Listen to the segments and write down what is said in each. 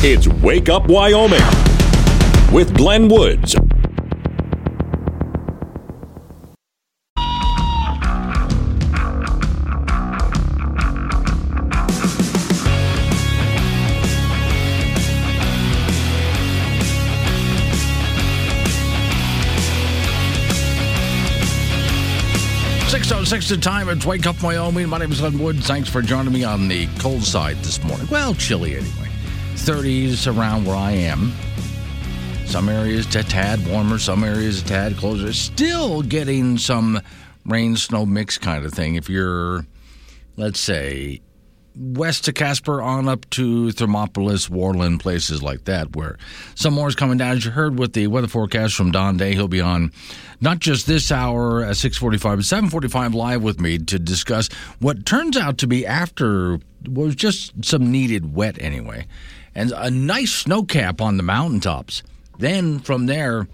It's Wake Up Wyoming with Glenn Woods. Six oh to time. It's Wake Up Wyoming. My name is Glenn Woods. Thanks for joining me on the cold side this morning. Well, chilly anyway. 30s around where I am. Some areas a tad warmer, some areas a tad closer. Still getting some rain snow mix kind of thing. If you're, let's say, west to Casper on up to Thermopolis, Worland, places like that, where some more is coming down. As you heard with the weather forecast from Don Day, he'll be on not just this hour at 645, but 745 live with me to discuss what turns out to be after was just some needed wet anyway, and a nice snow cap on the mountaintops. Then from there,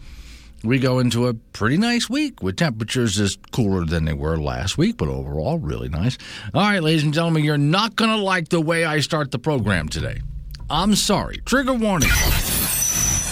we go into a pretty nice week with temperatures just cooler than they were last week, but overall really nice. All right, ladies and gentlemen, you're not going to like the way I start the program today. I'm sorry. Trigger warning.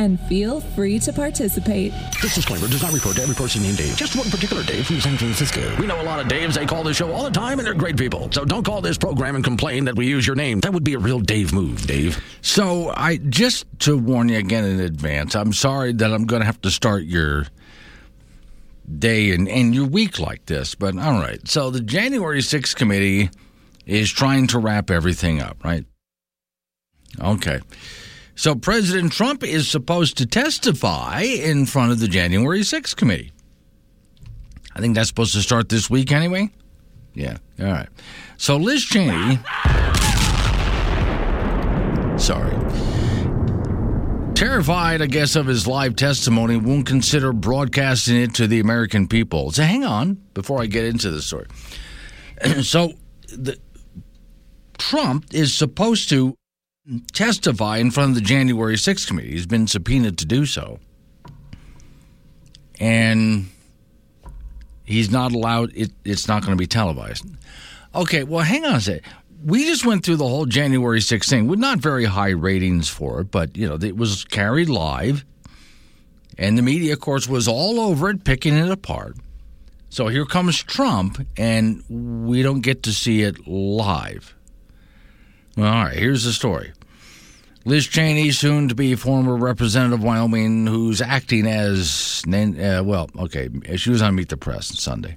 and feel free to participate. This disclaimer does not refer to every person named Dave, just one particular Dave from San Francisco. We know a lot of Daves. They call this show all the time, and they're great people. So don't call this program and complain that we use your name. That would be a real Dave move, Dave. So I just to warn you again in advance, I'm sorry that I'm going to have to start your day and, and your week like this, but all right. So the January 6th committee is trying to wrap everything up, right? Okay. So President Trump is supposed to testify in front of the January 6th committee. I think that's supposed to start this week anyway. Yeah. All right. So Liz Cheney. Sorry. Terrified, I guess, of his live testimony, won't consider broadcasting it to the American people. So hang on before I get into the story. so the, Trump is supposed to testify in front of the January 6th committee. He's been subpoenaed to do so. And he's not allowed, it, it's not going to be televised. Okay, well, hang on a second. We just went through the whole January 6th thing with not very high ratings for it, but, you know, it was carried live. And the media, of course, was all over it, picking it apart. So here comes Trump, and we don't get to see it live. All right, here's the story. Liz Cheney, soon to be former representative of Wyoming, who's acting as, uh, well, okay, she was on Meet the Press Sunday.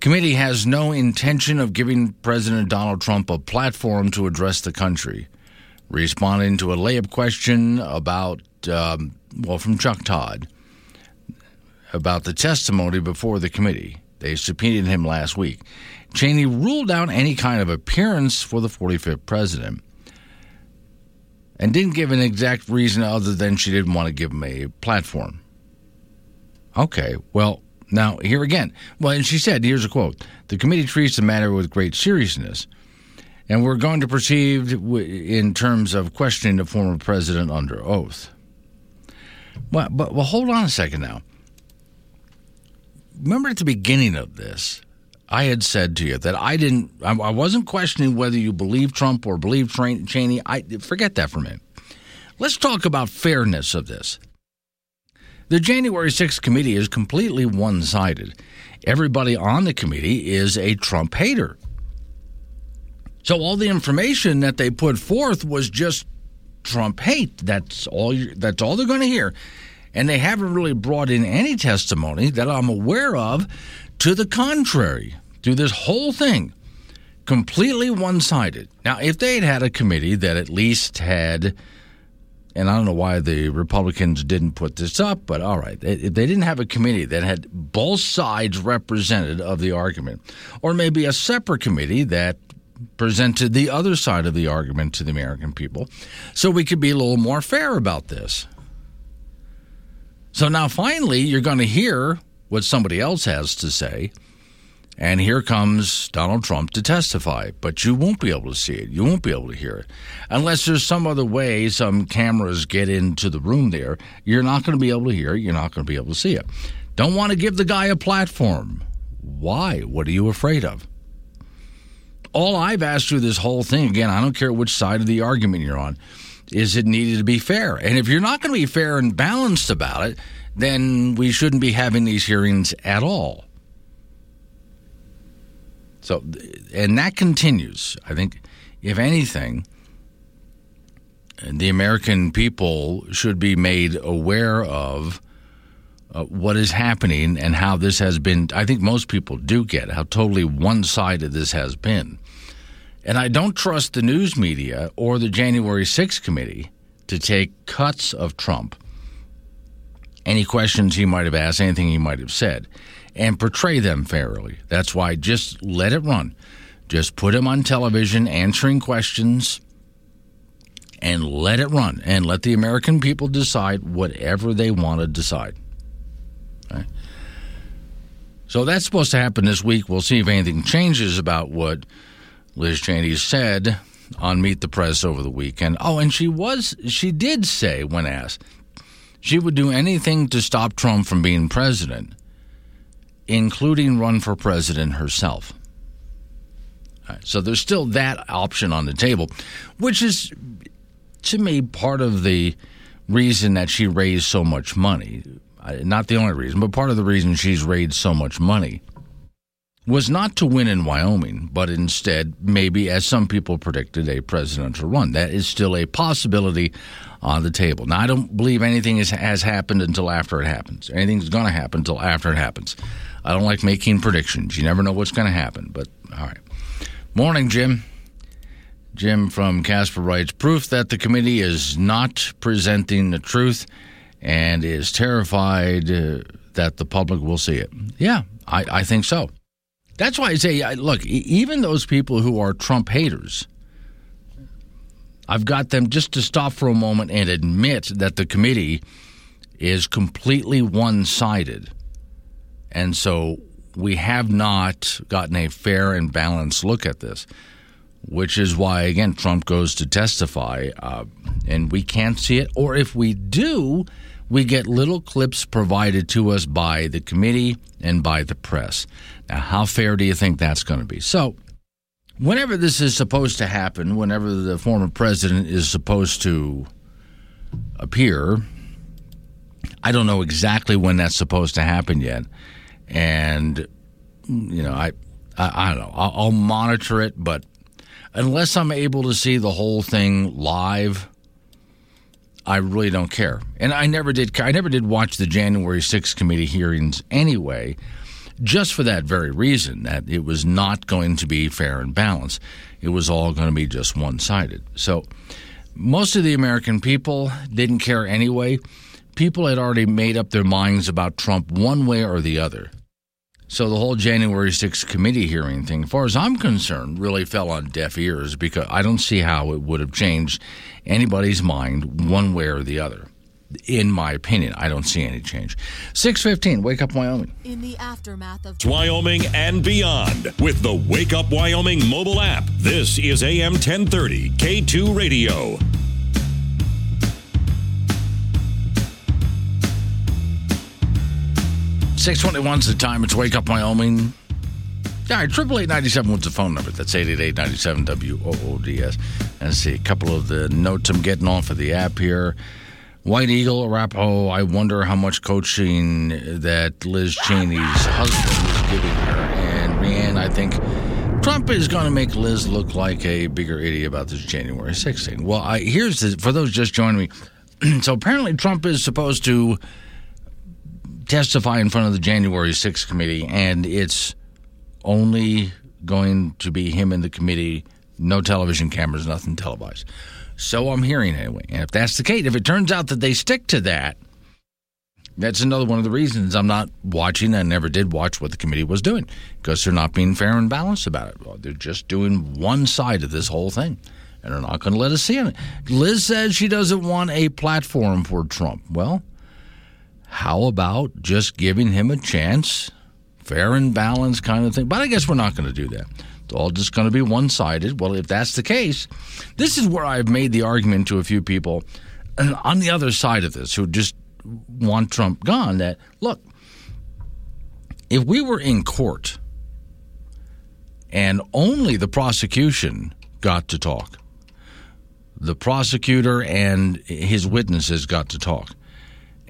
Committee has no intention of giving President Donald Trump a platform to address the country. Responding to a layup question about, um, well, from Chuck Todd about the testimony before the committee. They subpoenaed him last week. Cheney ruled out any kind of appearance for the 45th president and didn't give an exact reason other than she didn't want to give him a platform. Okay, well, now here again. Well, and she said, here's a quote The committee treats the matter with great seriousness, and we're going to proceed in terms of questioning the former president under oath. Well, but well, hold on a second now. Remember at the beginning of this, I had said to you that I didn't, I wasn't questioning whether you believe Trump or believe Cheney. I forget that for a minute. Let's talk about fairness of this. The January 6th committee is completely one sided. Everybody on the committee is a Trump hater. So all the information that they put forth was just Trump hate. That's all. That's all they're going to hear, and they haven't really brought in any testimony that I'm aware of to the contrary through this whole thing. Completely one sided. Now, if they had had a committee that at least had, and I don't know why the Republicans didn't put this up, but all right, if they didn't have a committee that had both sides represented of the argument, or maybe a separate committee that presented the other side of the argument to the American people, so we could be a little more fair about this. So now finally, you're going to hear what somebody else has to say. And here comes Donald Trump to testify, but you won't be able to see it. You won't be able to hear it. Unless there's some other way some cameras get into the room there, you're not going to be able to hear it. You're not going to be able to see it. Don't want to give the guy a platform. Why? What are you afraid of? All I've asked through this whole thing, again, I don't care which side of the argument you're on, is it needed to be fair. And if you're not going to be fair and balanced about it, then we shouldn't be having these hearings at all. So, and that continues. I think, if anything, the American people should be made aware of uh, what is happening and how this has been. I think most people do get how totally one sided this has been. And I don't trust the news media or the January 6th committee to take cuts of Trump, any questions he might have asked, anything he might have said, and portray them fairly. That's why just let it run. Just put him on television answering questions and let it run and let the American people decide whatever they want to decide. Okay? So that's supposed to happen this week. We'll see if anything changes about what Liz Cheney said on Meet the Press over the weekend. Oh, and she was she did say when asked she would do anything to stop Trump from being president, including run for president herself. So there's still that option on the table, which is to me part of the reason that she raised so much money. Not the only reason, but part of the reason she's raised so much money was not to win in Wyoming, but instead, maybe, as some people predicted, a presidential run. That is still a possibility on the table. Now, I don't believe anything has happened until after it happens. Anything's going to happen until after it happens. I don't like making predictions. You never know what's going to happen, but all right. Morning, Jim. Jim from Casper writes proof that the committee is not presenting the truth and is terrified uh, that the public will see it. Yeah, I, I think so. That's why I say, look, even those people who are Trump haters, I've got them just to stop for a moment and admit that the committee is completely one sided. And so we have not gotten a fair and balanced look at this, which is why, again, Trump goes to testify uh, and we can't see it. Or if we do, we get little clips provided to us by the committee and by the press. Now, how fair do you think that's going to be? So, whenever this is supposed to happen, whenever the former president is supposed to appear, I don't know exactly when that's supposed to happen yet. And, you know, I, I, I don't know. I'll, I'll monitor it, but unless I'm able to see the whole thing live, I really don't care. And I never did I never did watch the January 6th committee hearings anyway, just for that very reason that it was not going to be fair and balanced. It was all going to be just one-sided. So most of the American people didn't care anyway. People had already made up their minds about Trump one way or the other. So the whole January 6th committee hearing thing, as far as I'm concerned, really fell on deaf ears because I don't see how it would have changed anybody's mind one way or the other. In my opinion, I don't see any change. 615, Wake Up Wyoming. In the aftermath of Wyoming and beyond with the Wake Up Wyoming mobile app. This is AM 1030 K2 Radio. Six twenty one's the time. It's Wake Up Wyoming. All right, triple eight ninety seven was the phone number. That's eight eight eight ninety seven W O O D S. Let's see a couple of the notes I'm getting off of the app here. White Eagle, Arapaho. I wonder how much coaching that Liz Cheney's husband is giving her. And Rianne, I think Trump is going to make Liz look like a bigger idiot about this January 16th. Well, I, here's the, for those just joining me. so apparently Trump is supposed to testify in front of the January 6th committee, and it's only going to be him and the committee, no television cameras, nothing televised. So I'm hearing anyway. And if that's the case, if it turns out that they stick to that, that's another one of the reasons I'm not watching and never did watch what the committee was doing because they're not being fair and balanced about it. They're just doing one side of this whole thing and they're not going to let us see it. Liz says she doesn't want a platform for Trump. Well, how about just giving him a chance, fair and balanced kind of thing? But I guess we're not going to do that. It's all just going to be one sided. Well, if that's the case, this is where I've made the argument to a few people uh, on the other side of this who just want Trump gone that, look, if we were in court and only the prosecution got to talk, the prosecutor and his witnesses got to talk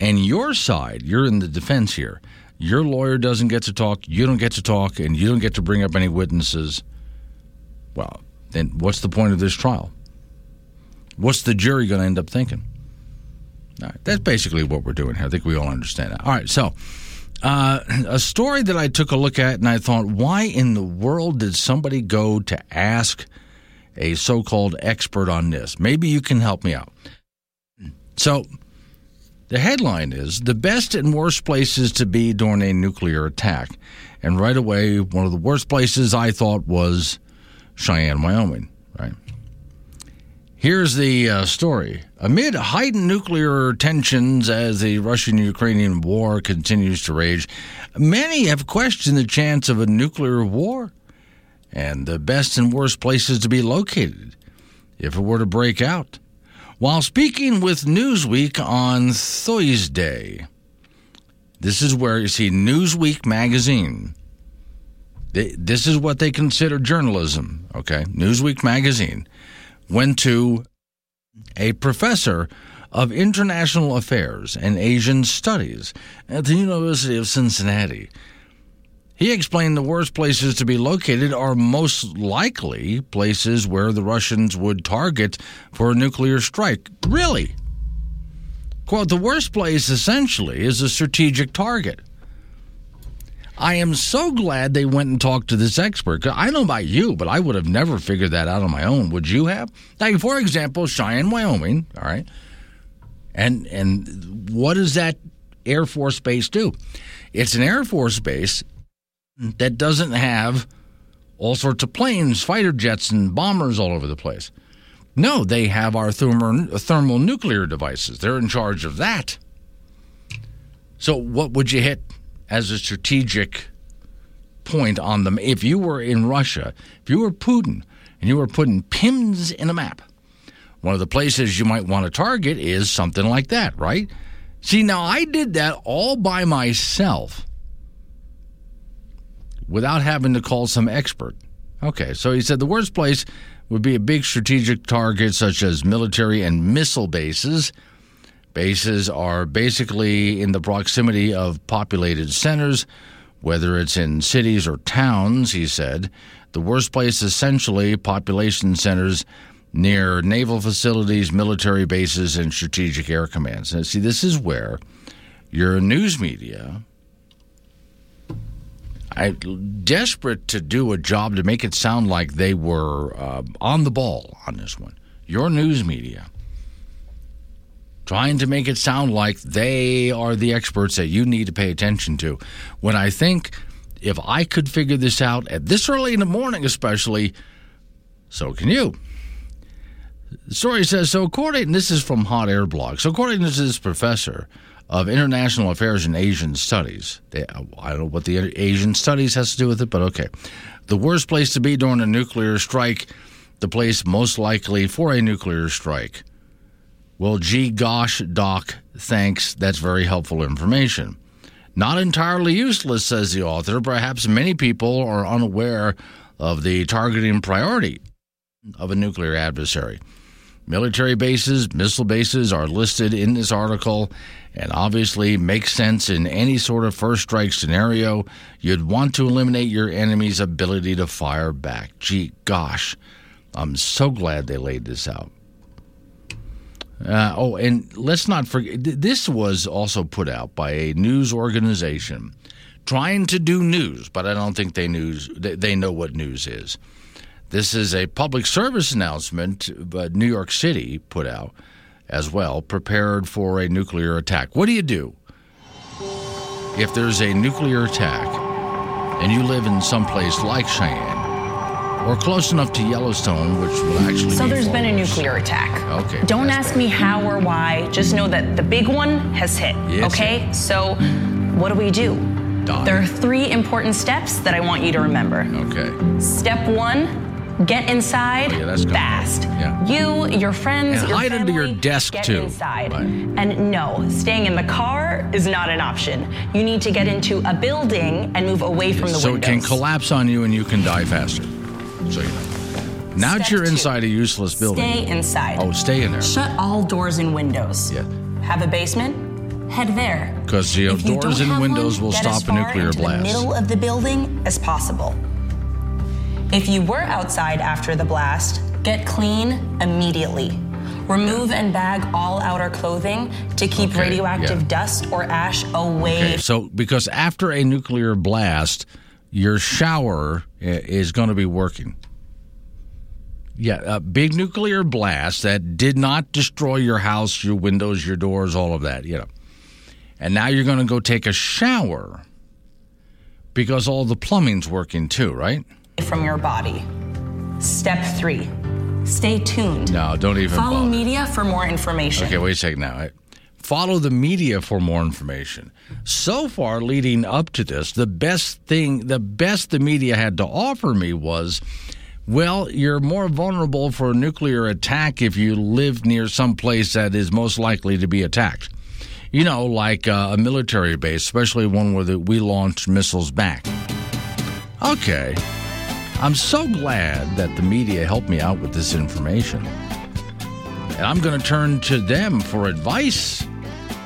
and your side, you're in the defense here. Your lawyer doesn't get to talk, you don't get to talk, and you don't get to bring up any witnesses. Well, then what's the point of this trial? What's the jury going to end up thinking? All right, that's basically what we're doing here. I think we all understand that. All right, so uh, a story that I took a look at and I thought, why in the world did somebody go to ask a so called expert on this? Maybe you can help me out. So, the headline is The Best and Worst Places to Be During a Nuclear Attack. And right away, one of the worst places I thought was Cheyenne, Wyoming, right? Here's the uh, story. Amid heightened nuclear tensions as the Russian Ukrainian war continues to rage, many have questioned the chance of a nuclear war and the best and worst places to be located if it were to break out. While speaking with Newsweek on Thursday, this is where you see Newsweek magazine. This is what they consider journalism, okay? Newsweek magazine went to a professor of international affairs and Asian studies at the University of Cincinnati he explained the worst places to be located are most likely places where the Russians would target for a nuclear strike. Really? Quote, the worst place essentially is a strategic target. I am so glad they went and talked to this expert. I know about you, but I would have never figured that out on my own. Would you have? Like, for example, Cheyenne, Wyoming, all right? And and what does that Air Force base do? It's an Air Force base that doesn't have all sorts of planes, fighter jets, and bombers all over the place. No, they have our thermal, nuclear devices. They're in charge of that. So, what would you hit as a strategic point on them? If you were in Russia, if you were Putin, and you were putting pins in a map, one of the places you might want to target is something like that, right? See, now I did that all by myself without having to call some expert. Okay, so he said the worst place would be a big strategic target such as military and missile bases. Bases are basically in the proximity of populated centers, whether it's in cities or towns, he said. The worst place, essentially, population centers near naval facilities, military bases, and strategic air commands. And see, this is where your news media I desperate to do a job to make it sound like they were uh, on the ball on this one. Your news media trying to make it sound like they are the experts that you need to pay attention to. When I think if I could figure this out at this early in the morning, especially, so can you. The story says so. According, this is from Hot Air Blog. So according to this professor of International Affairs and Asian Studies. They, I don't know what the Asian Studies has to do with it, but okay. The worst place to be during a nuclear strike, the place most likely for a nuclear strike. Well, gee gosh, Doc, thanks. That's very helpful information. Not entirely useless, says the author. Perhaps many people are unaware of the targeting priority of a nuclear adversary. Military bases, missile bases are listed in this article and obviously makes sense in any sort of first strike scenario. You'd want to eliminate your enemy's ability to fire back. Gee, gosh, I'm so glad they laid this out. Uh, oh, and let's not forget, this was also put out by a news organization trying to do news, but I don't think they news they know what news is. This is a public service announcement, but New York City put out as well, prepared for a nuclear attack. What do you do if there's a nuclear attack and you live in some place like Cheyenne or close enough to Yellowstone, which will actually. So be there's been a nuclear attack. Okay, Don't ask me how or why. Just know that the big one has hit. Yes, okay? So what do we do? Die. There are three important steps that I want you to remember. Okay. Step one, get inside Oh, yeah, fast. Yeah. You, your friends, And your hide under your family, desk, get too. inside. Right. And no, staying in the car is not an option. You need to get into a building and move away from the So it can collapse on you and you can die faster. So you know. Now that Step you're two. inside a useless building. Stay inside. Oh, stay in there. Shut all doors and windows. Yeah. Have a basement? Head there. 'Cause, you know, doors and windows one, will stop a nuclear blast. Middle of the building as possible. If you were outside after the blast, get clean immediately. Remove and bag all outer clothing to keep Okay, radioactive yeah. dust or ash away. Okay, so because after a nuclear blast, your shower is going to be working. Yeah, a big nuclear blast that did not destroy your house, your windows, your doors, all of that, you know. And now you're going to go take a shower because all the plumbing's working too, right? From your body. Step three, stay tuned. No, don't even Follow bother. media for more information. Okay, wait a second now. Follow the media for more information. So far, leading up to this, the best thing, the best the media had to offer me was, well, you're more vulnerable for a nuclear attack if you live near some place that is most likely to be attacked. You know, like uh, a military base, especially one where the, we launch missiles back. Okay. I'm so glad that the media helped me out with this information. And I'm going to turn to them for advice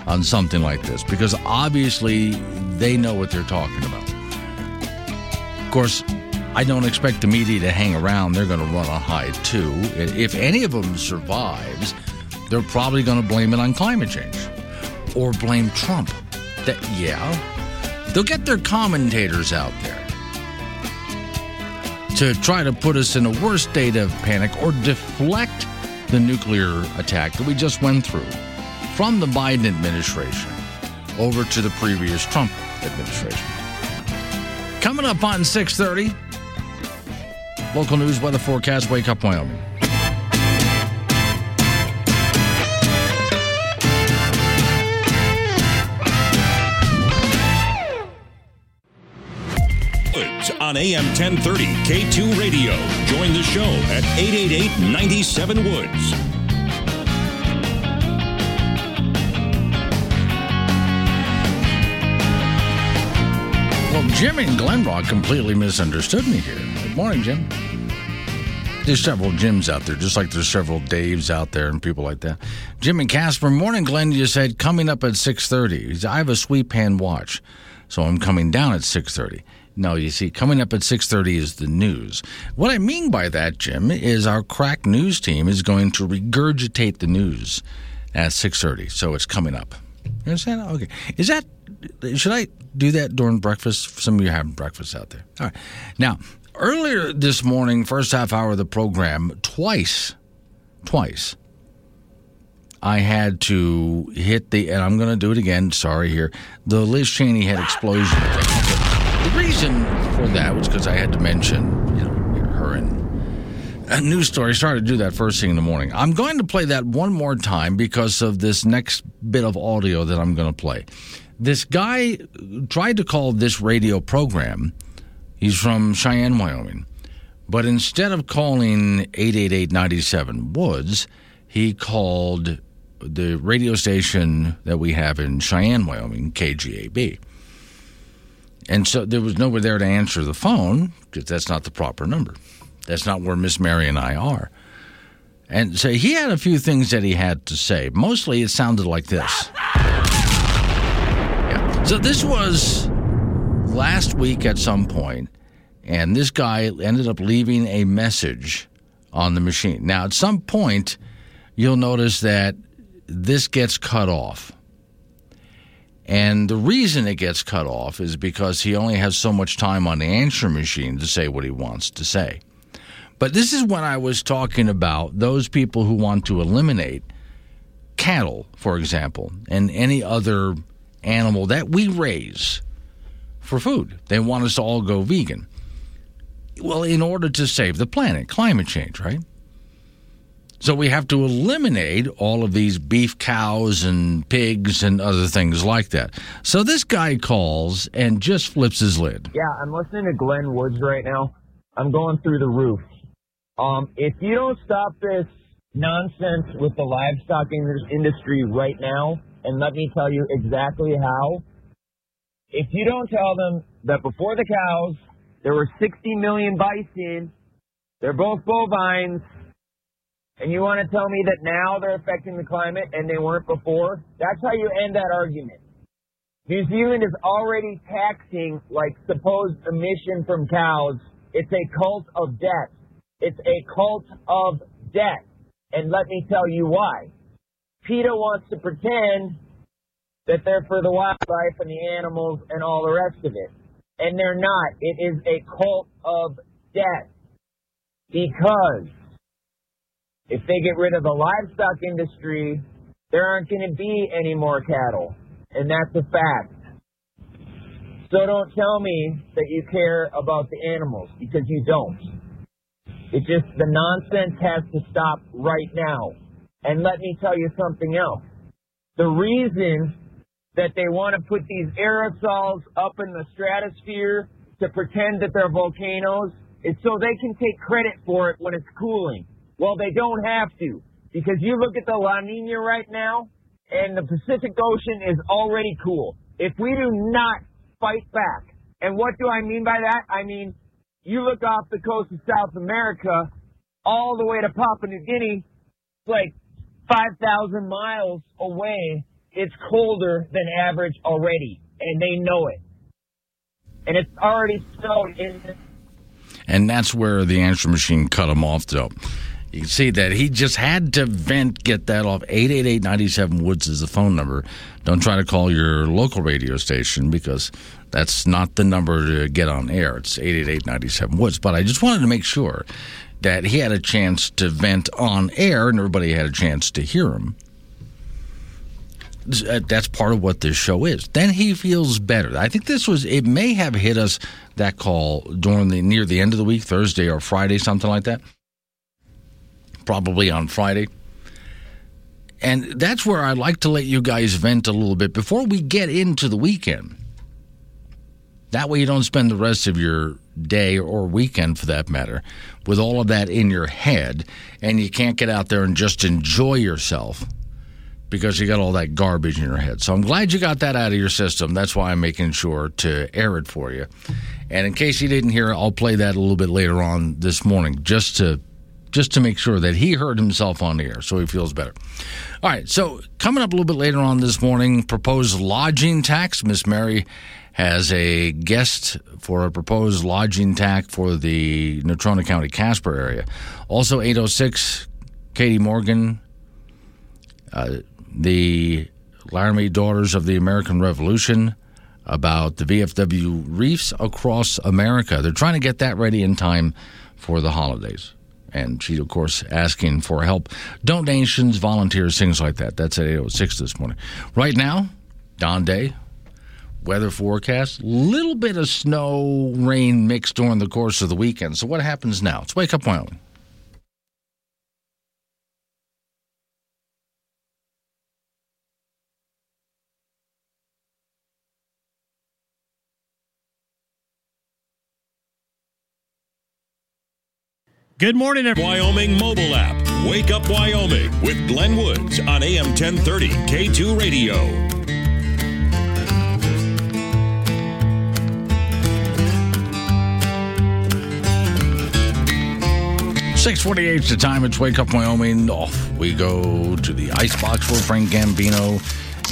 on something like this because obviously they know what they're talking about. Of course, I don't expect the media to hang around. They're going to run a high too. If any of them survives, they're probably going to blame it on climate change or blame Trump. That yeah, they'll get their commentators out there to try to put us in a worse state of panic or deflect the nuclear attack that we just went through from the Biden administration over to the previous Trump administration. Coming up on 6:30, local news weather forecast wake up Wyoming. On AM 1030 K2 Radio. Join the show at 888 97 Woods. Well, Jim in Glenrock completely misunderstood me here. Good morning, Jim. There's several Jims out there, just like there's several Daves out there and people like that. Jim and Casper, morning, Glenn. You said coming up at 6:30. I have a sweep hand watch, so I'm coming down at 6:30. No, you see, coming up at 6:30 is the news. What I mean by that, Jim, is our crack news team is going to regurgitate the news at 6:30. So it's coming up. You understand? Okay. Is that should I do that during breakfast? Some of you having breakfast out there. All right. Now, earlier this morning, first half hour of the program, twice, twice, I had to hit the, and I'm going to do it again. Sorry here, the Liz Cheney head explosion. Reason for that was because I had to mention, you know, her and a news story. Started to do that first thing in the morning. I'm going to play that one more time because of this next bit of audio that I'm going to play. This guy tried to call this radio program. He's from Cheyenne, Wyoming. But instead of calling 888 97 Woods, he called the radio station that we have in Cheyenne, Wyoming, KGAB. And so there was nobody there to answer the phone because that's not the proper number. That's not where Miss Mary and I are. And so he had a few things that he had to say. Mostly it sounded like this. Yeah. So this was last week at some point, and this guy ended up leaving a message on the machine. Now, at some point, you'll notice that this gets cut off. And the reason it gets cut off is because he only has so much time on the answer machine to say what he wants to say. But this is when I was talking about those people who want to eliminate cattle, for example, and any other animal that we raise for food. They want us to all go vegan. Well, in order to save the planet, climate change, right? So we have to eliminate all of these beef cows and pigs and other things like that. So this guy calls and just flips his lid. Yeah, I'm listening to Glenn Woods right now. I'm going through the roof. Um, if you don't stop this nonsense with the livestock industry right now, and let me tell you exactly how. If you don't tell them that before the cows, there were 60 million bison, they're both bovines, and you want to tell me that now they're affecting the climate and they weren't before, that's how you end that argument. New Zealand is already taxing like supposed emission from cows. It's a cult of death. It's a cult of death. And let me tell you why. PETA wants to pretend that they're for the wildlife and the animals and all the rest of it. And they're not. It is a cult of death. Because if they get rid of the livestock industry, there aren't going to be any more cattle. And that's a fact. So don't tell me that you care about the animals because you don't. It just, the nonsense has to stop right now. And let me tell you something else. The reason that they want to put these aerosols up in the stratosphere to pretend that they're volcanoes is so they can take credit for it when it's cooling. Well, they don't have to because you look at the La Nina right now and the Pacific Ocean is already cool. If we do not fight back, and what do I mean by that? I mean, you look off the coast of South America all the way to Papua New Guinea, it's like 5,000 miles away. It's colder than average already, and they know it. And it's already snowed in. And that's where the answer machine cut them off, though. You see that he just had to vent, get that off. 888 97 Woods is the phone number. Don't try to call your local radio station because that's not the number to get on air. It's 888 97 Woods. But I just wanted to make sure that he had a chance to vent on air and everybody had a chance to hear him. Uh, that's part of what this show is. Then he feels better. I think this was, it may have hit us that call during the near the end of the week, Thursday or Friday, something like that probably on Friday. And that's where I'd like to let you guys vent a little bit before we get into the weekend. That way, you don't spend the rest of your day or weekend, for that matter, with all of that in your head, and you can't get out there and just enjoy yourself because you got all that garbage in your head. So I'm glad you got that out of your system. That's why I'm making sure to air it for you. And in case you didn't hear, I'll play that a little bit later on this morning just to just to make sure that he heard himself on the air so he feels better. All right, so coming up a little bit later on this morning, proposed lodging tax. Miss Mary has a guest for a proposed lodging tax for the Natrona County Casper area. Also, 806, Katie Morgan, uh, the Laramie Daughters of the American Revolution about the VFW Wreaths Across America. They're trying to get that ready in time for the holidays and she's of course asking for help, donations, volunteers, things like that. That's at 806 this morning. Right now, Don Day, weather forecast, little bit of snow, rain mixed during the course of the weekend. So what happens now? It's Wake Up Wyoming. Good morning, everyone. Wyoming mobile app. Wake Up Wyoming with Glenn Woods on AM 1030 K2 Radio. Six forty-eight is the time. It's Wake Up Wyoming. Off we go to the icebox where Frank Gambino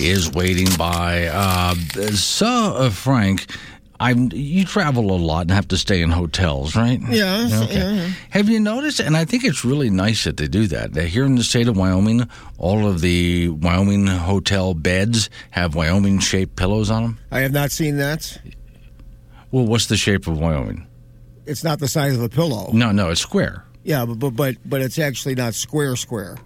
is waiting by. Uh, so, uh, Frank, I'm you travel a lot and have to stay in hotels, right? Yeah. Okay. Yeah. Have you noticed? And I think it's really nice that they do that. That here in the state of Wyoming, all of the Wyoming hotel beds have Wyoming shaped pillows on them. I have not seen that. Well, what's the shape of Wyoming? It's not the size of a pillow. No, no, it's square. Yeah, but but but, but it's actually not square square.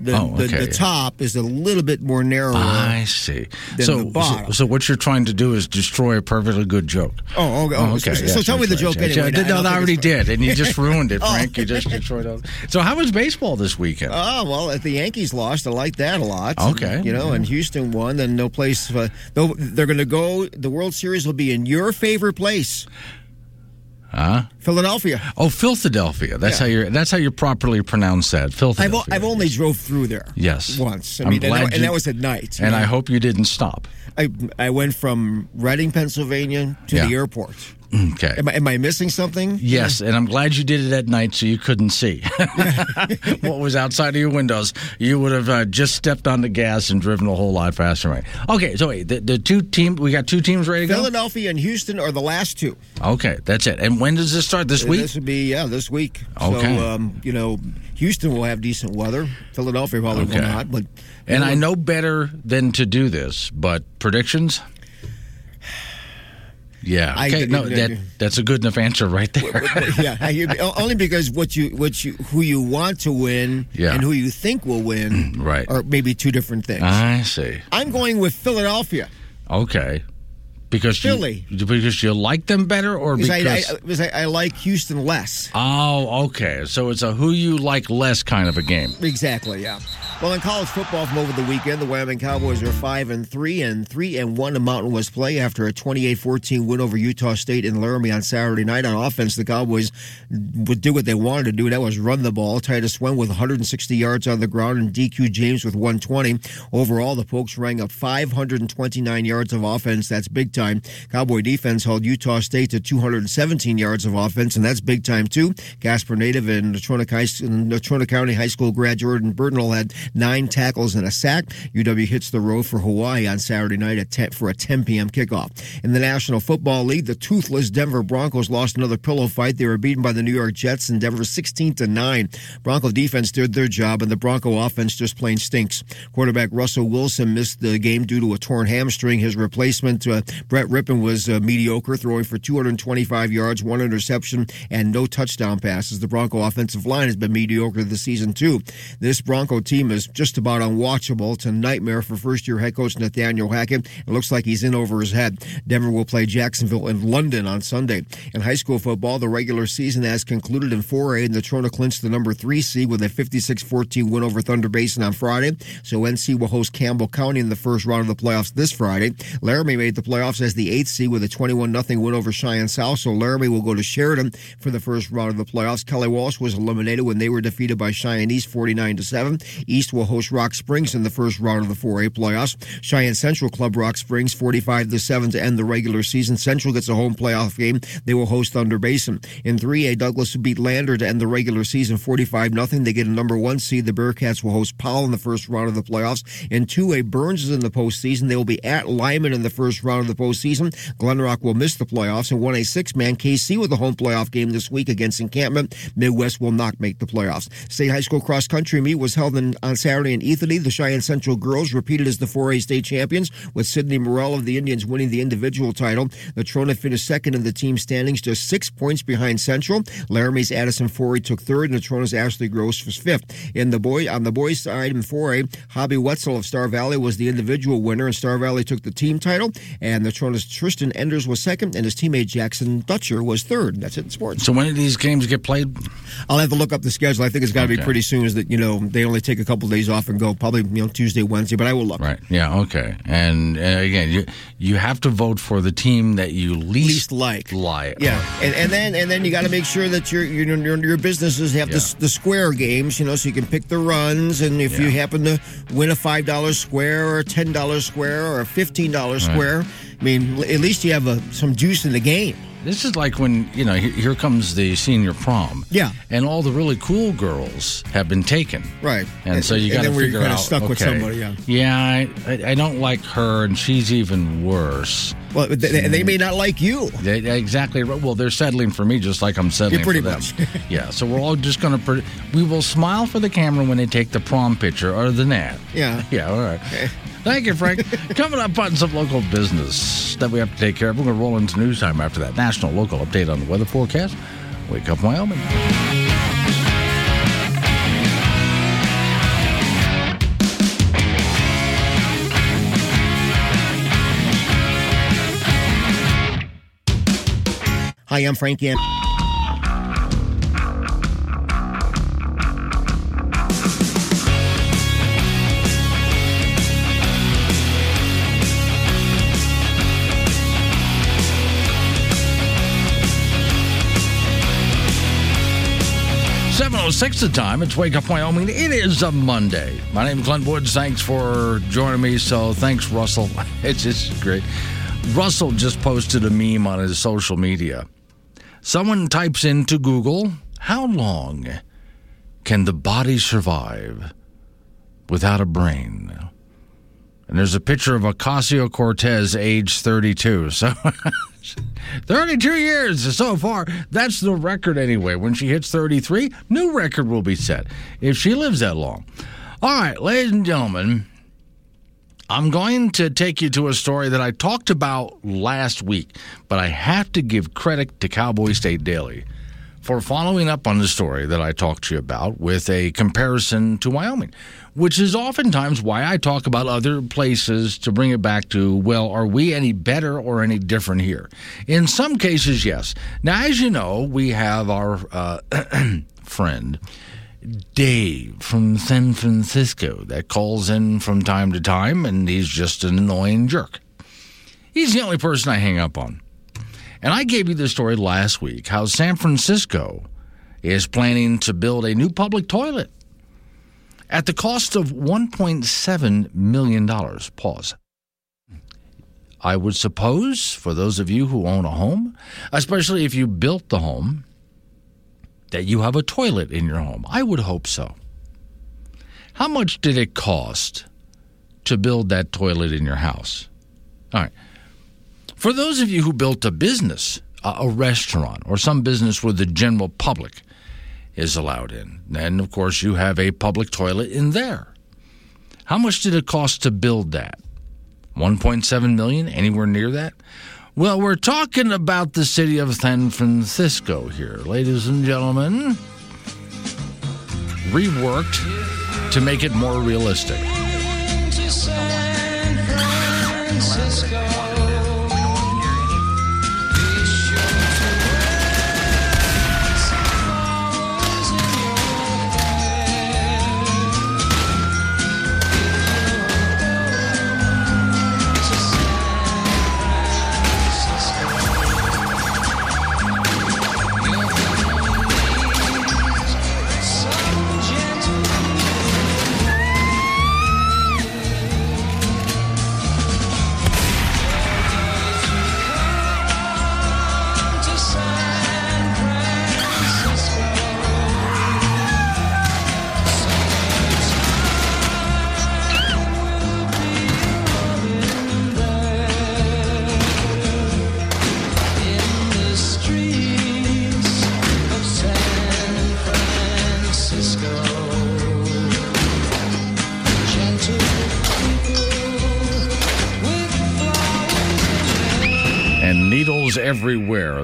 The, Oh, the, okay. the top is a little bit more narrow. I see. so, the so, so what you're trying to do is destroy a perfectly good joke. Oh, okay. Oh, so- so tell me the joke anyway. Yeah, I no, don't I already did, and you just ruined it, Oh. Frank. You just destroyed it. So, how was baseball this weekend? Oh well, if the Yankees lost, I like that a lot. Okay. you know, and Houston won, then no place. Uh, they're going to go. The World Series will be in your favorite place, Huh? Philadelphia. Oh, Philadelphia. That's Yeah. how you. That's how you properly pronounce that. I've, Philadelphia. o- I've only drove through there. Yes. once. I I'm mean, and you- and that was at night. And I hope you didn't stop. I I went from Reading, Pennsylvania, to Yeah. the airport. Okay. Am I, am I missing something? Yes, and I'm glad you did it at night so you couldn't see what was outside of your windows. You would have uh, just stepped on the gas and driven a whole lot faster. Right? Okay, so wait, the, the two team we got two teams ready to go. Philadelphia and Houston are the last two. Okay, that's it. And when does this start? This week? This would be yeah, this week. Okay. So um, you know, Houston will have decent weather. Philadelphia probably Okay. will not. But And I know better than to do this, but predictions. Yeah. I- Okay. no, I- that that's a good enough answer right there. yeah, I only because what you what you who you want to win Yeah. and who you think will win Right. are maybe two different things. I see. I'm going with Philadelphia Okay. Because you, Philly. because you like them better, or because because I, I, uh, I, I like Houston less. Oh, okay. So it's a who you like less kind of a game. Exactly, yeah. Well, in college football from over the weekend, the Wyoming Cowboys are five and three and three and one in Mountain West play after a 28-14 win over Utah State in Laramie on Saturday night. On offense, the Cowboys would do what they wanted to do. That was run the ball. Titus Swen with 160 yards on the ground and DQ James with 120. Overall, the Pokes rang up 529 yards of offense. That's big time. Cowboy defense held Utah State to 217 yards of offense, and that's big time too. Casper native and Natrona, County High School grad Jordan Bertagnole had nine tackles and a sack. UW hits the road for Hawaii on Saturday night at 10, for a 10 p.m. kickoff. In the National Football League, the toothless Denver Broncos lost another pillow fight. They were beaten by the New York Jets in Denver 16 to 9. Bronco defense did their job, and the Bronco offense just plain stinks. Quarterback Russell Wilson missed the game due to a torn hamstring. His replacement, uh, Brett Rypien, was uh, mediocre, throwing for 225 yards, one interception, and no touchdown passes. The Bronco offensive line has been mediocre this season, too. This Bronco team is just about unwatchable. It's a nightmare for first year head coach Nathaniel Hackett. It looks like he's in over his head. Denver will play Jacksonville in London on Sunday. In high school football, the regular season has concluded in 4A, and Natrona clinched the number three seed with a 56 14 win over Thunder Basin on Friday. So NC will host Campbell County in the first round of the playoffs this Friday. Laramie made the playoffs as the eighth seed with a 21 0 win over Cheyenne South. So Laramie will go to Sheridan for the first round of the playoffs. Kelly Walsh was eliminated when they were defeated by Cheyenne East 49 7. East will host Rock Springs in the first round of the 4A playoffs. Cheyenne Central Club Rock Springs 45 to 7 to end the regular season. Central gets a home playoff game. They will host Thunder Basin. In 3A, Douglas beat Lander to end the regular season 45 0. They get a number one seed. The Bearcats will host Powell in the first round of the playoffs. In 2A, Burns is in the postseason. They will be at Lyman in the first round of the postseason. Glenrock will miss the playoffs. In 1A six man, Kaycee with a home playoff game this week against Encampment. Midwest will not make the playoffs. State high school cross country meet was held in, on Saturday in Ethany. The Cheyenne Central girls repeated as the 4A state champions, with Sydney Morell of the Indians winning the individual title. Natrona finished second in the team standings, just six points behind Central. Laramie's Addison Forey took third, and Natrona's Ashley Gross was fifth. In the boy on the boys' side in 4A, Hobby Wetzel of Star Valley was the individual winner, and Star Valley took the team title. And Natrona's Tristan Enders was second, and his teammate Jackson Dutcher was third. That's it in sports. So when do these games get played? I'll have to look up the schedule. I think it's got to be pretty soon. Is that you know they only take a couple days off and go probably you know Tuesday, Wednesday, but I will look. Right. Yeah. Okay. And uh, again, you you have to vote for the team that you least, Least like. like. Yeah, and, and then and then you got to make sure that your your your, businesses have the, Yeah. the square games, you know, so you can pick the runs, and if you happen to win a five dollar square or a ten dollar square or a fifteen dollar square, I mean, at least you have a, some juice in the game. This is like when you know here, here comes the senior prom. Yeah. And all the really cool girls have been taken. Right. And, And- so you got to figure out. stuck with okay, somebody, yeah. Yeah. I, I, I don't like her, and she's even worse. Well, they, they may not like you. They, exactly. right. Well, they're settling for me just like I'm settling Yeah, pretty for them. much. yeah. So we're all just going to. Pre- we will smile for the camera when they take the prom picture, other than that. Yeah. Yeah. All right. Thank you, Frank. Coming up on some local business that we have to take care of. We're going to roll into news time after that national local update on the weather forecast. Wake up, Wyoming. Hi, I'm Frank Yan. 706 the time. It's Wake Up Wyoming. It is a Monday. My name is Glenn Woods. Thanks for joining me. So thanks, Russell. It's just great. Russell just posted a meme on his social media. Someone types into Google, How long can the body survive without a brain? And there's a picture of Ocasio Cortez, age 32. So 32 years so far. That's the record anyway. When she hits 33, new record will be set if she lives that long. All right, ladies and gentlemen, I'm going to take you to a story that I talked about last week, but I have to give credit to Cowboy State Daily for following up on the story that I talked to you about with a comparison to Wyoming, which is oftentimes why I talk about other places to bring it back to, well, are we any better or any different here? In some cases, yes. Now, as you know, we have our uh, friend. Dave from San Francisco that calls in from time to time, and he's just an annoying jerk. He's the only person I hang up on. And I gave you the story last week how San Francisco is planning to build a new public toilet at the cost of $1.7 million. Pause. I would suppose for those of you who own a home, especially if you built the home, that you have a toilet in your home. I would hope so. How much did it cost to build that toilet in your house? All right. For those of you who built a business, a restaurant, or some business where the general public is allowed in, then of course you have a public toilet in there. How much did it cost to build that? 1.7 million? Anywhere near that? Well, we're talking about the city of San Francisco here, ladies and gentlemen. Reworked to make it more realistic.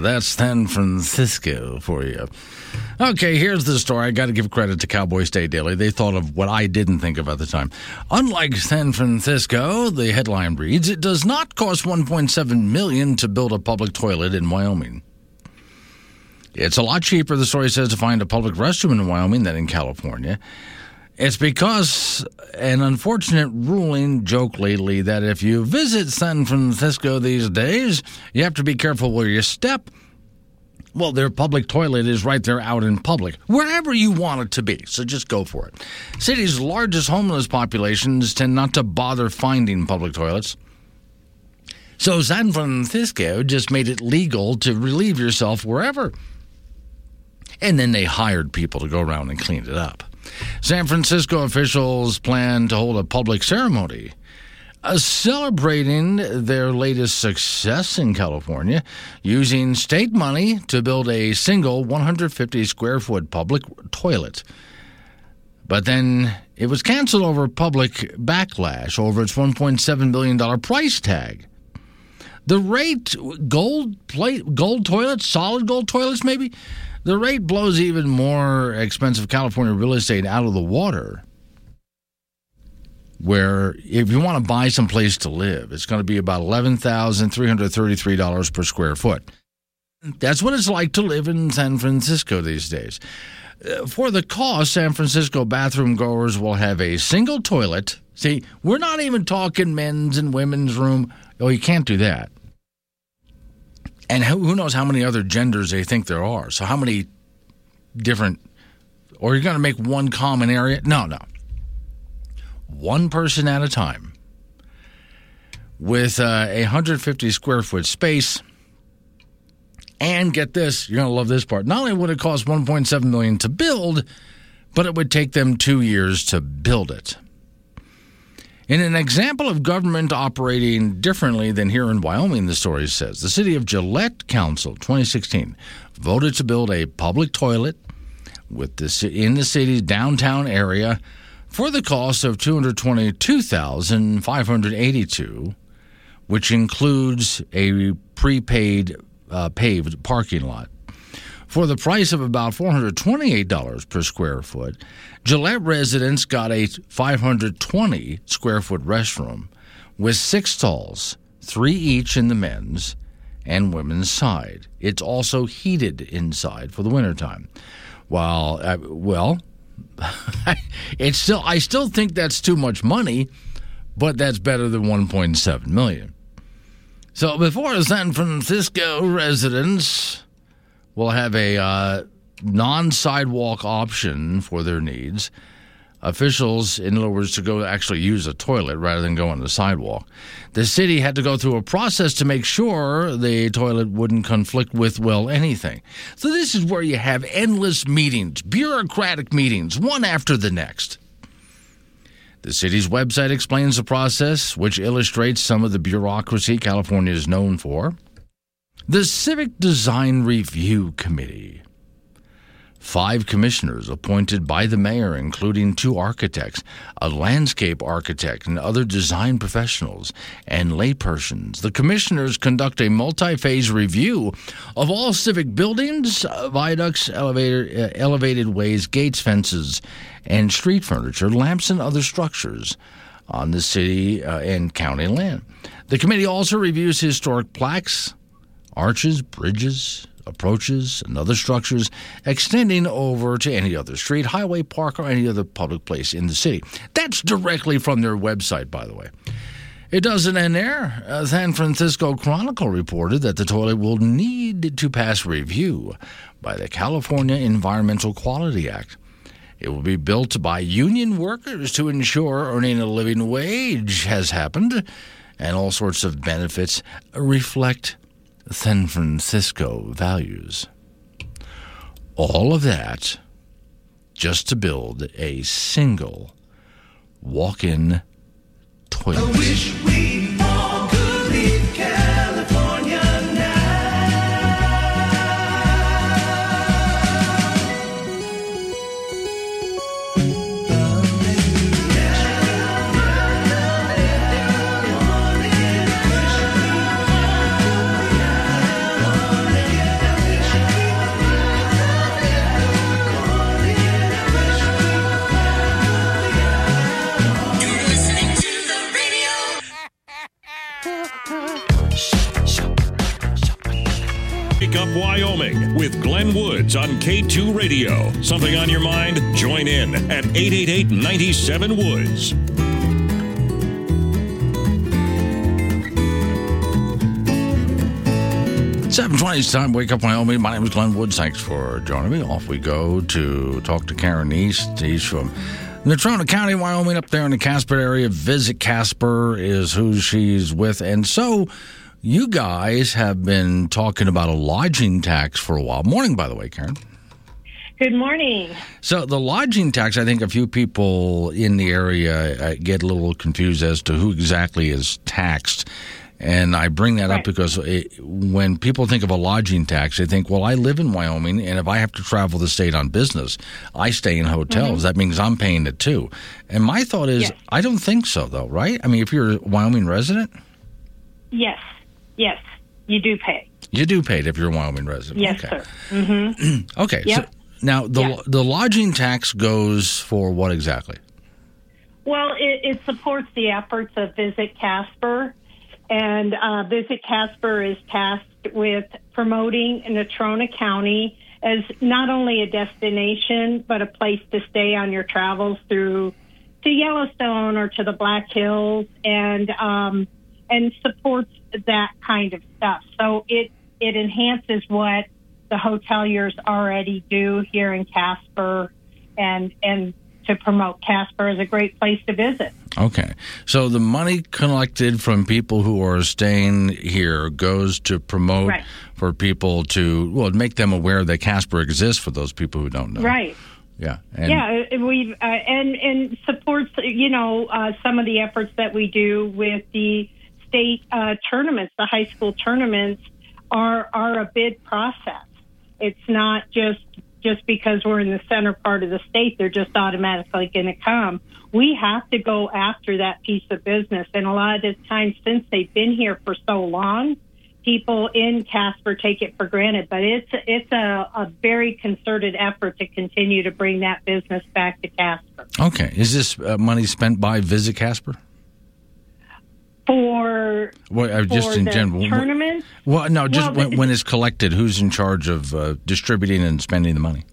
That's San Francisco for you. Okay, here's the story. I got to give credit to Cowboy State Daily. They thought of what I didn't think of at the time. Unlike San Francisco, the headline reads, it does not cost 1.7 million to build a public toilet in Wyoming. It's a lot cheaper, the story says, to find a public restroom in Wyoming than in California. It's because an unfortunate ruling joke lately that if you visit San Francisco these days, you have to be careful where you step. Well, their public toilet is right there out in public, wherever you want it to be, so just go for it. Cities' largest homeless populations tend not to bother finding public toilets. So San Francisco just made it legal to relieve yourself wherever. And then they hired people to go around and clean it up. San Francisco officials plan to hold a public ceremony uh, celebrating their latest success in California using state money to build a single 150 square foot public toilet. But then it was canceled over public backlash over its $1.7 billion price tag. The rate, gold plate, gold toilets, solid gold toilets, maybe, the rate blows even more expensive California real estate out of the water. Where, if you want to buy some place to live, it's going to be about $11,333 per square foot. That's what it's like to live in San Francisco these days. Uh, for the cost, San Francisco bathroom goers will have a single toilet. See, we're not even talking men's and women's room. Oh, you can't do that. And who knows how many other genders they think there are. So, how many different, or you're going to make one common area? No, no. One person at a time with uh, a 150 square foot space. And get this, you're going to love this part. Not only would it cost 1.7 million to build, but it would take them 2 years to build it. In an example of government operating differently than here in Wyoming, the story says the city of Gillette Council 2016 voted to build a public toilet with the, in the city's downtown area for the cost of 222,582 which includes a prepaid uh, paved parking lot. For the price of about $428 per square foot, Gillette residents got a 520 square foot restroom with six stalls, three each in the men's and women's side. It's also heated inside for the wintertime. While, uh, well, it's still, I still think that's too much money, but that's better than 1.7 million. So before San Francisco residents will have a uh, non sidewalk option for their needs, officials, in other words, to go actually use a toilet rather than go on the sidewalk. The city had to go through a process to make sure the toilet wouldn't conflict with, well, anything. So this is where you have endless meetings, bureaucratic meetings, one after the next. The city's website explains the process, which illustrates some of the bureaucracy California is known for. The Civic Design Review Committee. Five commissioners appointed by the mayor, including two architects, a landscape architect, and other design professionals and laypersons. The commissioners conduct a multi phase review of all civic buildings, viaducts, elevator, uh, elevated ways, gates, fences, and street furniture, lamps, and other structures on the city uh, and county land. The committee also reviews historic plaques, arches, bridges, approaches, and other structures extending over to any other street, highway, park, or any other public place in the city. That's directly from their website, by the way. It doesn't end there. San Francisco Chronicle reported that the toilet will need to pass review by the California Environmental Quality Act. It will be built by union workers to ensure earning a living wage has happened, and all sorts of benefits reflect San Francisco values. All of that just to build a single walk in toilet. Woods on K2 Radio. Something on your mind? Join in at 888 97 Woods. Seven twenty. It's time. Wake up, Wyoming. My name is Glenn Woods. Thanks for joining me. Off we go to talk to Karen East. He's from Natrona County, Wyoming, up there in the Casper area. Visit Casper is who she's with, and so you guys have been talking about a lodging tax for a while. Morning, by the way, Karen. Good morning. So, the lodging tax, I think a few people in the area uh, get a little confused as to who exactly is taxed. And I bring that right. up because it, when people think of a lodging tax, they think, well, I live in Wyoming, and if I have to travel the state on business, I stay in hotels. Mm-hmm. That means I'm paying it too. And my thought is, yes. I don't think so, though, right? I mean, if you're a Wyoming resident? Yes. Yes, you do pay. You do pay it if you're a Wyoming resident. Yes, okay. sir. Mm-hmm. okay. Yep. So now the yep. the lodging tax goes for what exactly? Well, it, it supports the efforts of Visit Casper, and uh, Visit Casper is tasked with promoting Natrona County as not only a destination but a place to stay on your travels through to Yellowstone or to the Black Hills, and um, and supports that kind of stuff. So it it enhances what the hoteliers already do here in Casper, and and to promote Casper as a great place to visit. Okay. So the money collected from people who are staying here goes to promote Right. for people to, well, make them aware that Casper exists for those people who don't know. Right. Yeah. And, yeah, uh, we've uh, and and supports you know uh, some of the efforts that we do with the state uh, tournaments, the high school tournaments are are a bid process. It's not just just because we're in the center part of the state, they're just automatically going to come. We have to go after that piece of business, and a lot of the times since they've been here for so long, people in Casper take it for granted, but it's it's a, a very concerted effort to continue to bring that business back to Casper. Okay. Is this uh, money spent by Visit Casper? For Well, uh, just for in general. tournament, Well, no, just Well, when, when it's collected, who's in charge of uh, distributing and spending the money?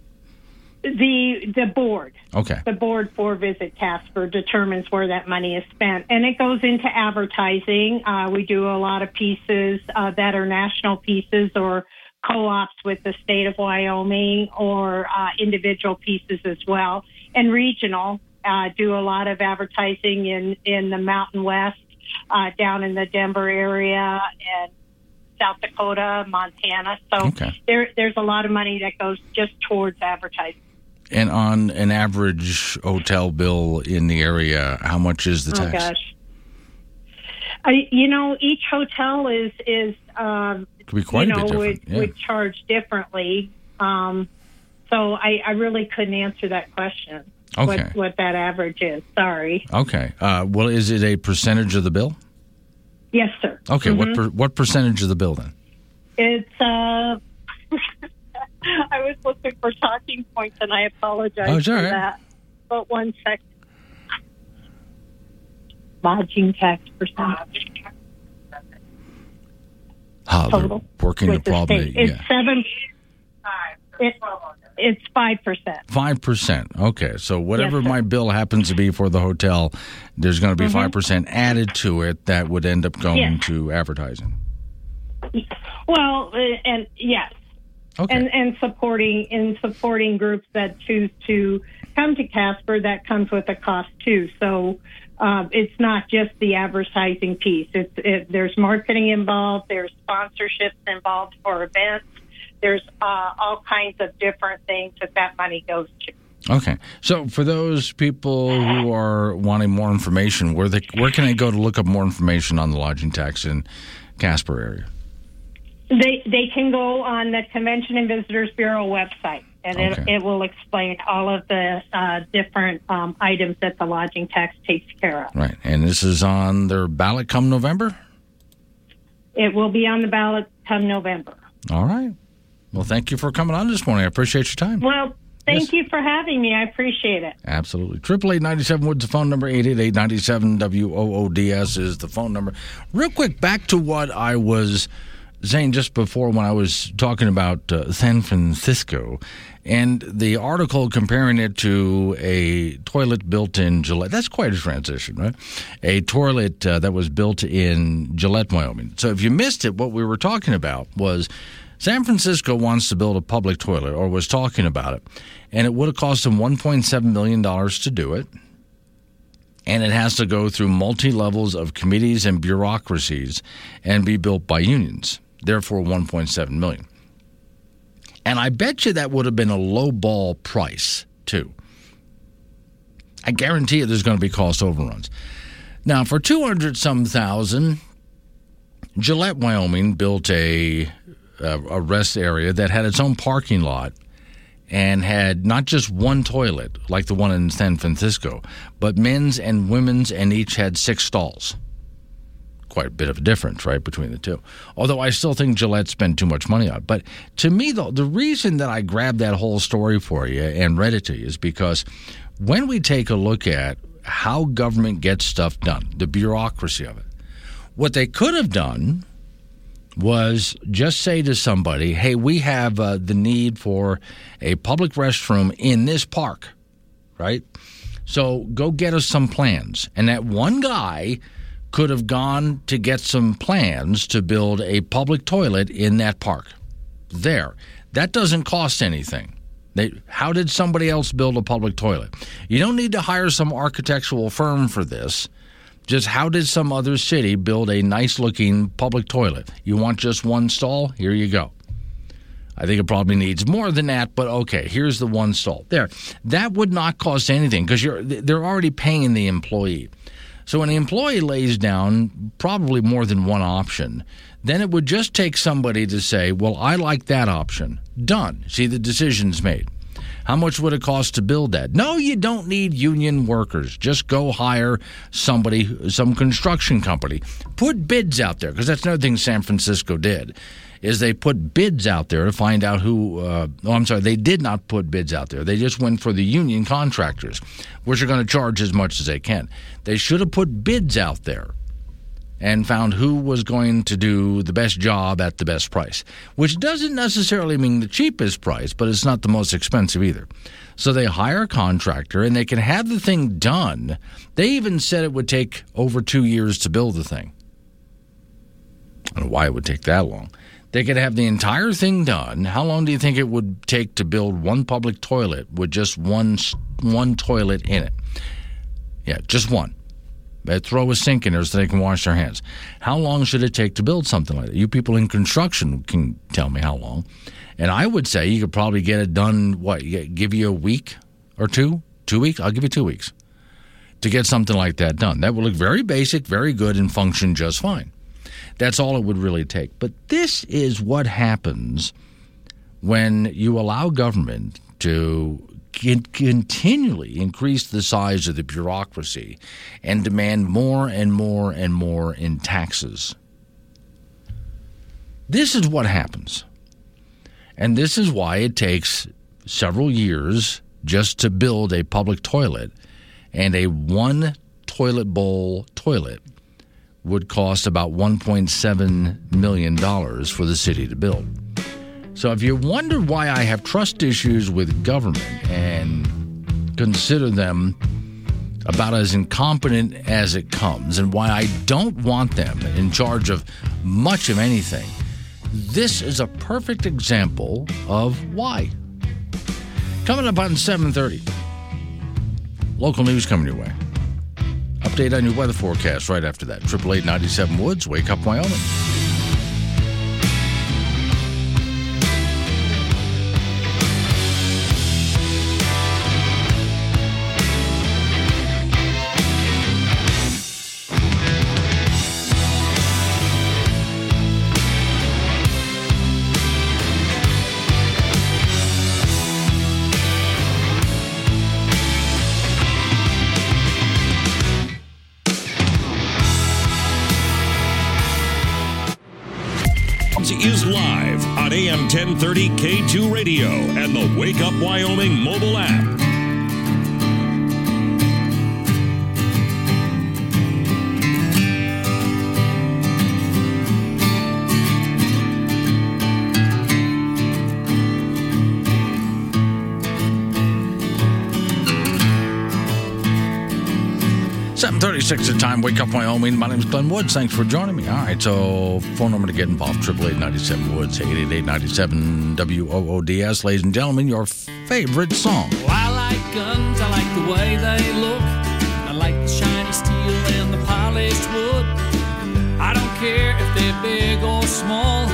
the the board, Okay. the board for Visit Casper determines where that money is spent, and it goes into advertising. Uh, we do a lot of pieces uh, that are national pieces or co-ops with the state of Wyoming or uh, individual pieces as well, and regional. Uh, do a lot of advertising in in the Mountain West, uh, down in the Denver area, and South Dakota, Montana. So Okay. there, there's a lot of money that goes just towards advertising. And on an average hotel bill in the area, how much is the Oh tax? gosh. I, you know, each hotel is is um, Could be quite you know would yeah. would charge differently. Um, so I, I really couldn't answer that question. Okay. What what that average is? Sorry. Okay. Uh, well, is it a percentage of the bill? Yes, sir. Okay. What Mhm. per, what percentage of the bill then? It's. Uh, I was looking for talking points, and I apologize Oh, it's for all right. that. But one second. Lodging tax percentage. Ah, they're total working the with the problem. state. It's yeah. seven. It, it's five percent. Five percent. Okay, so whatever Yes, my bill happens to be for the hotel, there's going to be Mhm. 5 percent added to it that would end up going Yes. to advertising. Well, uh, and yes, Okay. and and supporting in supporting groups that choose to come to Casper, that comes with a cost too. So. Um, it's not just the advertising piece. It's it, there's marketing involved. There's sponsorships involved for events. There's uh, all kinds of different things that that money goes to. Okay. So for those people who are wanting more information, where they where can they go to look up more information on the lodging tax in Casper area? They they can go on the Convention and Visitors Bureau website, and Okay. it, it will explain all of the uh, different um, items that the lodging tax takes care of. Right. And this is on their ballot come November? It will be on the ballot come November. All right. Well, thank you for coming on this morning. I appreciate your time. Well, thank Yes. you for having me. I appreciate it. Absolutely. Triple eight ninety seven Woods the phone number. Eight eight eight ninety seven W O O D S is the phone number. Real quick, back to what I was saying just before when I was talking about uh, San Francisco and the article comparing it to a toilet built in Gillette. That's quite a transition, right? A toilet uh, that was built in Gillette, Wyoming. So if you missed it, what we were talking about was San Francisco wants to build a public toilet or was talking about it, and it would have cost them $1.7 million to do it. And it has to go through multi levels of committees and bureaucracies and be built by unions. Therefore, 1.7 million. And I bet you that would have been a low ball price too. I guarantee you there's going to be cost overruns. Now, for 200 some thousand, Gillette, Wyoming built a, a, a rest area that had its own parking lot and had not just one toilet like the one in San Francisco, but men's and women's, and each had six stalls. Quite a bit of a difference, right, between the two. Although I still think Gillette spent too much money on it. But to me, though, the reason that I grabbed that whole story for you and read it to you is because when we take a look at how government gets stuff done, the bureaucracy of it, what they could have done was just say to somebody, hey, we have uh, the need for a public restroom in this park, right? So go get us some plans. And that one guy could have gone to get some plans to build a public toilet in that park. There. That doesn't cost anything. They, how did somebody else build a public toilet? You don't need to hire some architectural firm for this. Just how did some other city build a nice looking public toilet? You want just one stall? Here you go. I think it probably needs more than that, but okay, here's the one stall. There. That would not cost anything because you're they're already paying the employee. So when the employee lays down probably more than one option, then it would just take somebody to say, "Well, I like that option." Done. See the decision's made. How much would it cost to build that? No, you don't need union workers. Just go hire somebody, some construction company. Put bids out there because that's another thing San Francisco did is they put bids out there to find out who. Uh, oh, I'm sorry, they did not put bids out there. They just went for the union contractors, which are going to charge as much as they can. They should have put bids out there and found who was going to do the best job at the best price, which doesn't necessarily mean the cheapest price, but it's not the most expensive either. So they hire a contractor and they can have the thing done. They even said it would take over two years to build the thing. I don't know why it would take that long. They could have the entire thing done. How long do you think it would take to build one public toilet with just one one toilet in it? Yeah, just one. They throw a sink in there so they can wash their hands. How long should it take to build something like that? You people in construction can tell me how long. And I would say you could probably get it done. What? Give you a week or two? Two weeks? I'll give you two weeks to get something like that done. That would look very basic, very good, and function just fine. That's all it would really take. But this is what happens when you allow government to continually increase the size of the bureaucracy and demand more and more and more in taxes. This is what happens. And this is why it takes several years just to build a public toilet and a one toilet bowl toilet would cost about $1.7 million for the city to build. So if you wonder why I have trust issues with government and consider them about as incompetent as it comes and why I don't want them in charge of much of anything, this is a perfect example of why. Coming up on 7:30. Local news coming your way. Update on your weather forecast right after that. Triple eight ninety seven Woods, Wake Up Wyoming. 1030 K2 Radio and the Wake Up Wyoming mobile app. 736 at time. Wake up, Wyoming. My name is Glenn Woods. Thanks for joining me. All right, so phone number to get involved, 888 Woods, 888 WOODS. Ladies and gentlemen, your favorite song. Well, I like guns. I like the way they look. I like the shiny steel and the polished wood. I don't care if they're big or small.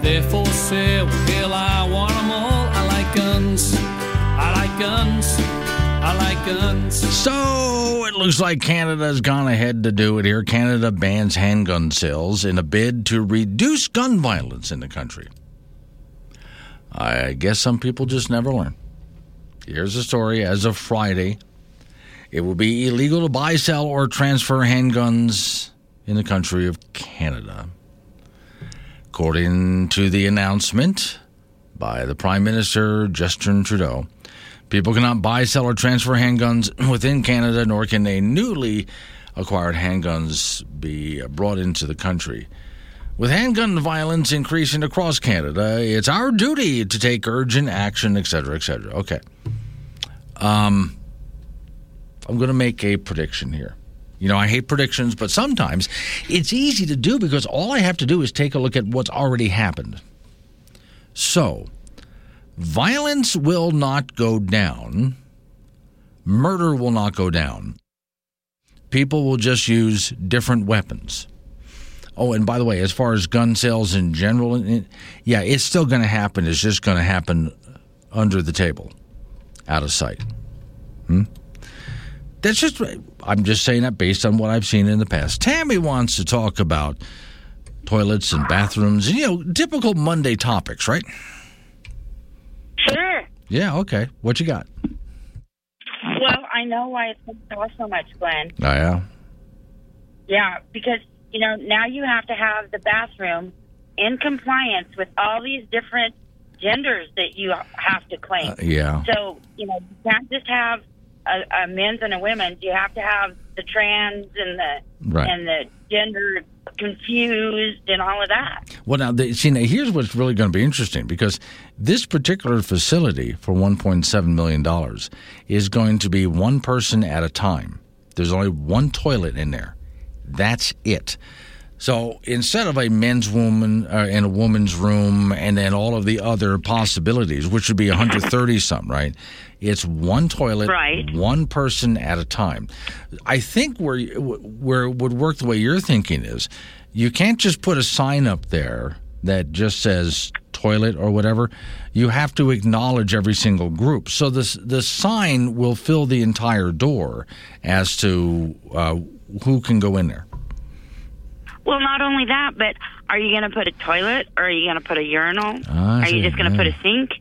They're for sale, hell, I want them all. I like guns. I like guns. I like guns. So it looks like Canada's gone ahead to do it here. Canada bans handgun sales in a bid to reduce gun violence in the country. I guess some people just never learn. Here's the story. As of Friday, it will be illegal to buy, sell, or transfer handguns in the country of Canada. According to the announcement by the Prime Minister, Justin Trudeau, People cannot buy, sell, or transfer handguns within Canada, nor can they newly acquired handguns be brought into the country With handgun violence increasing across Canada, it's our duty to take urgent action, etc., etc. Okay. Um, I'm going to make a prediction here. You know, I hate predictions, but sometimes it's easy to do because all I have to do is take a look at what's already happened. So, violence will not go down, murder will not go down. People will just use different weapons. Oh, and by the way, as far as gun sales in general, yeah, it's still going to happen. It's just going to happen under the table, out of sight. Hmm? That's just, I'm just saying that based on what I've seen in the past. Tammy wants to talk about toilets and bathrooms, you know, typical Monday topics, right? Yeah, okay. What you got? Well, I know why it's going to cost so much, Glenn. Oh, yeah? Yeah, because, you know, now you have to have the bathroom in compliance with all these different genders that you have to claim. Uh, yeah. So, you know, you can't just have a, a men's and a women's. You have to have the trans and the Right. and the gender confused and all of that. Well, now, the, see, now here's what's really going to be interesting because this particular facility for $1.7 million is going to be one person at a time. There's only one toilet in there. That's it. So instead of a men's woman uh, and a woman's room and then all of the other possibilities, which would be 130 something, right? It's one toilet, Right. one person at a time. I think where where it would work the way you're thinking is, you can't just put a sign up there that just says toilet or whatever. You have to acknowledge every single group. So this the sign will fill the entire door as to uh, who can go in there. Well, not only that, but are you going to put a toilet or are you going to put a urinal? Ah, are you just going to yeah. put a sink?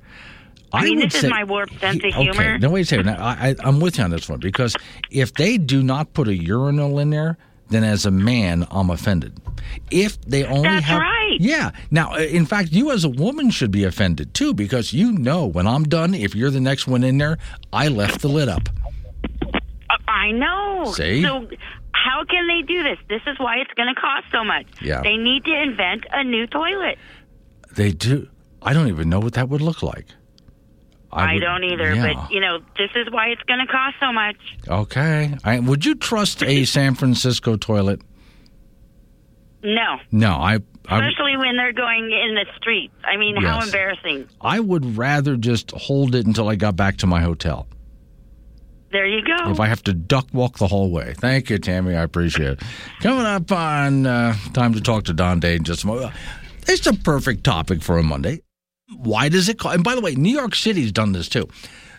I, I mean, this say- is my warped sense of Okay, humor. no, wait a second. Now, I, I, I'm with you on this one because if they do not put a urinal in there, then as a man, I'm offended. If they only That's have, right. yeah. Now, uh, in fact, you as a woman should be offended too because you know when I'm done, if you're the next one in there, I left the lid up. Uh, I know. See? So how can they do this? This is why it's going to cost so much. Yeah. They need to invent a new toilet. They do. I don't even know what that would look like. I, would- don't either, yeah. but you know, this is why it's going to cost so much. okay. I, would you trust a San Francisco toilet? No, No, I. I especially when they're going in the streets. I mean, how embarrassing. I would rather just hold it until I got back to my hotel. There you go. If I have to duck walk the hallway. Thank you, Tammy. I appreciate it. Coming up on uh, Time to Talk to Don Day in just a moment. It's a perfect topic for a Monday. Why does it call? And by the way, New York City's done this too.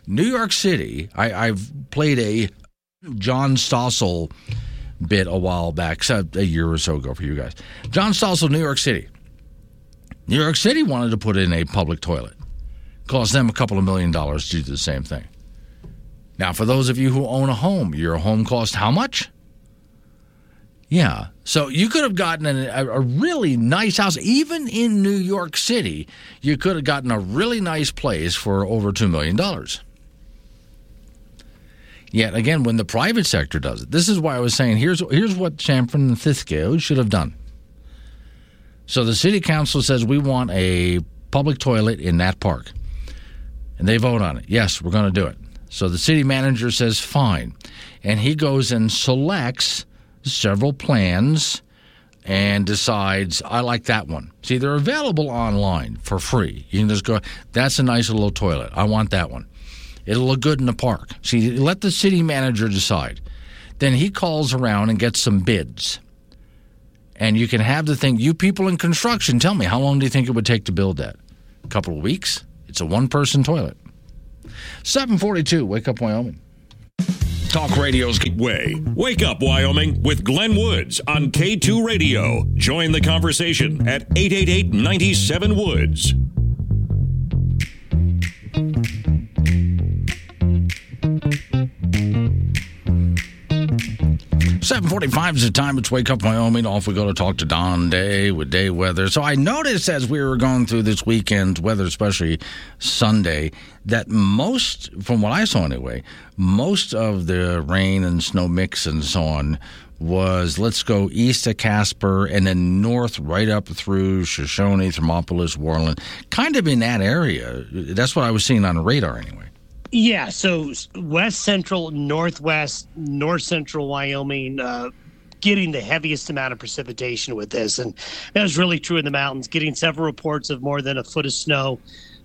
New York City, I, I've played a John Stossel bit a while back, a year or so ago for you guys. John Stossel, New York City. New York City wanted to put in a public toilet. Cost them a couple of million dollars to do the same thing. Now, for those of you who own a home, your home cost how much? Yeah. So you could have gotten a, a really nice house, even in New York City. You could have gotten a really nice place for over $2 million. Yet again, when the private sector does it, this is why I was saying here's, here's what San Francisco should have done. So the city council says we want a public toilet in that park. And they vote on it. Yes, we're going to do it. So the city manager says fine. And he goes and selects several plans and decides, I like that one. See, they're available online for free. You can just go, that's a nice little toilet. I want that one. It'll look good in the park. See, let the city manager decide. Then he calls around and gets some bids. And you can have the thing, you people in construction, tell me, how long do you think it would take to build that? A couple of weeks? It's a one person toilet. 742, Wake Up Wyoming. Talk Radio's Way. Wake up, Wyoming, with Glenn Woods on K2 Radio. Join the conversation at 888 97 Woods. 745 is the time. It's Wake Up Wyoming. Off we go to talk to Don Day with day weather. So I noticed as we were going through this weekend's weather, especially Sunday, that most, from what I saw anyway, most of the rain and snow mix and so on was let's go east of Casper and then north right up through Shoshone, Thermopolis, Worland, kind of in that area. That's what I was seeing on radar anyway. Yeah, so west central, northwest, north central Wyoming, uh, getting the heaviest amount of precipitation with this. And that was really true in the mountains, getting several reports of more than a foot of snow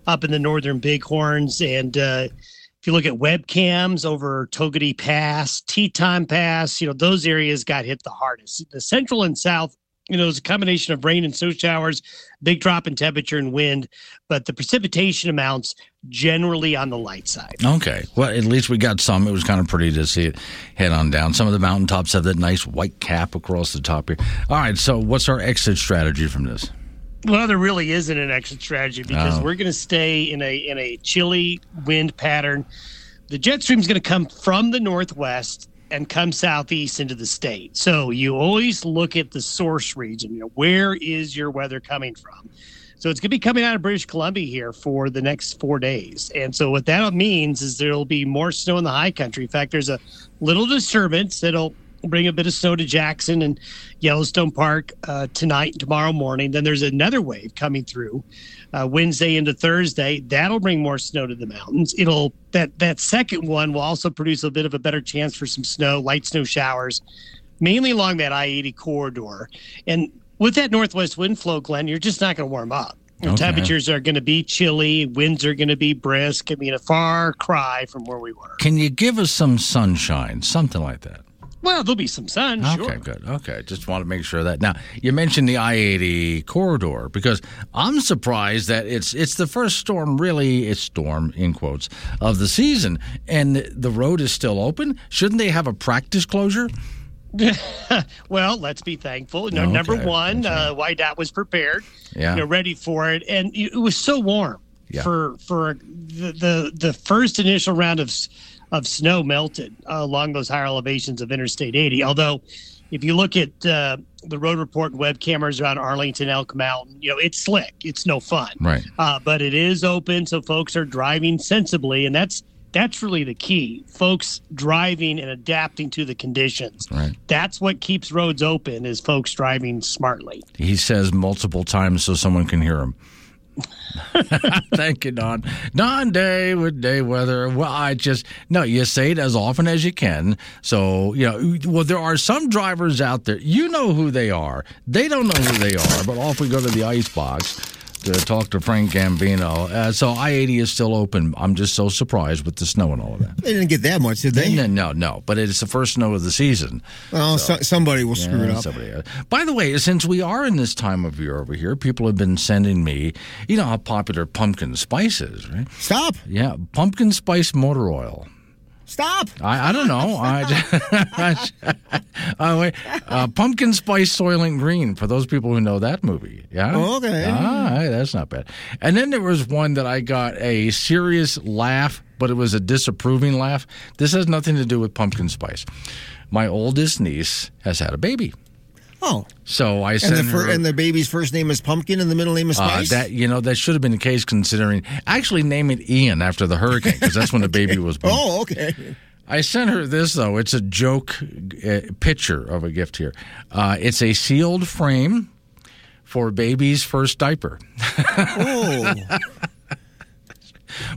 up in the northern Bighorns. And uh, if you look at webcams over Togwotee Pass, Teton Pass, you know, those areas got hit the hardest. The central and south you know, it was a combination of rain and snow showers, big drop in temperature and wind, but the precipitation amounts generally on the light side. Okay. Well, at least we got some. It was kind of pretty to see it head on down. Some of the mountaintops have that nice white cap across the top here. All right. So, what's our exit strategy from this? Well, there really isn't an exit strategy because oh. we're going to stay in a in a chilly wind pattern. The jet stream is going to come from the northwest and come southeast into the state. So you always look at the source region. You know, where is your weather coming from? So it's going to be coming out of British Columbia here for the next four days. And so what that means is there'll be more snow in the high country. In fact, there's a little disturbance that'll bring a bit of snow to Jackson and Yellowstone Park uh, tonight and tomorrow morning. Then there's another wave coming through uh, Wednesday into Thursday. That'll bring more snow to the mountains. It'll that that second one will also produce a bit of a better chance for some snow, light snow showers, mainly along that I-80 corridor. And with that northwest wind flow, Glenn, you're just not going to warm up. Okay. Temperatures are going to be chilly. Winds are going to be brisk. I mean, a far cry from where we were. Can you give us some sunshine, something like that? Well, there'll be some sun. Sure. Okay, sure. good. Okay, just want to make sure that. Now, you mentioned the I-80 corridor because I'm surprised that it's it's the first storm, really, it's storm in quotes of the season, and the road is still open. Shouldn't they have a practice closure? well, let's be thankful. No, okay. Number one, right. uh, WYDOT was prepared, yeah, you know, ready for it, and it was so warm yeah. for for the, the the first initial round of of snow melted uh, along those higher elevations of Interstate 80. Although, if you look at uh, the road report web cameras around Arlington, Elk Mountain, you know, it's slick. It's no fun. Right. Uh, but it is open, so folks are driving sensibly. And that's that's really the key. Folks driving and adapting to the conditions. Right. That's what keeps roads open is folks driving smartly. He says multiple times so someone can hear him. Thank you, Don. Don Day with day weather. Well, I just no, you say it as often as you can. So you know, well, there are some drivers out there. You know who they are. They don't know who they are. But off we go to the ice box to talk to Frank Gambino. Uh, so I 80 is still open. I'm just so surprised with the snow and all of that. They didn't get that much, did they? No, no, no. But it's the first snow of the season. Well, so, somebody will screw it up. Somebody, by the way, since we are in this time of year over here, people have been sending me, you know how popular pumpkin spice is, right? Stop. Yeah, pumpkin spice motor oil. Stop. I, I don't know. I, uh, wait, uh, Pumpkin Spice Soylent Green for those people who know that movie. Yeah. Okay. Ah, that's not bad. And then there was one that I got a serious laugh, but it was a disapproving laugh. This has nothing to do with pumpkin spice. My oldest niece has had a baby. Oh, so I sent and the, her, and the baby's first name is Pumpkin, and the middle name is Spice. Uh, that you know that should have been the case considering actually name it Ian after the hurricane because that's when the baby was born. oh, okay. I sent her this though. It's a joke uh, picture of a gift here. Uh, it's a sealed frame for baby's first diaper. oh.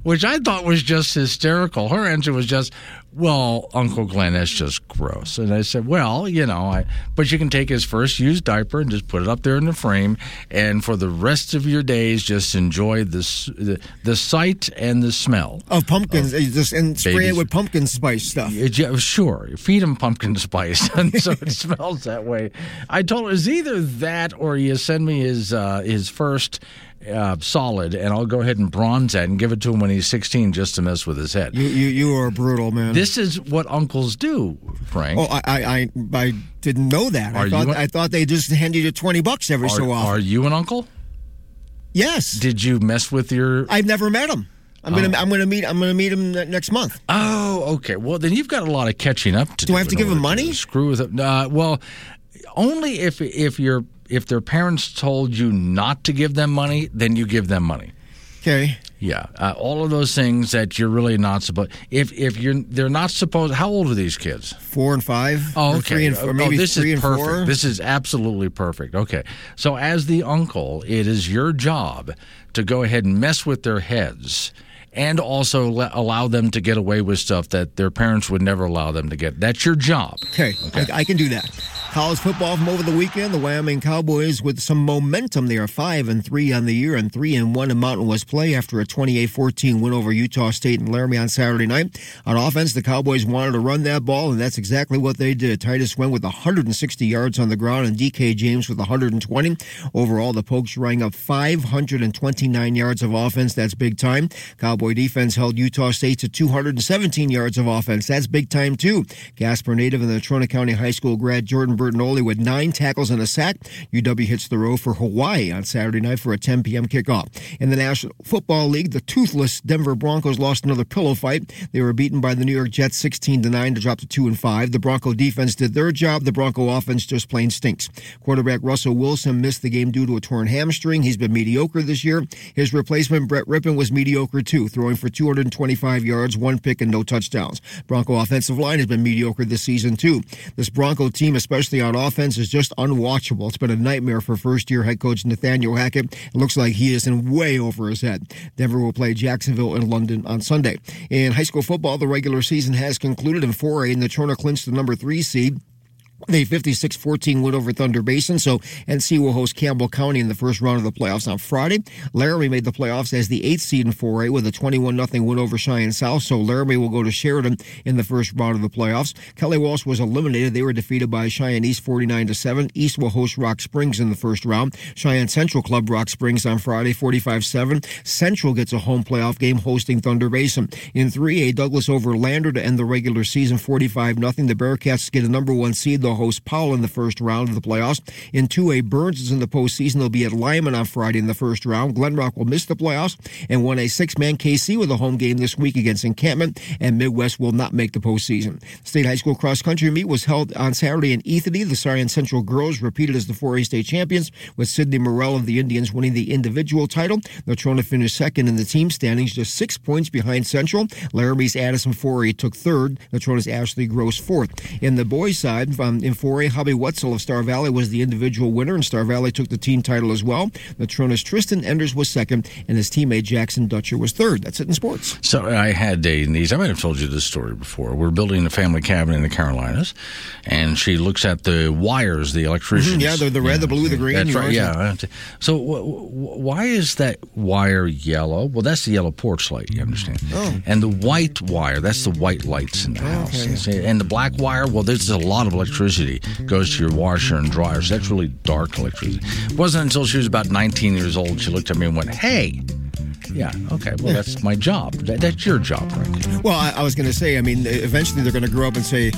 Which I thought was just hysterical. Her answer was just, well, Uncle Glenn, that's just gross. And I said, well, you know, I, but you can take his first used diaper and just put it up there in the frame, and for the rest of your days, just enjoy this, the the sight and the smell of pumpkins. Of just and spray babies. it with pumpkin spice stuff. Yeah, sure, feed him pumpkin spice, and so it smells that way. I told her it's either that or you send me his uh, his first uh, solid, and I'll go ahead and bronze that and give it to him when he's 16 just to mess with his head. You you, you are brutal, man. This is what uncles do, Frank. Oh, I I, I didn't know that. Are I thought I thought they just handed you 20 bucks every are, so often. Are you an uncle? Yes. Did you mess with your? I've never met him. I'm gonna I'm gonna meet I'm gonna meet him next month. Oh, okay. Well, then you've got a lot of catching up to do. Do I have to give him money? Screw with it. Uh, well, only if if your if their parents told you not to give them money, then you give them money. Okay. Yeah, uh, all of those things that you're really not supposed. If if you're they're not supposed. How old are these kids? Four and five. Oh, Or okay. Three and four, oh, maybe this three is and perfect. four. This is absolutely perfect. Okay, so as the uncle, it is your job to go ahead and mess with their heads. And also le- allow them to get away with stuff that their parents would never allow them to get. That's your job. Okay, I, I can do that. College football from over the weekend. The Wyoming Cowboys with some momentum. They are five and three on the year and three and one in Mountain West play after a 28-14 win over Utah State and Laramie on Saturday night. On offense, the Cowboys wanted to run that ball, and that's exactly what they did. Titus Swen with 160 yards on the ground, and D.Q. James with 120. Overall, the Pokes rang up 529 yards of offense. That's big time. Cowboy defense held Utah State to 217 yards of offense. That's big time too. Casper native and Natrona County High School grad Jordan Bertagnole with nine tackles and a sack. UW hits the road for Hawaii on Saturday night for a 10 p.m. kickoff. In the National Football League, the toothless Denver Broncos lost another pillow fight. They were beaten by the New York Jets 16 to 9 to drop to 2 and 5. The Bronco defense did their job. The Bronco offense just plain stinks. Quarterback Russell Wilson missed the game due to a torn hamstring. He's been mediocre this year. His replacement Brett Rypien was mediocre too, throwing for 225 yards, one pick and no touchdowns. Bronco offensive line has been mediocre this season too. This Bronco team, especially on offense, is just unwatchable. It's been a nightmare for first year head coach Nathaniel Hackett. It looks like he is in way over his head. Denver will play Jacksonville in London on Sunday. In high school football, the regular season has concluded and 4A and Natrona clinched the number three seed. They 56-14 win over Thunder Basin, so NC will host Campbell County in the first round of the playoffs on Friday. Laramie made the playoffs as the eighth seed in 4A with a 21-0 win over Cheyenne South, so Laramie will go to Sheridan in the first round of the playoffs. Kelly Walsh was eliminated. They were defeated by Cheyenne East 49-7. East will host Rock Springs in the first round. Cheyenne Central Club Rock Springs on Friday 45-7. Central gets a home playoff game hosting Thunder Basin. In 3A, Douglas over Lander to end the regular season 45-0. The Bearcats get a number one seed. They'll host Powell in the first round of the playoffs. In 2A, Burns is in the postseason. They'll be at Lyman on Friday in the first round. Glenrock will miss the playoffs and won a six-man Kaycee with a home game this week against Encampment, and Midwest will not make the postseason. State high school cross-country meet was held on Saturday in Ethete. The Cheyenne Central girls repeated as the 4A state champions, with Sidney Morell of the Indians winning the individual title. Natrona finished second in the team standings, just six points behind Central. Laramie's Addison 4A took third. Natrona's Ashley Gross fourth. In the boys' side, um, um, in 4A, Hobby Wetzel of Star Valley was the individual winner, and Star Valley took the team title as well. Natrona's Tristan Enders was second, and his teammate Jackson Dutcher was third. That's it in sports. So I had a niece. I might have told you this story before. We're building a family cabin in the Carolinas, and she looks at the wires, the electricians. Mhm, yeah, the- the red, the blue, the green, That's right. Yeah. So w- w- why is that wire yellow? Well, that's the yellow porch light. You understand? Oh. And the white wire, that's the white lights in the house. Okay. And the black wire, well, there's a lot of electricity goes to your washer and dryer. So that's really dark electricity. It wasn't until she was about 19 years old she looked at me and went, "Hey." Yeah. Okay. Well, that's my job. That, that's your job, Frank. Well, I, I was going to say, I mean, eventually they're going to grow up and say,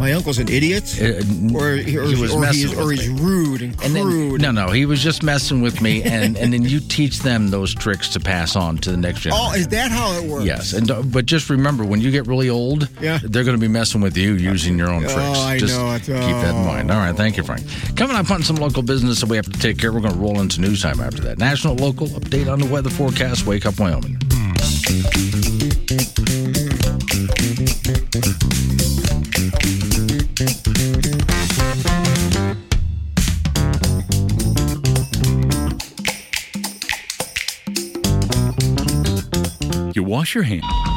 my uncle's an idiot, or, or, he or, was messing he's, or he's me. rude and And then, crude. no, no, he was just messing with me, and, and then you teach them those tricks to pass on to the next generation. oh, is that how it works? Yes, and uh, but just remember, when you get really old, Yeah. they're going to be messing with you using your own tricks. Oh, tricks. I just know it. Keep that in Oh. mind. All right, thank you, Frank. Coming up on some local business that we have to take care. of. We're going to roll into news time after that. National, local update on the weather forecast. Wake up, Wyoming. You wash your hands.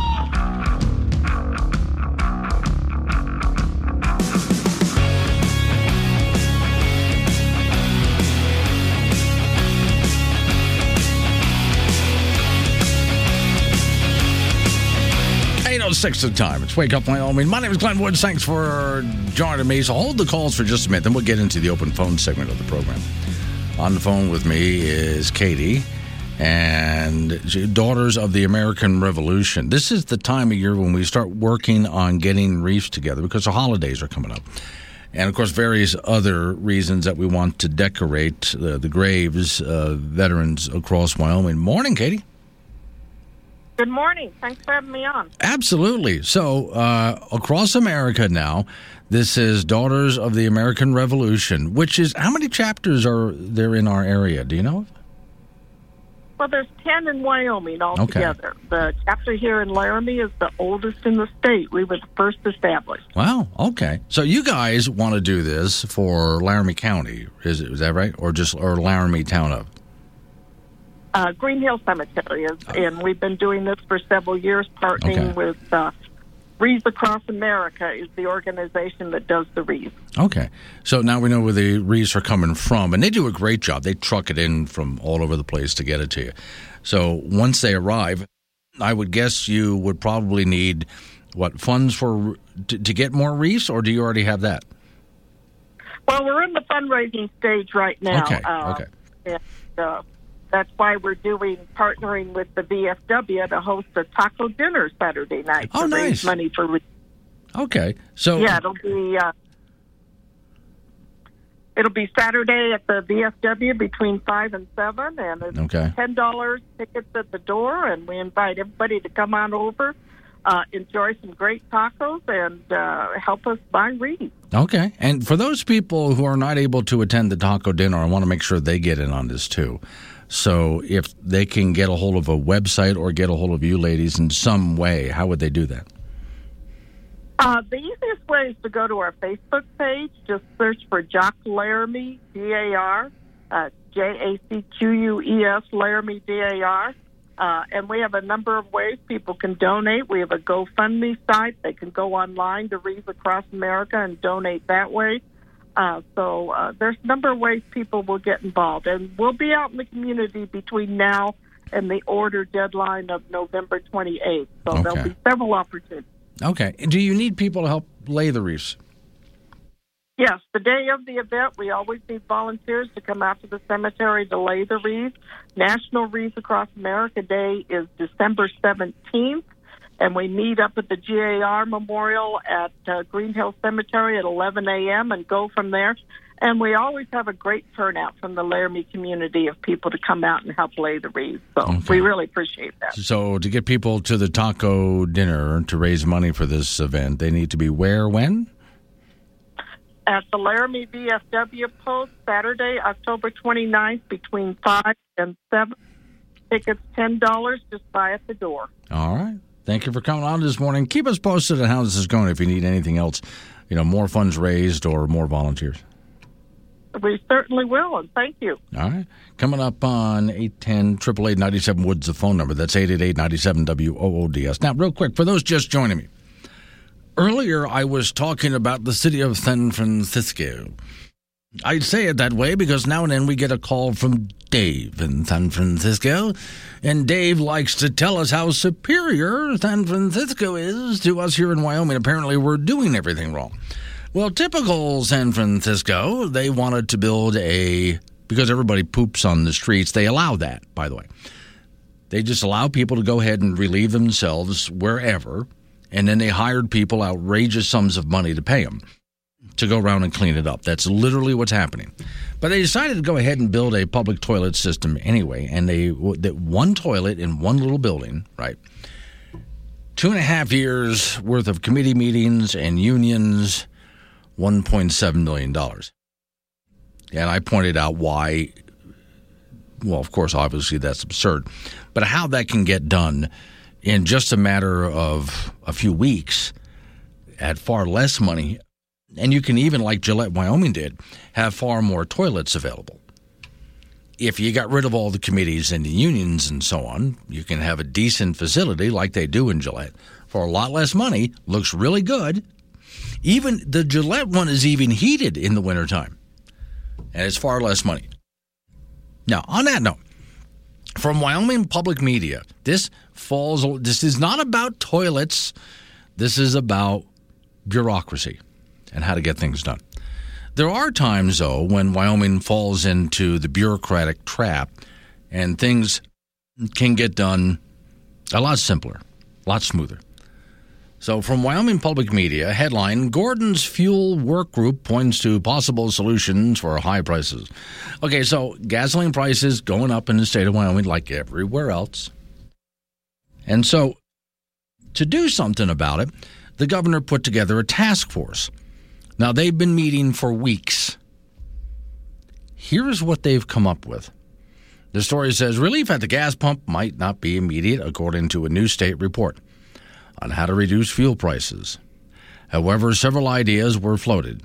Oh six the time. It's Wake Up Wyoming. My name is Glenn Woods. Thanks for joining me. So hold the calls for just a minute, then we'll get into the open phone segment of the program. On the phone with me is Katie and Daughters of the American Revolution. This is the time of year when we start working on getting reefs together because the holidays are coming up. And of course, various other reasons that we want to decorate uh, the graves of veterans across Wyoming. Morning, Katie. Good morning. Thanks for having me on. Absolutely. So, uh, across America now, this is Daughters of the American Revolution, which is how many chapters are there in our area? Do you know? Well, there's 10 in Wyoming altogether. Okay. The chapter here in Laramie is the oldest in the state. We were the first established. Wow. Okay. So you guys want to do this for Laramie County, is, is that right? Or just or Laramie Town of? Uh, Green Hill Cemetery, is, and we've been doing this for several years, partnering okay. with uh, Wreaths Across America is the organization that does the wreaths. Okay, so now we know where the wreaths are coming from, and they do a great job. They truck it in from all over the place to get it to you. So once they arrive, I would guess you would probably need what funds for to, to get more wreaths, or do you already have that? Well, we're in the fundraising stage right now. Okay. Uh, okay. And, uh, that's why we're doing partnering with the VFW to host a taco dinner Saturday night oh, to nice. raise money for. Okay, so yeah, it'll be uh, it'll be Saturday at the VFW between five and seven, and it's okay. ten dollars tickets at the door, and we invite everybody to come on over. Uh, enjoy some great tacos and uh, help us buy wreaths. Okay. And for those people who are not able to attend the taco dinner, I want to make sure they get in on this too. So if they can get a hold of a website or get a hold of you ladies in some way, how would they do that? Uh, the easiest way is to go to our Facebook page. Just search for Jacques Laramie, D A R, uh, J A C Q U E S, Laramie, D A R. Uh, and we have a number of ways people can donate. We have a GoFundMe site. They can go online to Wreaths Across America and donate that way. Uh, so uh, there's a number of ways people will get involved, and we'll be out in the community between now and the order deadline of November 28th. So okay. there'll be several opportunities. Okay. Do you need people to help lay the wreaths? Yes, the day of the event, we always need volunteers to come out to the cemetery to lay the wreath. National Wreaths Across America Day is December 17th and we meet up at the GAR Memorial at uh, Green Hill Cemetery at 11 a.m. and go from there. And we always have a great turnout from the Laramie community of people to come out and help lay the wreath. So okay. we really appreciate that. So to get people to the taco dinner to raise money for this event, they need to be where, when? At the Laramie VFW Post, Saturday, October 29th, between 5 and 7. Tickets $10, just buy at the door. All right. Thank you for coming on this morning. Keep us posted on how this is going if you need anything else, you know, more funds raised or more volunteers. We certainly will, and thank you. All right. Coming up on 810 888 97 Woods, the phone number. That's 888 97 WOODS. Now, real quick, for those just joining me, earlier I was talking about the city of San Francisco. I say it that way because now and then we get a call from Dave in San Francisco, and Dave likes to tell us how superior San Francisco is to us here in Wyoming. Apparently, we're doing everything wrong. Well, typical San Francisco, they wanted to build a, because everybody poops on the streets, they allow that, by the way. They just allow people to go ahead and relieve themselves wherever, and then they hired people outrageous sums of money to pay them to go around and clean it up. That's literally what's happening. But they decided to go ahead and build a public toilet system anyway, and they that one toilet in one little building, right? Two and a half years worth of committee meetings and unions, one point seven million dollars. And I pointed out why. Well, of course, obviously that's absurd, but how that can get done in just a matter of a few weeks at far less money and you can even, like Gillette, Wyoming did, have far more toilets available. If you got rid of all the committees and the unions and so on, you can have a decent facility like they do in Gillette for a lot less money, looks really good. Even the Gillette one is even heated in the wintertime, and it's far less money. Now, on that note, from Wyoming Public Media, this falls. This is not about toilets. This is about bureaucracy and how to get things done. There are times, though, when Wyoming falls into the bureaucratic trap and things can get done a lot simpler, a lot smoother. So, from Wyoming Public Media, headline Gordon's Fuel Work Group points to possible solutions for high prices. Okay, so gasoline prices going up in the state of Wyoming like everywhere else. And so, to do something about it, the governor put together a task force. Now, they've been meeting for weeks. Here's what they've come up with. The story says relief at the gas pump might not be immediate, according to a new state report on how to reduce fuel prices. However, several ideas were floated.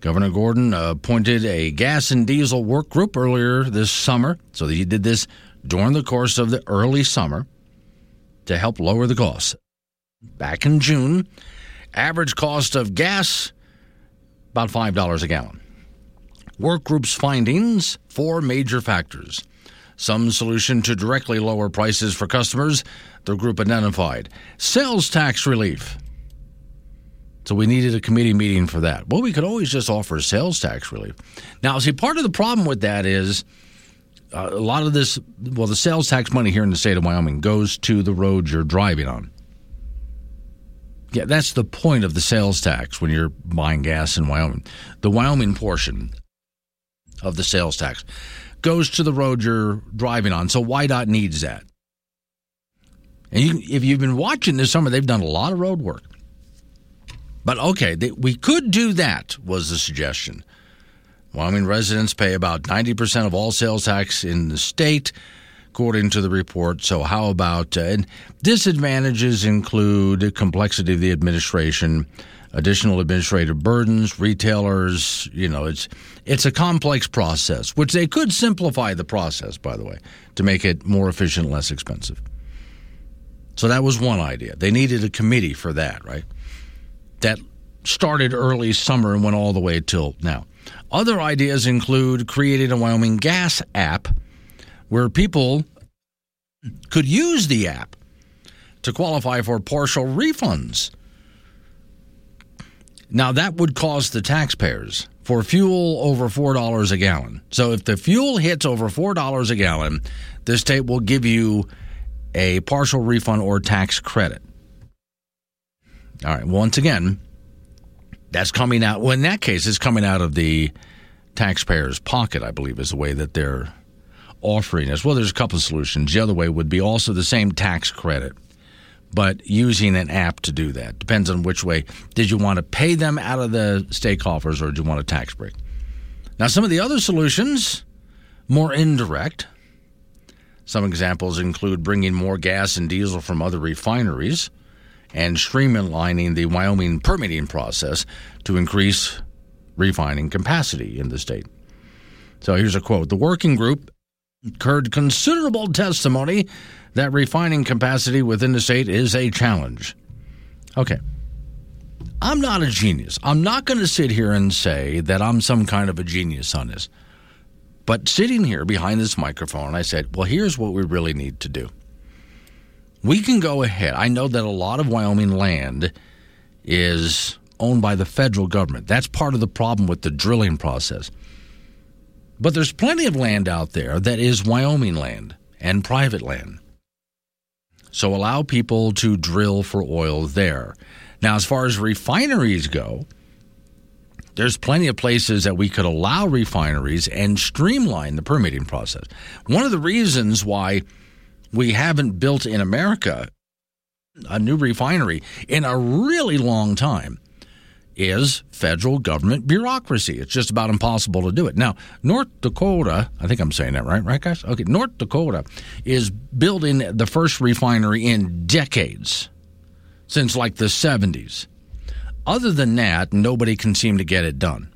Governor Gordon appointed a gas and diesel work group earlier this summer, so he did this during the course of the early summer to help lower the costs. Back in June, average cost of gas about $5 a gallon. Work group's findings four major factors. Some solution to directly lower prices for customers, the group identified. Sales tax relief. So we needed a committee meeting for that. Well, we could always just offer sales tax relief. Now, see, part of the problem with that is uh, a lot of this, well, the sales tax money here in the state of Wyoming goes to the roads you're driving on. Yeah, that's the point of the sales tax when you're buying gas in Wyoming. The Wyoming portion of the sales tax goes to the road you're driving on. So WYDOT needs that. And you, if you've been watching this summer, they've done a lot of road work. But okay, they, we could do that, was the suggestion. Wyoming residents pay about 90% of all sales tax in the state, according to the report. So, how about uh, disadvantages include complexity of the administration, additional administrative burdens, retailers. You know, it's it's a complex process, which they could simplify the process, by the way, to make it more efficient, less expensive. So that was one idea. They needed a committee for that, right? That started early summer and went all the way till now. Other ideas include creating a Wyoming gas app where people could use the app to qualify for partial refunds. Now, that would cost the taxpayers for fuel over $4 a gallon. So, if the fuel hits over $4 a gallon, the state will give you a partial refund or tax credit. All right, once again, that's coming out. Well, in that case, it's coming out of the taxpayer's pocket, I believe, is the way that they're offering us. Well, there's a couple of solutions. The other way would be also the same tax credit, but using an app to do that. Depends on which way. Did you want to pay them out of the state coffers or do you want a tax break? Now, some of the other solutions, more indirect. Some examples include bringing more gas and diesel from other refineries and streamlining the Wyoming permitting process to increase refining capacity in the state. So here's a quote The working group heard considerable testimony that refining capacity within the state is a challenge. Okay. I'm not a genius. I'm not going to sit here and say that I'm some kind of a genius on this. But sitting here behind this microphone, I said, well, here's what we really need to do. We can go ahead. I know that a lot of Wyoming land is owned by the federal government. That's part of the problem with the drilling process. But there's plenty of land out there that is Wyoming land and private land. So allow people to drill for oil there. Now, as far as refineries go, there's plenty of places that we could allow refineries and streamline the permitting process. One of the reasons why we haven't built in America a new refinery in a really long time is federal government bureaucracy. It's just about impossible to do it. Now, North Dakota, I think I'm saying that right, right, guys? Okay, North Dakota is building the first refinery in decades, since like the 70s. Other than that, nobody can seem to get it done.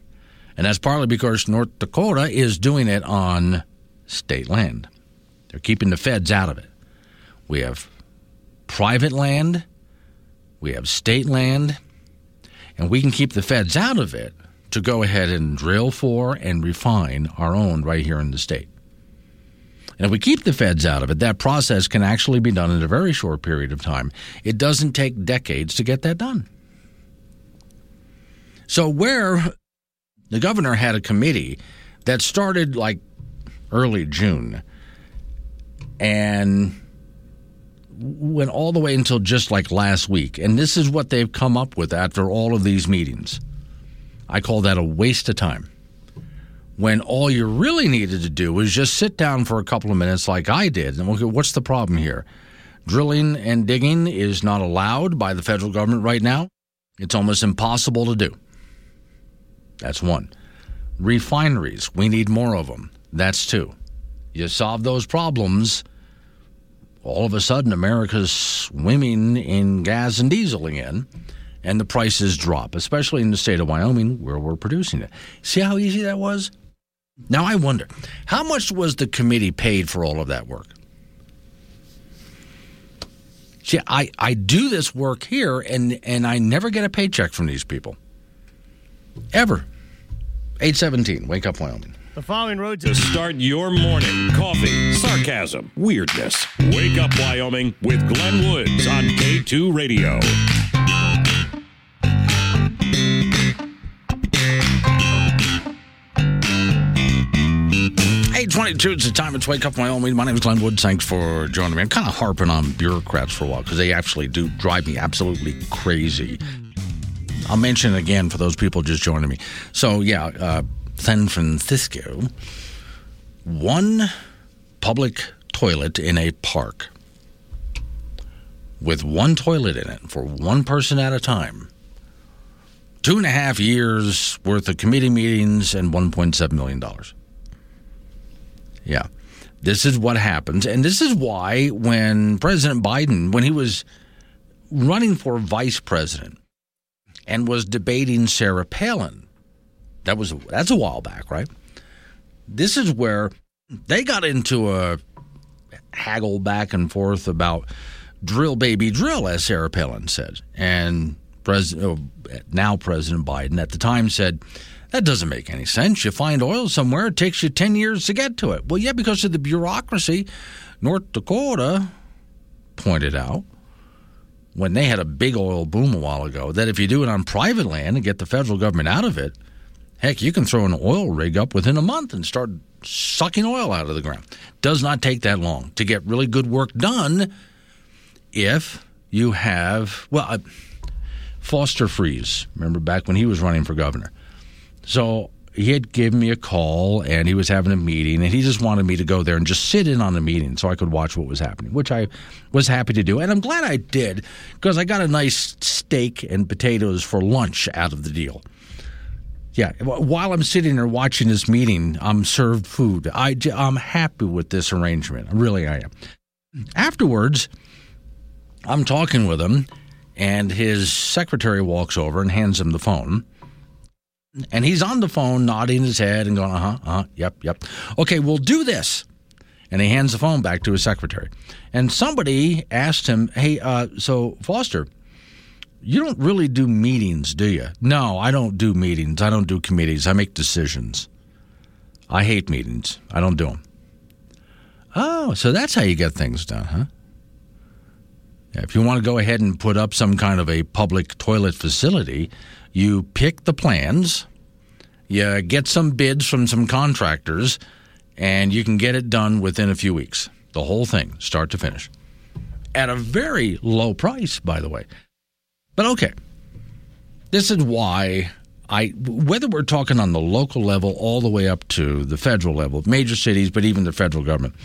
And that's partly because North Dakota is doing it on state land. They're keeping the feds out of it. We have private land, we have state land, and we can keep the feds out of it to go ahead and drill for and refine our own right here in the state. And if we keep the feds out of it, that process can actually be done in a very short period of time. It doesn't take decades to get that done. So, where the governor had a committee that started like early June and went all the way until just like last week. And this is what they've come up with after all of these meetings. I call that a waste of time. When all you really needed to do was just sit down for a couple of minutes, like I did, and okay, what's the problem here? Drilling and digging is not allowed by the federal government right now. It's almost impossible to do. That's one. Refineries, we need more of them. That's two. You solve those problems, all of a sudden America's swimming in gas and diesel again, and the prices drop, especially in the state of Wyoming where we're producing it. See how easy that was? Now I wonder, how much was the committee paid for all of that work? See, I, I do this work here and, and I never get a paycheck from these people. Ever. 817, Wake Up Wyoming. The following roads to start your morning coffee, sarcasm, weirdness. Wake Up Wyoming with Glenn Woods on K2 Radio. 822, it's the time. It's Wake Up Wyoming. My name is Glenn Woods. Thanks for joining me. I'm kind of harping on bureaucrats for a while because they actually do drive me absolutely crazy. I'll mention it again for those people just joining me. So, yeah, uh, San Francisco, one public toilet in a park with one toilet in it for one person at a time. Two and a half years worth of committee meetings and $1.7 million. Yeah. This is what happens. And this is why when President Biden, when he was running for vice president and was debating Sarah Palin, that was that's a while back, right? This is where they got into a haggle back and forth about drill baby drill, as Sarah Palin said. And President, oh, now President Biden at the time said, that doesn't make any sense. You find oil somewhere, it takes you 10 years to get to it. Well, yeah, because of the bureaucracy. North Dakota pointed out when they had a big oil boom a while ago that if you do it on private land and get the federal government out of it, heck, you can throw an oil rig up within a month and start sucking oil out of the ground. Does not take that long to get really good work done if you have, well, Foster Friess. remember back when he was running for governor so he had given me a call and he was having a meeting and he just wanted me to go there and just sit in on the meeting so I could watch what was happening, which I was happy to do. And I'm glad I did because I got a nice steak and potatoes for lunch out of the deal. Yeah, while I'm sitting there watching this meeting, I'm served food. I, I'm happy with this arrangement. Really, I am. Afterwards, I'm talking with him, and his secretary walks over and hands him the phone. And he's on the phone, nodding his head and going, uh huh, uh huh, yep, yep. Okay, we'll do this. And he hands the phone back to his secretary. And somebody asked him, hey, uh, so Foster, you don't really do meetings, do you? No, I don't do meetings. I don't do committees. I make decisions. I hate meetings. I don't do them. Oh, so that's how you get things done, huh? If you want to go ahead and put up some kind of a public toilet facility, you pick the plans, you get some bids from some contractors, and you can get it done within a few weeks. The whole thing, start to finish. At a very low price, by the way. But okay, this is why I, whether we're talking on the local level all the way up to the federal level, major cities, but even the federal government,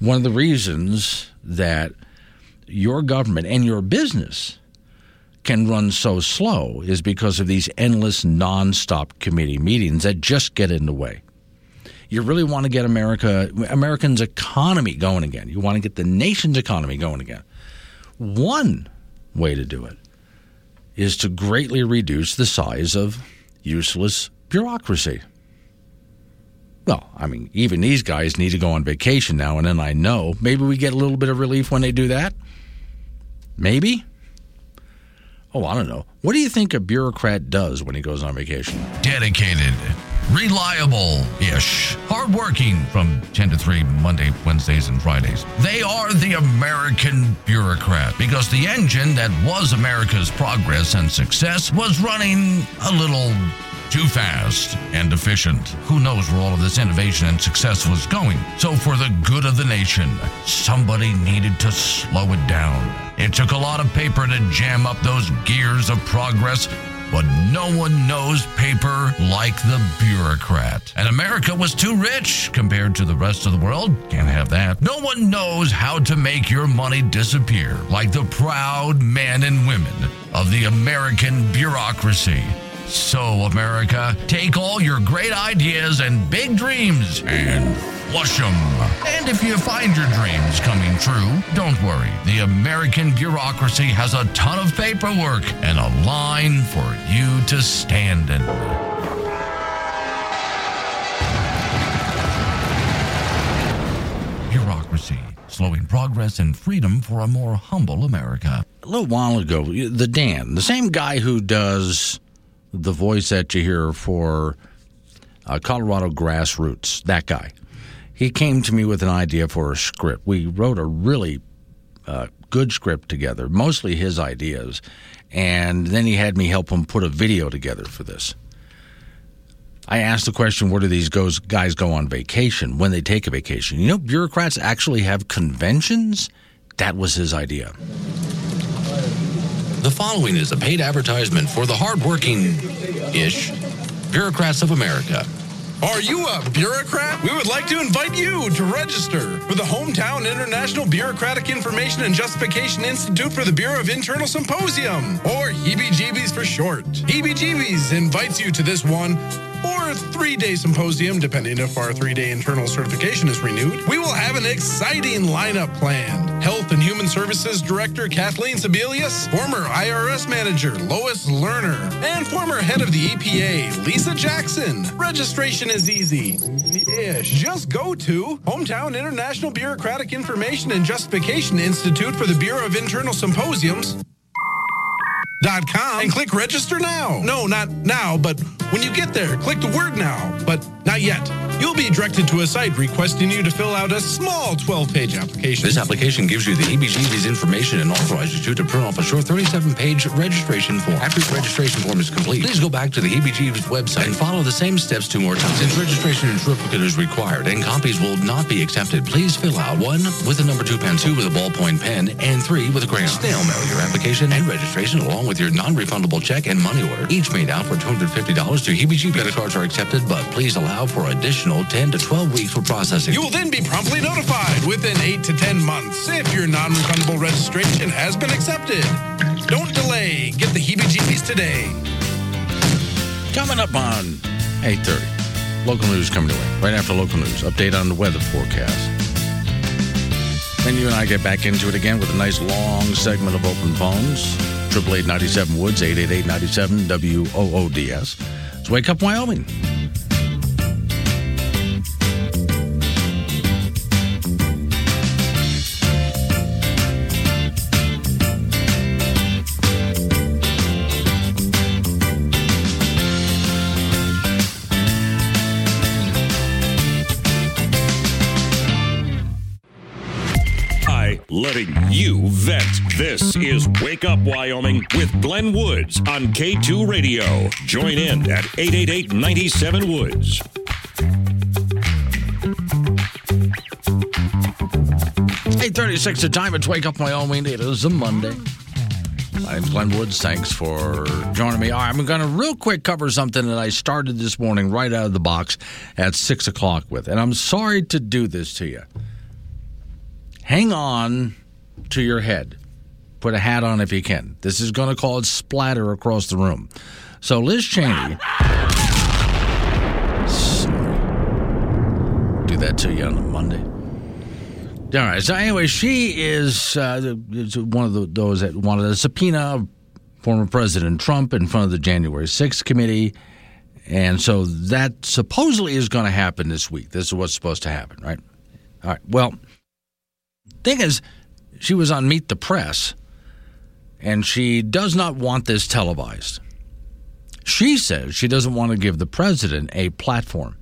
one of the reasons that your government and your business can run so slow is because of these endless, nonstop committee meetings that just get in the way. You really want to get America, Americans' economy going again. You want to get the nation's economy going again. One way to do it is to greatly reduce the size of useless bureaucracy. Well, I mean, even these guys need to go on vacation now and then. I know. Maybe we get a little bit of relief when they do that. Maybe. Oh, I don't know. What do you think a bureaucrat does when he goes on vacation? Dedicated, reliable ish, hardworking from 10 to 3, Monday, Wednesdays, and Fridays. They are the American bureaucrat because the engine that was America's progress and success was running a little too fast and efficient. Who knows where all of this innovation and success was going? So, for the good of the nation, somebody needed to slow it down. It took a lot of paper to jam up those gears of progress, but no one knows paper like the bureaucrat. And America was too rich compared to the rest of the world. Can't have that. No one knows how to make your money disappear like the proud men and women of the American bureaucracy. So, America, take all your great ideas and big dreams and flush them. And if you find your dreams coming true, don't worry. The American bureaucracy has a ton of paperwork and a line for you to stand in. Bureaucracy, slowing progress and freedom for a more humble America. A little while ago, the Dan, the same guy who does the voice that you hear for uh, Colorado Grassroots, that guy, he came to me with an idea for a script. We wrote a really uh, good script together, mostly his ideas, and then he had me help him put a video together for this. I asked the question where do these goes, guys go on vacation when they take a vacation? You know, bureaucrats actually have conventions? That was his idea. The following is a paid advertisement for the hardworking ish bureaucrats of America. Are you a bureaucrat? We would like to invite you to register for the Hometown International Bureaucratic Information and Justification Institute for the Bureau of Internal Symposium, or HEBGBs for short. HEBGBs invites you to this one or three day symposium, depending if our three day internal certification is renewed. We will have an exciting lineup planned. Health and Human Services Director Kathleen Sebelius, former IRS Manager Lois Lerner, and former head of the EPA Lisa Jackson. Registration is easy. Ish. Just go to Hometown International Bureaucratic Information and Justification Institute for the Bureau of Internal Symposiums and click register now. No, not now, but when you get there, click the word now, but not yet. You'll be directed to a site requesting you to fill out a small 12 page application. This application gives you the EBGB's information and authorizes you to print off a short 37 page registration form. After your registration form is complete, please go back to the EBGB's website and follow the same steps two more times. Since registration in triplicate is required and copies will not be accepted, please fill out one with a number two pen, two with a ballpoint pen, and three with a crayon. Snail mail your application and registration along with your non refundable check and money order, each made out for $250 to EBGB. Credit cards are accepted, but please allow for additional 10 to 12 weeks for processing. You will then be promptly notified within 8 to 10 months if your non refundable registration has been accepted. Don't delay. Get the heebie jeebies today. Coming up on 8.30, local news coming away. Right after local news, update on the weather forecast. Then you and I get back into it again with a nice long segment of open phones. 888 Woods, 888 97 WOODS. It's Wake Up Wyoming. Letting you vent. This is Wake Up Wyoming with Glenn Woods on K2 Radio. Join in at 888 97 Woods. Eight thirty-six. The time. It's Wake Up Wyoming. It is a Monday. Name's Glenn Woods. Thanks for joining me. All right, I'm going to real quick cover something that I started this morning right out of the box at six o'clock with, and I'm sorry to do this to you hang on to your head. Put a hat on if you can. This is going to cause splatter across the room. So, Liz Cheney. Sorry. Do that to you on a Monday. All right. So, anyway, she is uh, one of the, those that wanted a subpoena of former President Trump in front of the January 6th committee. And so that supposedly is going to happen this week. This is what's supposed to happen, right? All right. Well, Thing is, she was on Meet the Press, and she does not want this televised. She says she doesn't want to give the president a platform,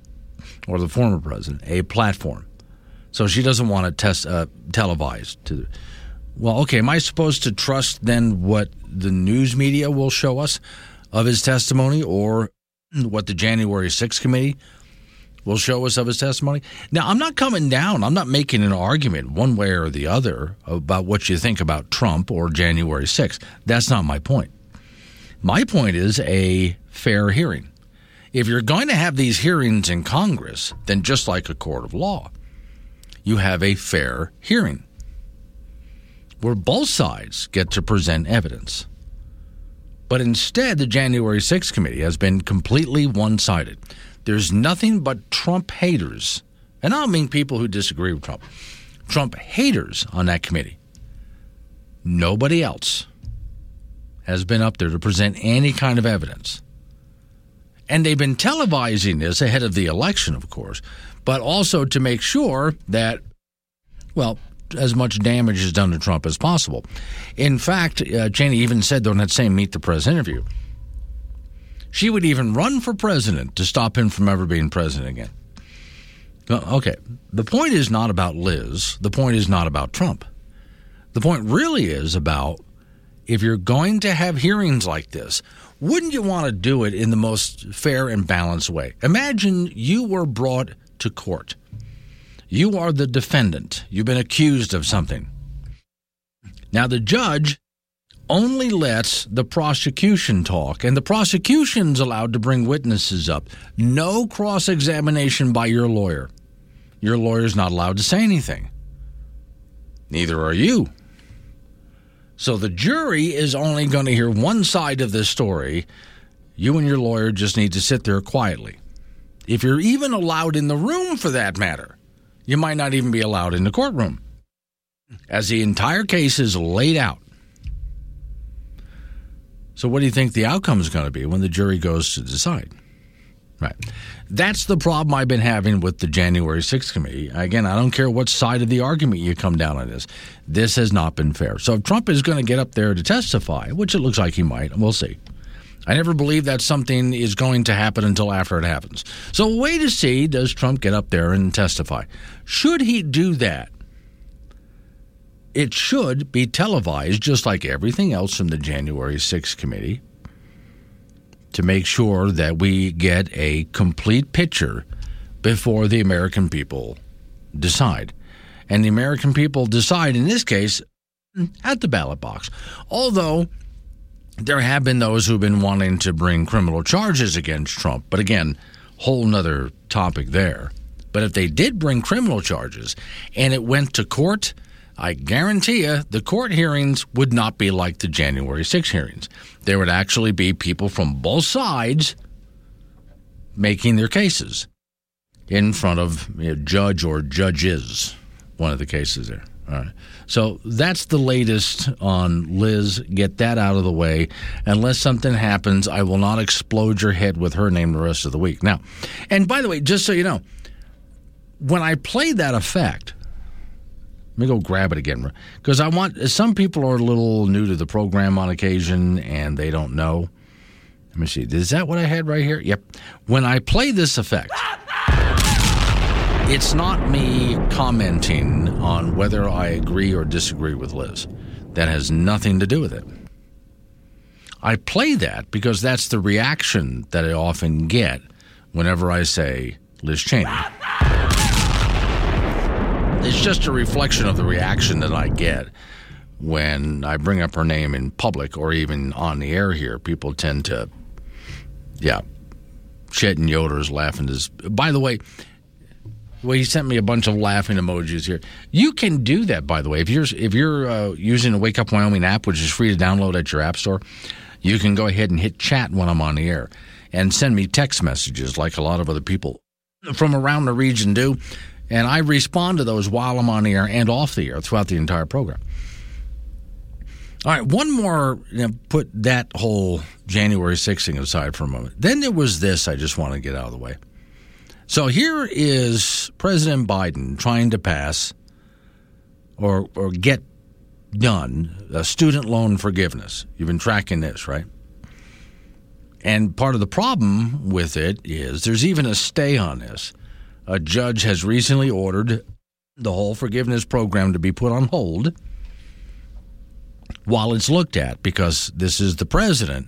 or the former president a platform. So she doesn't want it test uh, televised. To, well, okay, am I supposed to trust then what the news media will show us of his testimony, or what the January 6th committee will show us of his testimony. Now, I'm not coming down. I'm not making an argument one way or the other about what you think about Trump or January 6th. That's not my point. My point is a fair hearing. If you're going to have these hearings in Congress, then just like a court of law, you have a fair hearing where both sides get to present evidence. But instead, the January 6th committee has been completely one sided. There's nothing but Trump haters, and I don't mean people who disagree with Trump, Trump haters on that committee. Nobody else has been up there to present any kind of evidence. And they've been televising this ahead of the election, of course, but also to make sure that, well, as much damage is done to Trump as possible. In fact, uh, Cheney even said during that same Meet the Press interview, she would even run for president to stop him from ever being president again. Okay, the point is not about Liz. The point is not about Trump. The point really is about if you're going to have hearings like this, wouldn't you want to do it in the most fair and balanced way? Imagine you were brought to court you are the defendant. You've been accused of something. Now, the judge only lets the prosecution talk, and the prosecution's allowed to bring witnesses up. No cross examination by your lawyer. Your lawyer's not allowed to say anything. Neither are you. So the jury is only going to hear one side of this story. You and your lawyer just need to sit there quietly. If you're even allowed in the room for that matter you might not even be allowed in the courtroom as the entire case is laid out. So, what do you think the outcome is going to be when the jury goes to decide? Right. That's the problem I've been having with the January 6th committee. Again, I don't care what side of the argument you come down on this. This has not been fair. So, if Trump is going to get up there to testify, which it looks like he might, we'll see. I never believe that something is going to happen until after it happens. So, wait to see does Trump get up there and testify? Should he do that, it should be televised just like everything else from the January 6th committee to make sure that we get a complete picture before the American people decide. And the American people decide, in this case, at the ballot box. Although there have been those who've been wanting to bring criminal charges against Trump. But again, whole nother topic there. But if they did bring criminal charges and it went to court, I guarantee you the court hearings would not be like the January 6 hearings. There would actually be people from both sides making their cases in front of a judge or judges, one of the cases there. All right. So that's the latest on Liz. Get that out of the way. Unless something happens, I will not explode your head with her name the rest of the week. Now, and by the way, just so you know, when I play that effect, let me go grab it again because I want some people are a little new to the program on occasion and they don't know. Let me see. Is that what I had right here? Yep. When I play this effect. It's not me commenting on whether I agree or disagree with Liz. That has nothing to do with it. I play that because that's the reaction that I often get whenever I say Liz Cheney. It's just a reflection of the reaction that I get when I bring up her name in public or even on the air here. People tend to, yeah, Chet and Yoder's laughing. Is, by the way, well, he sent me a bunch of laughing emojis here. You can do that, by the way. If you're if you're uh, using the Wake Up Wyoming app, which is free to download at your app store, you can go ahead and hit chat when I'm on the air and send me text messages like a lot of other people from around the region do. And I respond to those while I'm on the air and off the air throughout the entire program. All right, one more, you know, put that whole January 6th thing aside for a moment. Then there was this I just want to get out of the way. So here is President Biden trying to pass or, or get done a student loan forgiveness. You've been tracking this, right? And part of the problem with it is there's even a stay on this. A judge has recently ordered the whole forgiveness program to be put on hold while it's looked at because this is the president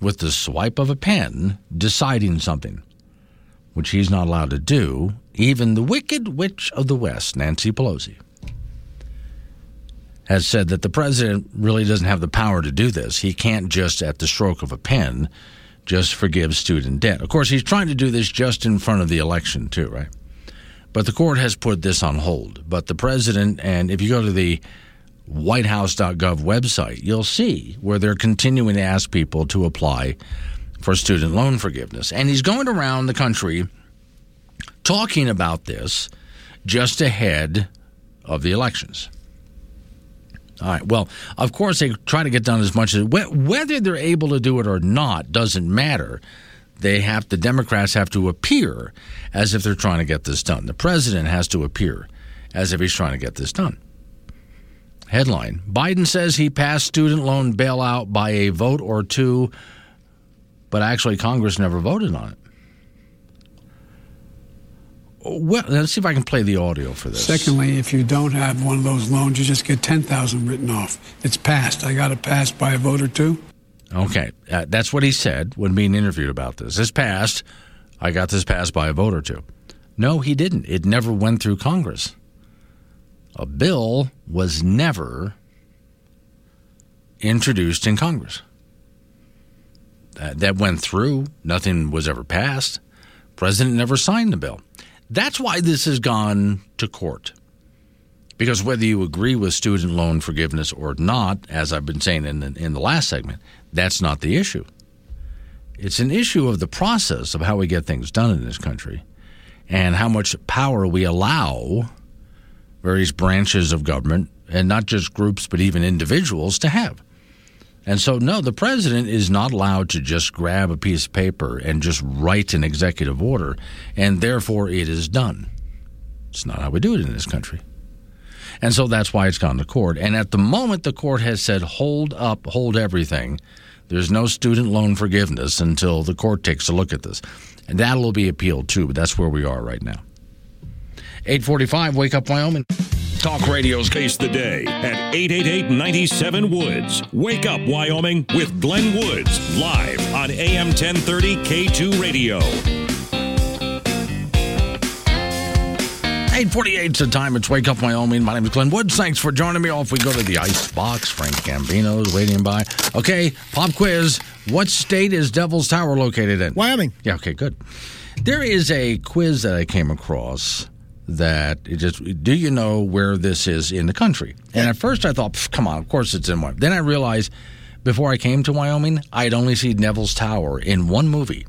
with the swipe of a pen deciding something which he's not allowed to do, even the wicked witch of the West, Nancy Pelosi, has said that the president really doesn't have the power to do this. He can't just, at the stroke of a pen, just forgive student debt. Of course, he's trying to do this just in front of the election, too, right? But the court has put this on hold. But the president, and if you go to the whitehouse.gov website, you'll see where they're continuing to ask people to apply for student loan forgiveness. And he's going around the country talking about this just ahead of the elections. All right. Well, of course, they try to get done as much as whether they're able to do it or not doesn't matter. They have the Democrats have to appear as if they're trying to get this done. The president has to appear as if he's trying to get this done. Headline Biden says he passed student loan bailout by a vote or two, but actually Congress never voted on it. Well, let's see if I can play the audio for this. Secondly, if you don't have one of those loans, you just get 10000 written off. It's passed. I got it passed by a vote or two. Okay. Uh, that's what he said when being interviewed about this. This passed. I got this passed by a vote or two. No, he didn't. It never went through Congress. A bill was never introduced in Congress. That, that went through. Nothing was ever passed. President never signed the bill. That's why this has gone to court. Because whether you agree with student loan forgiveness or not, as I've been saying in the, in the last segment, that's not the issue. It's an issue of the process of how we get things done in this country and how much power we allow various branches of government, and not just groups, but even individuals, to have. And so, no, the president is not allowed to just grab a piece of paper and just write an executive order, and therefore it is done. It's not how we do it in this country. And so that's why it's gone to court. And at the moment, the court has said, hold up, hold everything. There's no student loan forgiveness until the court takes a look at this. And that'll be appealed too, but that's where we are right now. 845, Wake Up Wyoming. Talk Radio's Face the Day at 888 97 Woods. Wake up, Wyoming, with Glenn Woods, live on AM 1030 K2 Radio. 848 is the time. It's Wake Up Wyoming. My name is Glenn Woods. Thanks for joining me. Off we go to the ice box. Frank Gambino's waiting by. Okay, pop quiz. What state is Devil's Tower located in? Wyoming. Yeah, okay, good. There is a quiz that I came across that it just do you know where this is in the country? And at first I thought, come on, of course it's in Wyoming. Then I realized before I came to Wyoming, I'd only seen Devil's Tower in one movie.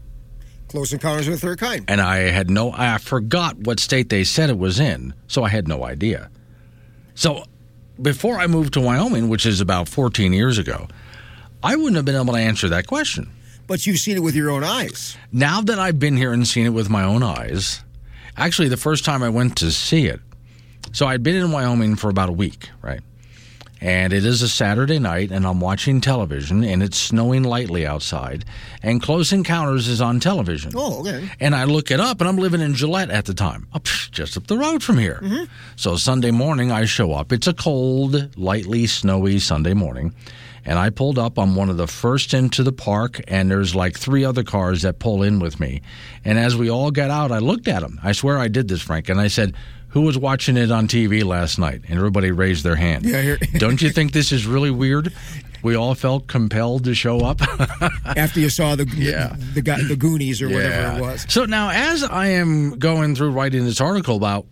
Close Encounters of the Third Kind. And I had no, I forgot what state they said it was in, so I had no idea. So before I moved to Wyoming, which is about 14 years ago, I wouldn't have been able to answer that question. But you've seen it with your own eyes. Now that I've been here and seen it with my own eyes, actually the first time I went to see it. So I'd been in Wyoming for about a week, right? And it is a Saturday night, and I'm watching television, and it's snowing lightly outside, and Close Encounters is on television. Oh, okay. And I look it up, and I'm living in Gillette at the time, up, just up the road from here. Mm-hmm. So Sunday morning, I show up. It's a cold, lightly snowy Sunday morning, and I pulled up. I'm one of the first into the park, and there's like three other cars that pull in with me. And as we all got out, I looked at them. I swear I did this, Frank, and I said, who was watching it on TV last night? And everybody raised their hand. Yeah. Don't you think this is really weird? We all felt compelled to show up after you saw the yeah. the, the, the Goonies or yeah. whatever it was. So now, as I am going through writing this article about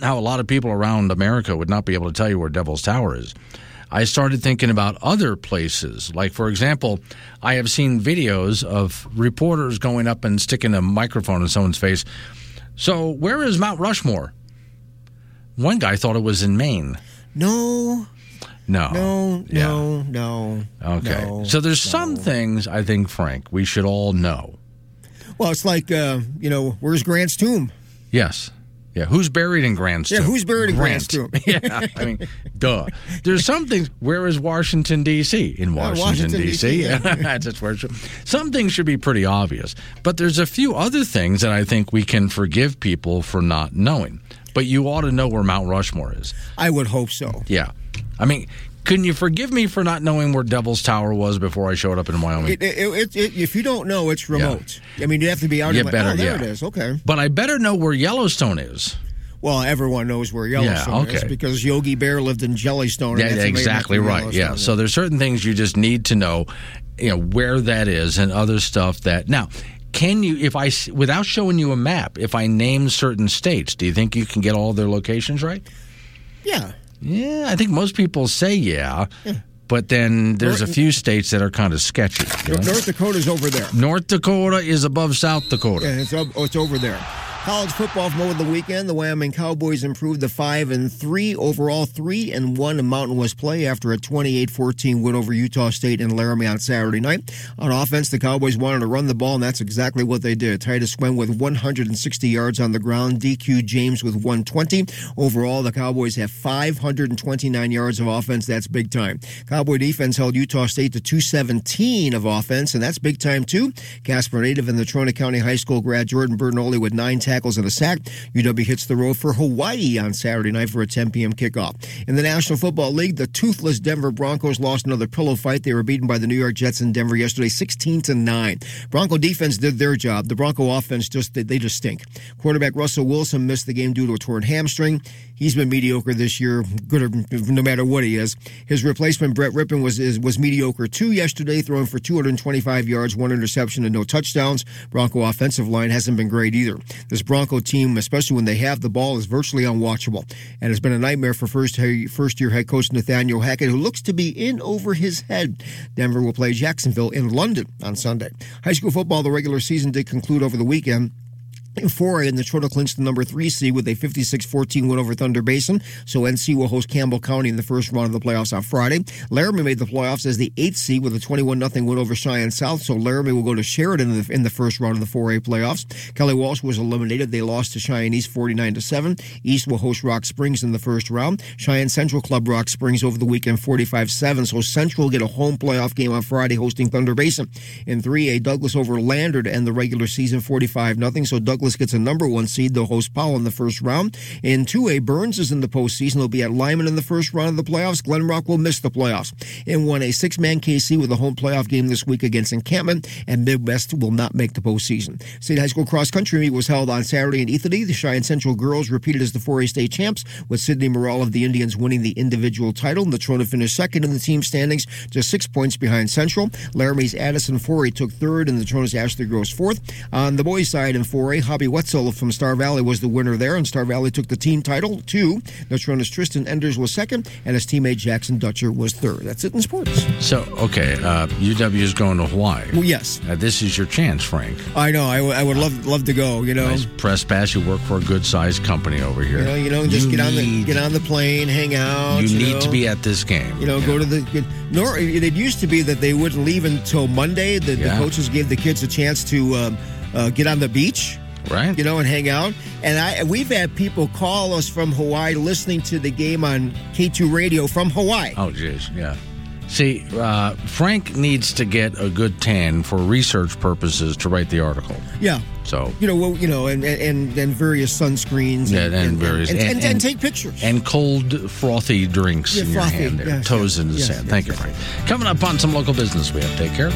how a lot of people around America would not be able to tell you where Devil's Tower is, I started thinking about other places. Like, for example, I have seen videos of reporters going up and sticking a microphone in someone's face. So, where is Mount Rushmore? One guy thought it was in Maine. No. No. No, Yeah. no, no. Okay. no, so there's no. some things I think, Frank, we should all know. Well, it's like, uh, you know, where's Grant's tomb? Yes. Yeah. Who's buried in Grant's Yeah, who's buried in Grant's Grant. tomb? yeah. I mean, duh. There's some things. Where is Washington D.C. In Yeah, Washington, Washington, D.C. Yeah. That's just where. It. Some things should be pretty obvious, but there's a few other things that I think we can forgive people for not knowing. But you ought to know where Mount Rushmore is. I would hope so. Yeah. I mean, can you forgive me for not knowing where Devil's Tower was before I showed up in Wyoming? It, it, it, if you don't know, it's remote. I mean, you have to be out. You like, better, oh, there yeah. it is. Okay. But I better know where Yellowstone is. Well, everyone knows where Yellowstone Yeah, is because Yogi Bear lived in Jellystone. Yeah, that's exactly right. Yeah. So there's certain things you just need to know, you know, where that is and other stuff that now. Can you, if I, without showing you a map, if I name certain states, do you think you can get all their locations right? Yeah. Yeah, I think most people say yeah, but then there's a few states that are kind of sketchy. you know? North Dakota's over there. North Dakota is above South Dakota. Yeah, it's, up, oh, it's over there. College football from over the weekend. The Wyoming Cowboys improved to five and three overall, three and one in Mountain West play after a 28-14 win over Utah State in Laramie on Saturday night. On offense, the Cowboys wanted to run the ball, and that's exactly what they did. Titus Swen with 160 yards on the ground, DQ James with 120. Overall, the Cowboys have 529 yards of offense. That's big time. Cowboy defense held Utah State to 217 of offense, and that's big time too. Casper native and Natrona County High School grad Jordan Bertagnole with nine tackles and a sack. UW hits the road for Hawaii on Saturday night for a 10 p.m. kickoff. In the National Football League, the toothless Denver Broncos lost another pillow fight. They were beaten by the New York Jets in Denver yesterday, 16 to 9. Bronco defense did their job. The Bronco offense just they, just stink. Quarterback Russell Wilson missed the game due to a torn hamstring. He's been mediocre this year, good no matter what he is. His replacement Brett Rypien was is, was mediocre too yesterday, throwing for 225 yards, one interception, and no touchdowns. Bronco offensive line hasn't been great either. This Bronco team, especially when they have the ball, is virtually unwatchable, and it's been a nightmare for first first year head coach Nathaniel Hackett, who looks to be in over his head. Denver will play Jacksonville in London on Sunday. High school football, the regular season did conclude over the weekend. In 4A, and Natrona clinched the number three seed with a 56-14 win over Thunder Basin. So NC will host Campbell County in the first round of the playoffs on Friday. Laramie made the playoffs as the eighth seed with a 21-0 win over Cheyenne South. So Laramie will go to Sheridan in the, in the first round of the 4A playoffs. Kelly Walsh was eliminated. They lost to Cheyenne East 49 to 7. East will host Rock Springs in the first round. Cheyenne Central Club Rock Springs over the weekend 45-7. So Central will get a home playoff game on Friday hosting Thunder Basin. In 3A, Douglas over Lander end the regular season 45-0. So Douglas gets a number one seed. They'll host Powell in the first round. In 2A, Burns is in the postseason. They'll be at Lyman in the first round of the playoffs. Glen Rock will miss the playoffs. In 1A, six-man Kaycee with a home playoff game this week against Encampment, and Midwest will not make the postseason. State High School cross country meet was held on Saturday in Ethete. The Cheyenne Central girls repeated as the 4A state champs, with Sydney Morrell of the Indians winning the individual title. And Natrona finished second in the team standings, just six points behind Central. Laramie's Addison 4A took third, and Natrona's Ashley Gross fourth. On the boys' side in 4A, Hobby Wetzel from Star Valley was the winner there, and Star Valley took the team title. Two, Natrona's Tristan Enders was second, and his teammate Jackson Dutcher was third. That's it in sports. So, okay, uh, UW is going to Hawaii. Well, yes. Uh, this is your chance, Frank. I know. I, w- I would love love to go. You know, Nice press pass. You work for a good sized company over here. you know, you know, just You get on the get on the plane, hang out. You need know. to be at this game. You know, go to the. Get, nor it used to be that they wouldn't leave until Monday. The, Yeah. the coaches gave the kids a chance to um, uh, get on the beach, right? You know, and hang out. And I we've had people call us from Hawaii listening to the game on K two radio from Hawaii. Oh, jeez, yeah. See, uh, Frank needs to get a good tan for research purposes to write the article. Yeah. So, You know, well, you know, and and and various sunscreens. yeah, and, various and, and, and take pictures. and cold frothy drinks Yeah, in your hand there, yes, toes yes, in the yes, sand. Thank you, Frank. Coming up on some local business, we have take care.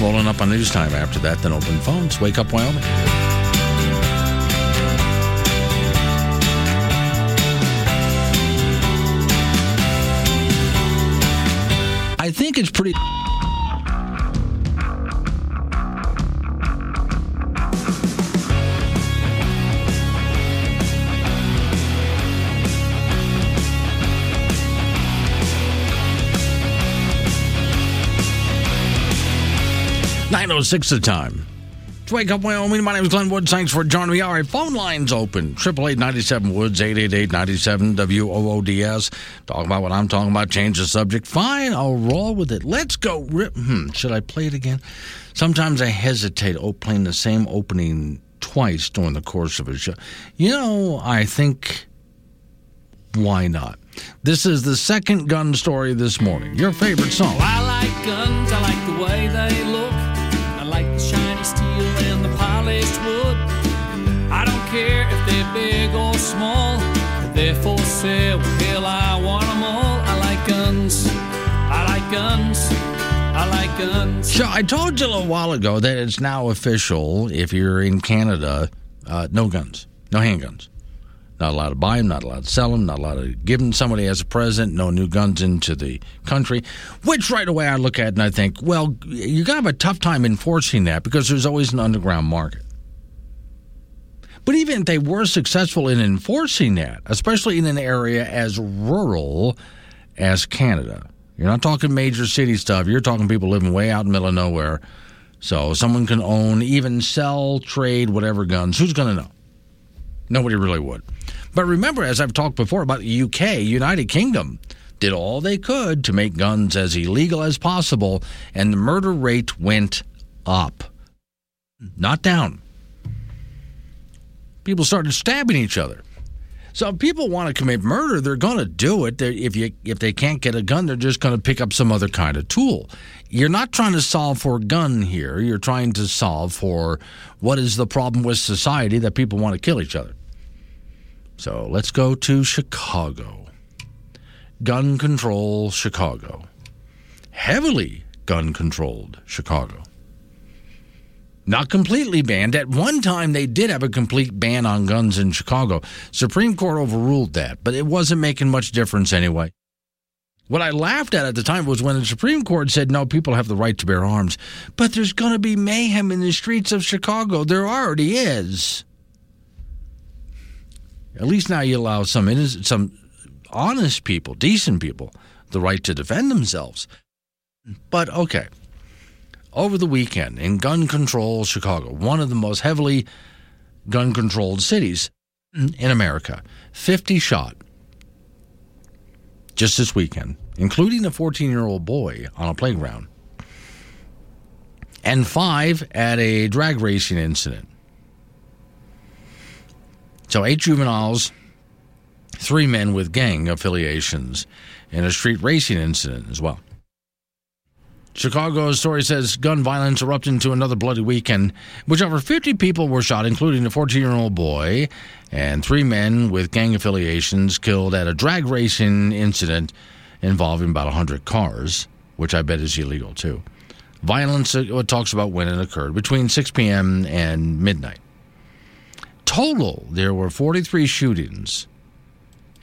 Rolling up on news time after that, then open phones. Wake up, Wyoming. I think it's pretty. Nine oh six the time. Wake Up Wyoming. My name is Glenn Woods. Thanks for joining me. All right, phone lines open. Triple eight ninety seven Woods eight eight eight ninety seven W O O D S. Talk about what I'm talking about. Change the subject. Fine, I'll roll with it. Let's go. Hmm. Should I play it again? Sometimes I hesitate oh, playing the same opening twice during the course of a show. You know, I think why not? This is the second gun story this morning. Your favorite song. I like guns, I like the way they look. Polished wood. I don't care if they're big or small. They're for sale, I want them all. I like guns, I like guns, I like guns. So I told you a little while ago that it's now official. If you're in Canada, uh, no guns, no handguns, Not allowed to buy them, not allowed to sell them, not allowed to give them somebody as a present, no new guns into the country. Which right away I look at and I think, well, you're going to have a tough time enforcing that because there's always an underground market. But even if they were successful in enforcing that, especially in an area as rural as Canada, you're not talking major city stuff. You're talking people living way out in the middle of nowhere. So someone can own, even sell, trade, whatever guns. Who's going to know? Nobody really would. But remember, as I've talked before about the UK, United Kingdom did all they could to make guns as illegal as possible, and the murder rate went up, not down. People started stabbing each other. So if people want to commit murder, they're going to do it. They're, if you if they can't get a gun, they're just going to pick up some other kind of tool. You're not trying to solve for a gun here. You're trying to solve for what is the problem with society that people want to kill each other. So let's go to Chicago. Gun control Chicago. Heavily gun controlled Chicago. Not completely banned. At one time, they did have a complete ban on guns in Chicago. Supreme Court overruled that, but it wasn't making much difference anyway. What I laughed at at the time was when the Supreme Court said, no, people have the right to bear arms. But there's going to be mayhem in the streets of Chicago. There already is. At least now you allow some some honest people, decent people, the right to defend themselves. But okay. Over the weekend in gun control Chicago, one of the most heavily gun controlled cities in America, 50 shot just this weekend, including a 14 year old boy on a playground, and five at a drag racing incident. So, eight juveniles, three men with gang affiliations, in a street racing incident as well. Chicago's story says gun violence erupted into another bloody weekend, which over 50 people were shot, including a 14 year old boy and three men with gang affiliations killed at a drag racing incident involving about 100 cars, which I bet is illegal too. Violence uh, talks about when it occurred between 6 p.m. and midnight. Total, there were 43 shootings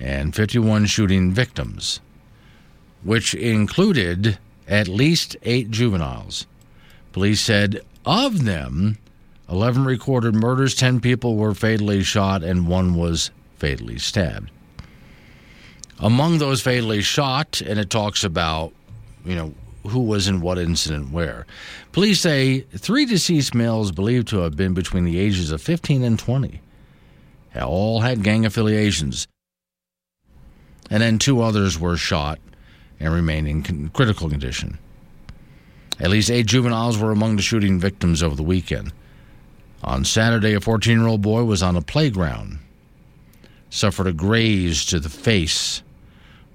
and 51 shooting victims, which included at least eight juveniles. Police said of them, 11 recorded murders, 10 people were fatally shot, and one was fatally stabbed. Among those fatally shot, and it talks about, you know, who was in what incident where. Police say three deceased males believed to have been between the ages of 15 and 20. All had gang affiliations. And then two others were shot and remain in critical condition. At least eight juveniles were among the shooting victims over the weekend. On Saturday, a 14 year old boy was on a playground, suffered a graze to the face,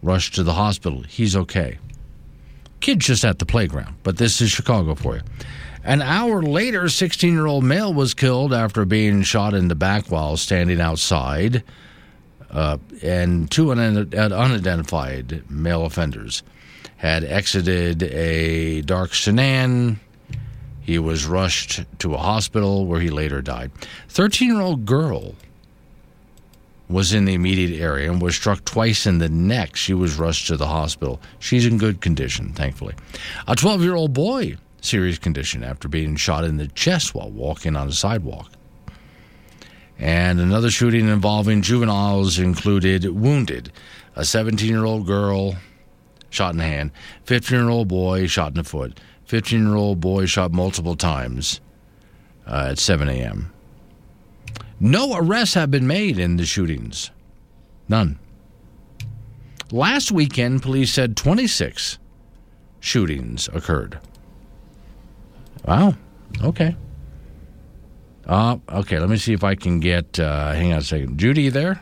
rushed to the hospital. He's okay. Kid's just at the playground, but this is Chicago for you. An hour later, 16 year old male was killed after being shot in the back while standing outside uh, and two unidentified male offenders had exited a dark sedan. He was rushed to a hospital where he later died. 13 year old girl was in the immediate area and was struck twice in the neck. She was rushed to the hospital. She's in good condition, thankfully. A 12 year old boy, serious condition after being shot in the chest while walking on a sidewalk. And another shooting involving juveniles included wounded a 17 year old girl shot in the hand, 15 year old boy shot in the foot, 15 year old boy shot multiple times uh, at 7 a.m. No arrests have been made in the shootings. None. Last weekend, police said 26 shootings occurred. Wow. Okay. Uh, okay, let me see if I can get. Uh, hang on a second. Judy, you there?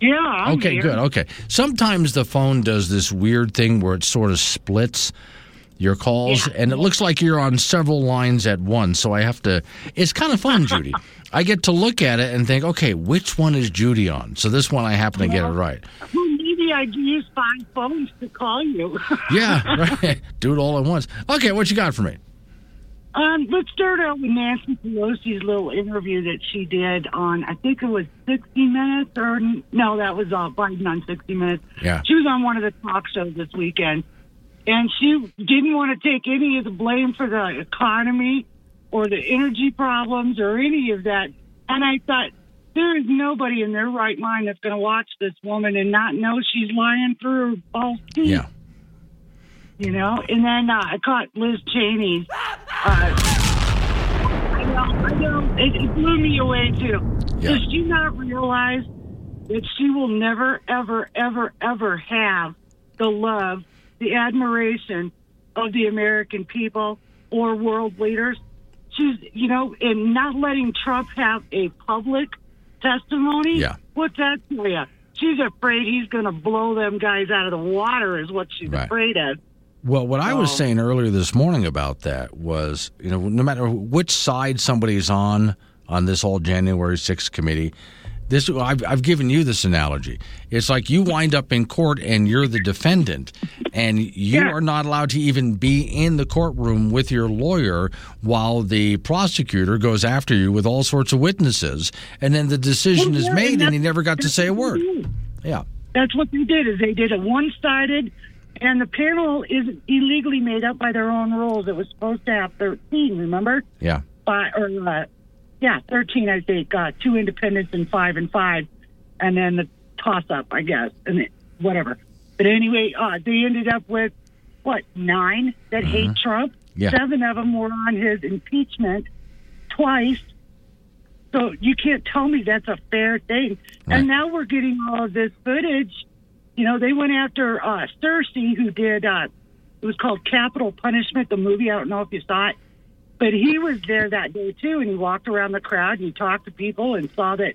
Yeah. I'm okay, here. good. Okay. Sometimes the phone does this weird thing where it sort of splits your calls, Yeah. and it looks like you're on several lines at once. So I have to. It's kind of fun, Judy. I get to look at it and think, okay, which one is Judy on? So this one I happen to get it right. Well, maybe I use five phones to call you. Yeah, right. Do it all at once. Okay, what you got for me? Um, let's start out with Nancy Pelosi's little interview that she did on, I think it was 60 Minutes, or no, that was uh, Biden on 60 Minutes. Yeah. She was on one of the talk shows this weekend, and she didn't want to take any of the blame for the economy or the energy problems or any of that. And I thought, there is nobody in their right mind that's going to watch this woman and not know she's lying through her false teeth. Yeah. You know, and then uh, I caught Liz Cheney's. Uh, I know, I know, it, it blew me away too. Does she not realize that she will never, ever, ever, ever have the love, the admiration of the American people or world leaders? She's, you know, in not letting Trump have a public testimony. Yeah. What's that for you? She's afraid he's going to blow them guys out of the water, is what she's Right. afraid of. Well, what I was So- saying earlier this morning about that was, you know, no matter which side somebody's on on this whole January 6th committee, this I've, I've given you this analogy. It's like you wind up in court and you're the defendant, and you are not allowed to even be in the courtroom with your lawyer while the prosecutor goes after you with all sorts of witnesses, and then the decision Well, is made, and and he never got to say a word. Yeah. That's what they did. Is they did a one-sided, and the panel is illegally made up by their own rules. It was supposed to have thirteen. Remember? Yeah. Five or uh, yeah, thirteen. I think uh, two independents and five and five, and then the toss-up, I guess, and it, whatever. But anyway, uh, they ended up with what nine that hate Trump. Yeah. Seven of them were on his impeachment twice. So you can't tell me that's a fair thing. And now we're getting all of this footage. You know, they went after uh, Searcy, who did, uh, it was called Capitol Punishment, the movie. I don't know if you saw it. But he was there that day, too, and he walked around the crowd and he talked to people and saw that,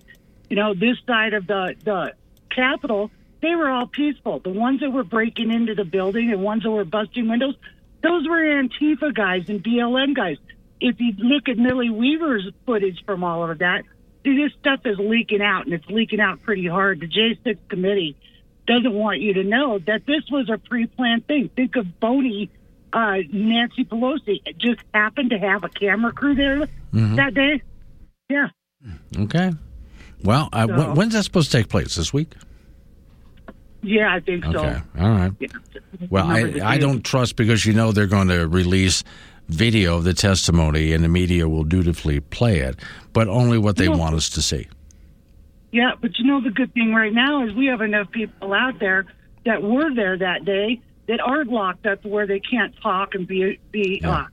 you know, this side of the, the Capitol, they were all peaceful. The ones that were breaking into the building and ones that were busting windows, those were Antifa guys and BLM guys. If you look at Millie Weaver's footage from all of that, see, this stuff is leaking out, and it's leaking out pretty hard. The J6 committee doesn't want you to know that this was a pre-planned thing. Think of Boney, uh, Nancy Pelosi. Just happened to have a camera crew there Mhm. that day. Yeah. Okay. Well, uh, So- when, when's that supposed to take place? This week? Yeah, I think so. Okay. All right. Well, I, I don't trust because you know they're going to release video of the testimony and the media will dutifully play it, but only what they want us to see. Yeah, but you know the good thing right now is we have enough people out there that were there that day that aren't locked up where they can't talk and be be uh,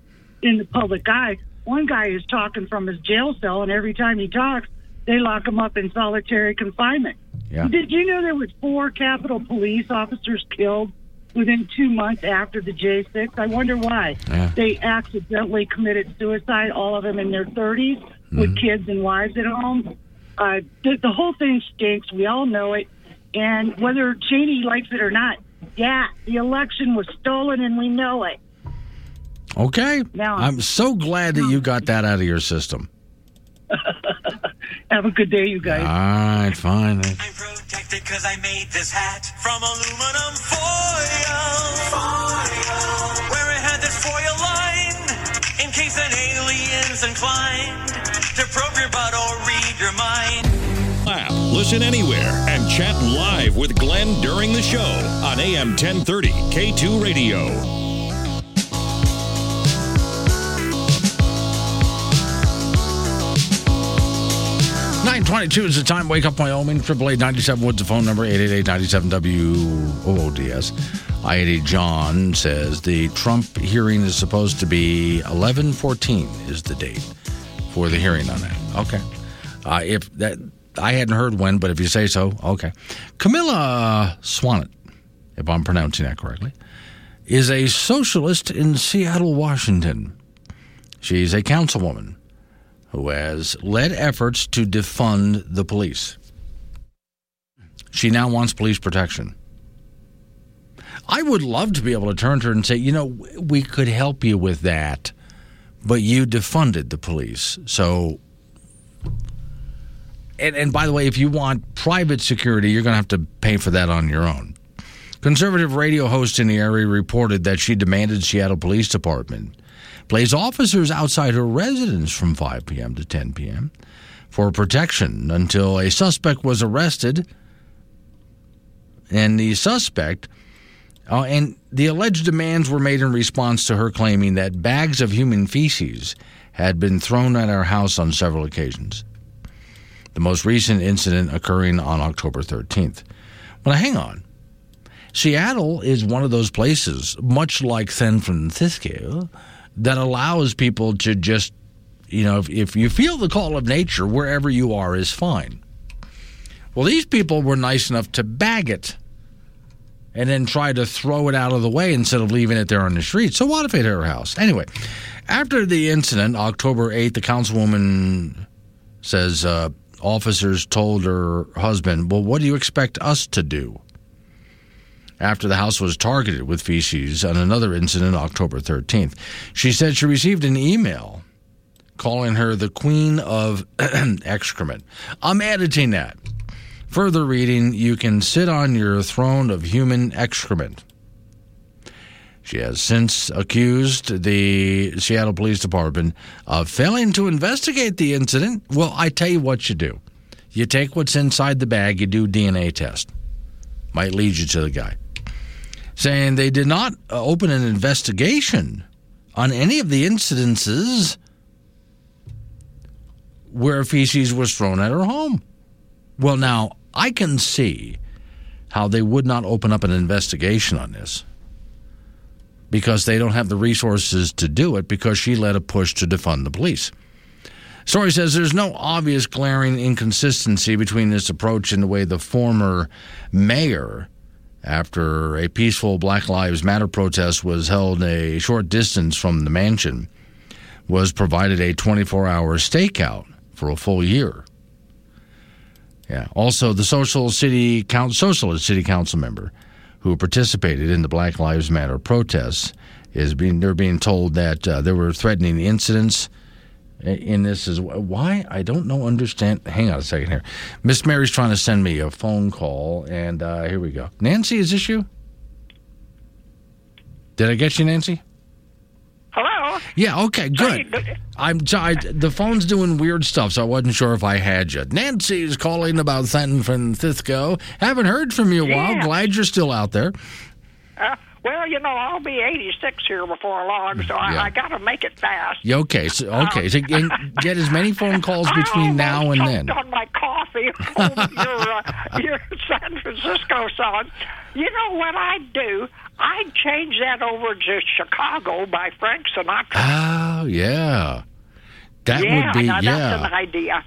in the public eye. One guy is talking from his jail cell, and every time he talks, they lock him up in solitary confinement. Yeah. Did you know there was four Capitol Police officers killed within two months after the J6? I wonder why. Yeah. They accidentally committed suicide, all of them in their 30s, with kids and wives at home. Uh, the, the whole thing stinks. We all know it. And whether Cheney likes it or not, yeah, the election was stolen, and we know it. Okay. Now- I'm so glad that you got that out of your system. Have a good day, you guys. All right, fine. protected cause I made this hat from aluminum foil. Where it had this foil line in case an alien's inclined to probe your butt or read your mind. Listen anywhere, and chat live with Glenn during the show on AM 1030 K2 Radio. Nine twenty-two is the time. Wake up, Wyoming. Triple eight ninety-seven Woods. The phone number eight eight eight ninety-seven W O O D S. Eighty John says the Trump hearing is supposed to be eleven fourteen is the date for the hearing on that. Okay. Uh, if that I hadn't heard when, but if you say so, okay. Camilla Swanet, if I'm pronouncing that correctly, is a socialist in Seattle, Washington. She's a councilwoman who has led efforts to defund the police. She now wants police protection. I would love to be able to turn to her and say, you know, we could help you with that, but you defunded the police. So, and, and by the way, if you want private security, you're going to have to pay for that on your own. Conservative radio host in the area reported that she demanded Seattle Police Department place officers outside her residence from 5 p.m. to 10 p.m. for protection until a suspect was arrested. And the suspect, uh, and the alleged demands were made in response to her claiming that bags of human feces had been thrown at her house on several occasions. The most recent incident occurring on October 13th. But hang on. Seattle is one of those places, much like San Francisco, that allows people to just, you know, if, if you feel the call of nature, wherever you are is fine. Well, these people were nice enough to bag it and then try to throw it out of the way instead of leaving it there on the street. So what if it hit her house? Anyway, after the incident, October 8th, the councilwoman says uh, officers told her husband, Well, what do you expect us to do? After the house was targeted with feces on another incident, October 13th, she said she received an email calling her the queen of excrement. I'm editing that. Further reading, you can sit on your throne of human excrement. She has since accused the Seattle Police Department of failing to investigate the incident. Well, I tell you what you do. You take what's inside the bag, you do DNA test. Might lead you to the guy. Saying they did not uh, open an investigation on any of the incidences where feces was thrown at her home. Well, now, I can see how they would not open up an investigation on this because they don't have the resources to do it because she led a push to defund the police. Story says there's no obvious glaring inconsistency between this approach and the way the former mayor, after a peaceful Black Lives Matter protest was held a short distance from the mansion, was provided a 24 hour stakeout for a full year. Yeah. Also, the social city council, socialist city council member who participated in the Black Lives Matter protests is being they're being told that uh, there were threatening incidents in this well. Why I don't know. Understand? Hang on a second here. Miss Mary's trying to send me a phone call, and uh, here we go. Nancy, is this you? Did I get you, Nancy? Hello. Yeah. Okay. Good. I'm I, the phone's doing weird stuff, so I wasn't sure if I had you. Nancy's calling about San Francisco. Haven't heard from you a while. Glad you're still out there. Uh, well, you know, I'll be 86 here before long, so Yeah. I, I got to make it fast. Yeah, okay. So, okay. So get as many phone calls between now and then. on my coffee. Your, uh, your San Francisco song. You know what I'd do? I'd change that over to Chicago by Frank Sinatra. Oh yeah, that yeah, would be yeah. that's an idea.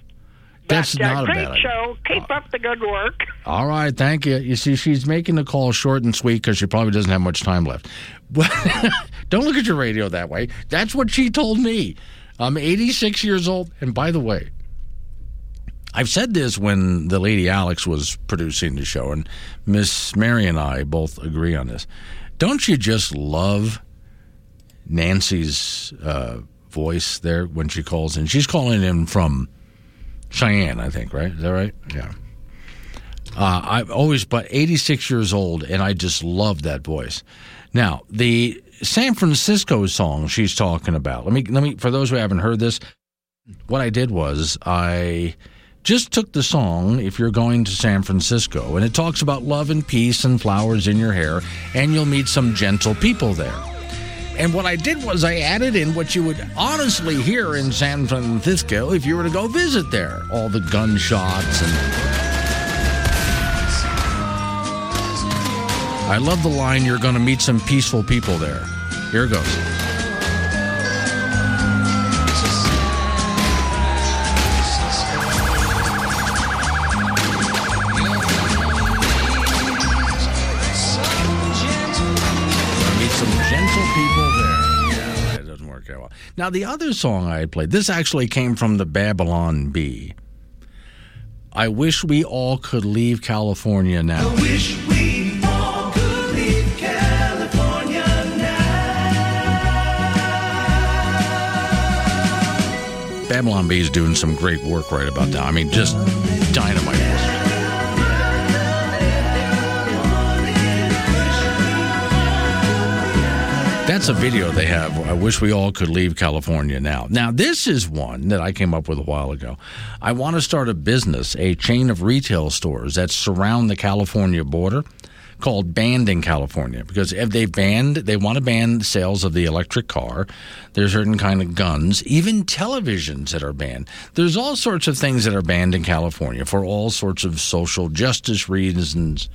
That's But, uh, not a great bad idea. show. Keep up the good work. All right, thank you. You see, she's making the call short and sweet because she probably doesn't have much time left. Don't look at your radio that way. That's what she told me. I'm 86 years old, and by the way, I've said this when the lady Alex was producing the show, and Miss Mary and I both agree on this. Don't you just love Nancy's uh, voice there when she calls in? She's calling in from Cheyenne, I think, right? Is that right? Yeah. Uh, I've always, but 86 years old, and I just love that voice. Now, the San Francisco song she's talking about. Let me, let me, for those who haven't heard this, what I did was I just took the song, If You're Going to San Francisco, and it talks about love and peace and flowers in your hair, and you'll meet some gentle people there. And what I did was I added in what you would honestly hear in San Francisco if you were to go visit there all the gunshots and. I love the line, you're going to meet some peaceful people there. Here goes. People there. Yeah, that doesn't work out well. Now, the other song I had played, this actually came from the Babylon Bee. I wish we all could leave California now. Babylon Bee is doing some great work right about now. I mean, just dynamite. That's a video they have. I wish we all could leave California now. Now, this is one that I came up with a while ago. I want to start a business, a chain of retail stores that surround the California border called Banned in California because if they banned, they want to ban sales of the electric car. There's certain kind of guns, even televisions that are banned. There's all sorts of things that are banned in California for all sorts of social justice reasons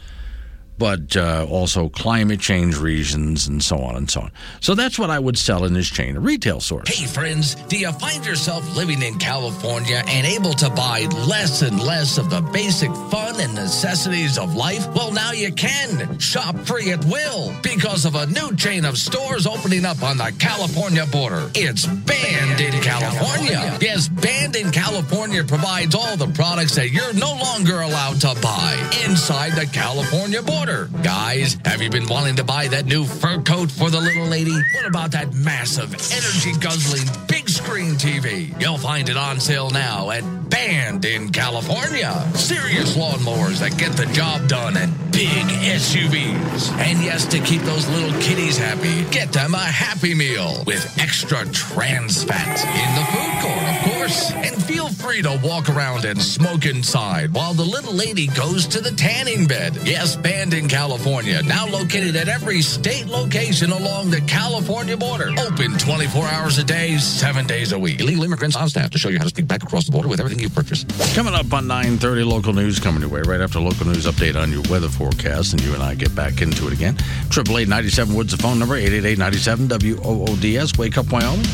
but uh, also climate change reasons and so on and so on. So that's what I would sell in this chain of retail stores. Hey, friends, do you find yourself living in California and able to buy less and less of the basic fun and necessities of life? Well, now you can. Shop free at will because of a new chain of stores opening up on the California border. It's Banned in California. Yes, Banned in California provides all the products that you're no longer allowed to buy inside the California border. Guys, have you been wanting to buy that new fur coat for the little lady? What about that massive, energy guzzling, big screen TV? You'll find it on sale now at Banned in California. Serious lawnmowers that get the job done and big SUVs. And yes, to keep those little kitties happy, get them a Happy Meal with extra trans fat in the food court, of course. And feel free to walk around and smoke inside while the little lady goes to the tanning bed. Yes, Banned in California, now located at every state location along the California border. Open 24 hours a day, seven days a week. Illegal immigrants on staff to show you how to sneak back across the border with everything you purchase. Coming up on 9:30, local news coming your way right after local news update on your weather forecast, and you and I get back into it again. Triple eight ninety seven Woods, the phone number eight eight eight ninety seven W O O D S. Wake up, Wyoming.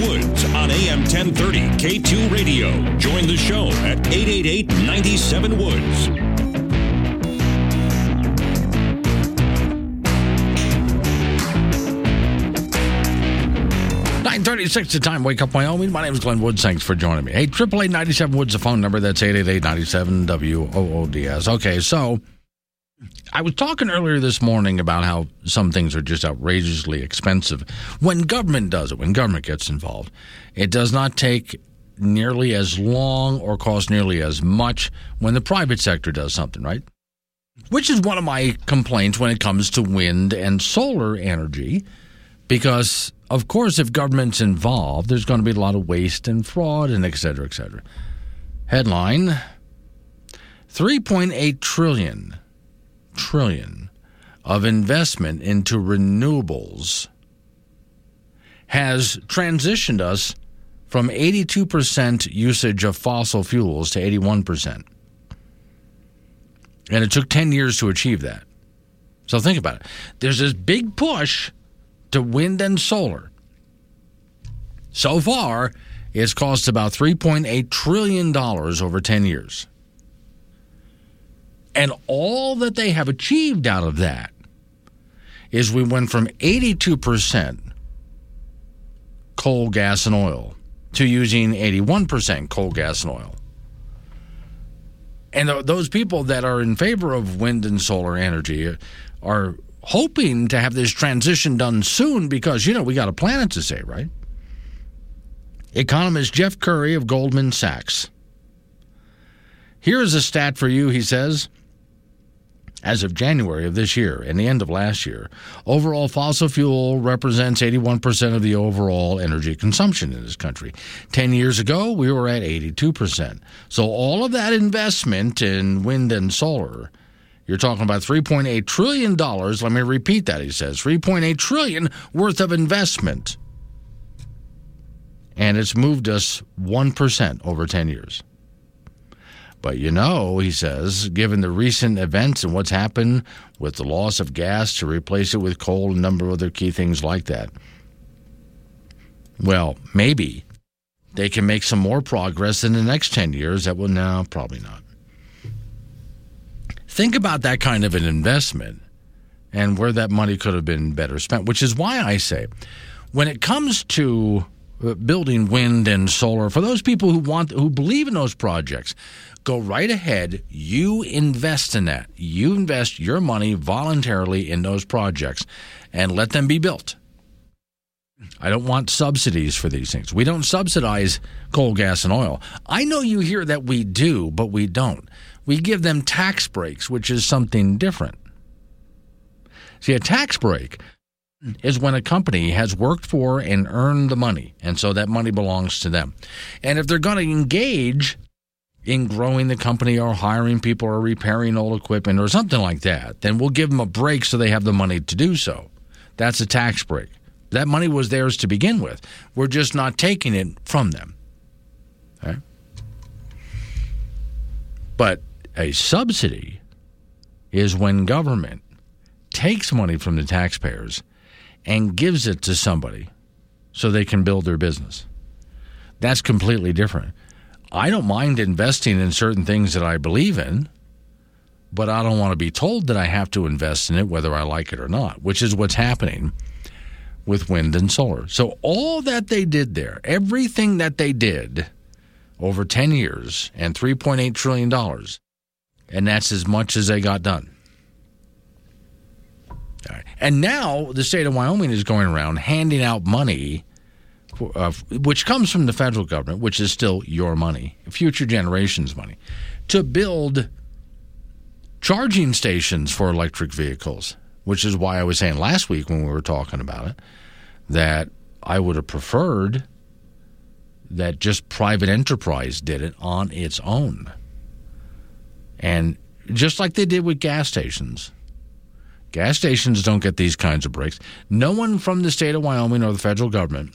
Woods on AM 1030 K2 Radio. Join the show at 888 97 Woods. Nine thirty-six the time. Wake up, Wyoming. My name is Glenn Woods. Thanks for joining me. Hey, triple eight ninety seven Woods, the phone number. That's eight eight eight ninety seven W O O D S. Okay, so I was talking earlier this morning about how some things are just outrageously expensive. When government does it, when government gets involved, it does not take nearly as long or cost nearly as much when the private sector does something, right? Which is one of my complaints when it comes to wind and solar energy, because of course, if government's involved, there's going to be a lot of waste and fraud and et cetera, et cetera. Headline 3.8 trillion trillion of investment into renewables has transitioned us from 82% usage of fossil fuels to 81%. And it took 10 years to achieve that. So think about it. There's this big push to wind and solar. So far, it's cost about $3.8 trillion over 10 years. And all that they have achieved out of that is we went from 82% coal, gas, and oil to using 81% coal, gas, and oil. And those people that are in favor of wind and solar energy are hoping to have this transition done soon because, you know, we got a planet to save, right? Economist Jeff Currie of Goldman Sachs. Here's a stat for you, he says. As of January of this year and the end of last year, overall fossil fuel represents 81% of the overall energy consumption in this country. 10 years ago, we were at 82%. So all of that investment in wind and solar, you're talking about $3.8 trillion. Let me repeat that, he says. 3.8 trillion worth of investment. And it's moved us 1% over 10 years. But you know, he says, given the recent events and what's happened with the loss of gas to replace it with coal and a number of other key things like that, well, maybe they can make some more progress in the next 10 years. That will now, probably not. Think about that kind of an investment and where that money could have been better spent, which is why I say when it comes to uh, building wind and solar, for those people who want, who believe in those projects, go right ahead. You invest in that. You invest your money voluntarily in those projects and let them be built. I don't want subsidies for these things. We don't subsidize coal, gas, and oil. I know you hear that we do, but we don't. We give them tax breaks, which is something different. See, a tax break is when a company has worked for and earned the money, and so that money belongs to them. And if they're going to engage in growing the company or hiring people or repairing old equipment or something like that, then we'll give them a break so they have the money to do so. That's a tax break. That money was theirs to begin with. We're just not taking it from them. Okay? But a subsidy is when government takes money from the taxpayers and gives it to somebody so they can build their business. That's completely different. I don't mind investing in certain things that I believe in, but I don't want to be told that I have to invest in it whether I like it or not, which is what's happening with wind and solar. So, all that they did there, everything that they did over 10 years and $3.8 trillion, and that's as much as they got done. And now the state of Wyoming is going around handing out money, uh, which comes from the federal government, which is still your money, future generations' money, to build charging stations for electric vehicles, which is why I was saying last week when we were talking about it that I would have preferred that just private enterprise did it on its own. And just like they did with gas stations, gas stations don't get these kinds of breaks. No one from the state of Wyoming or the federal government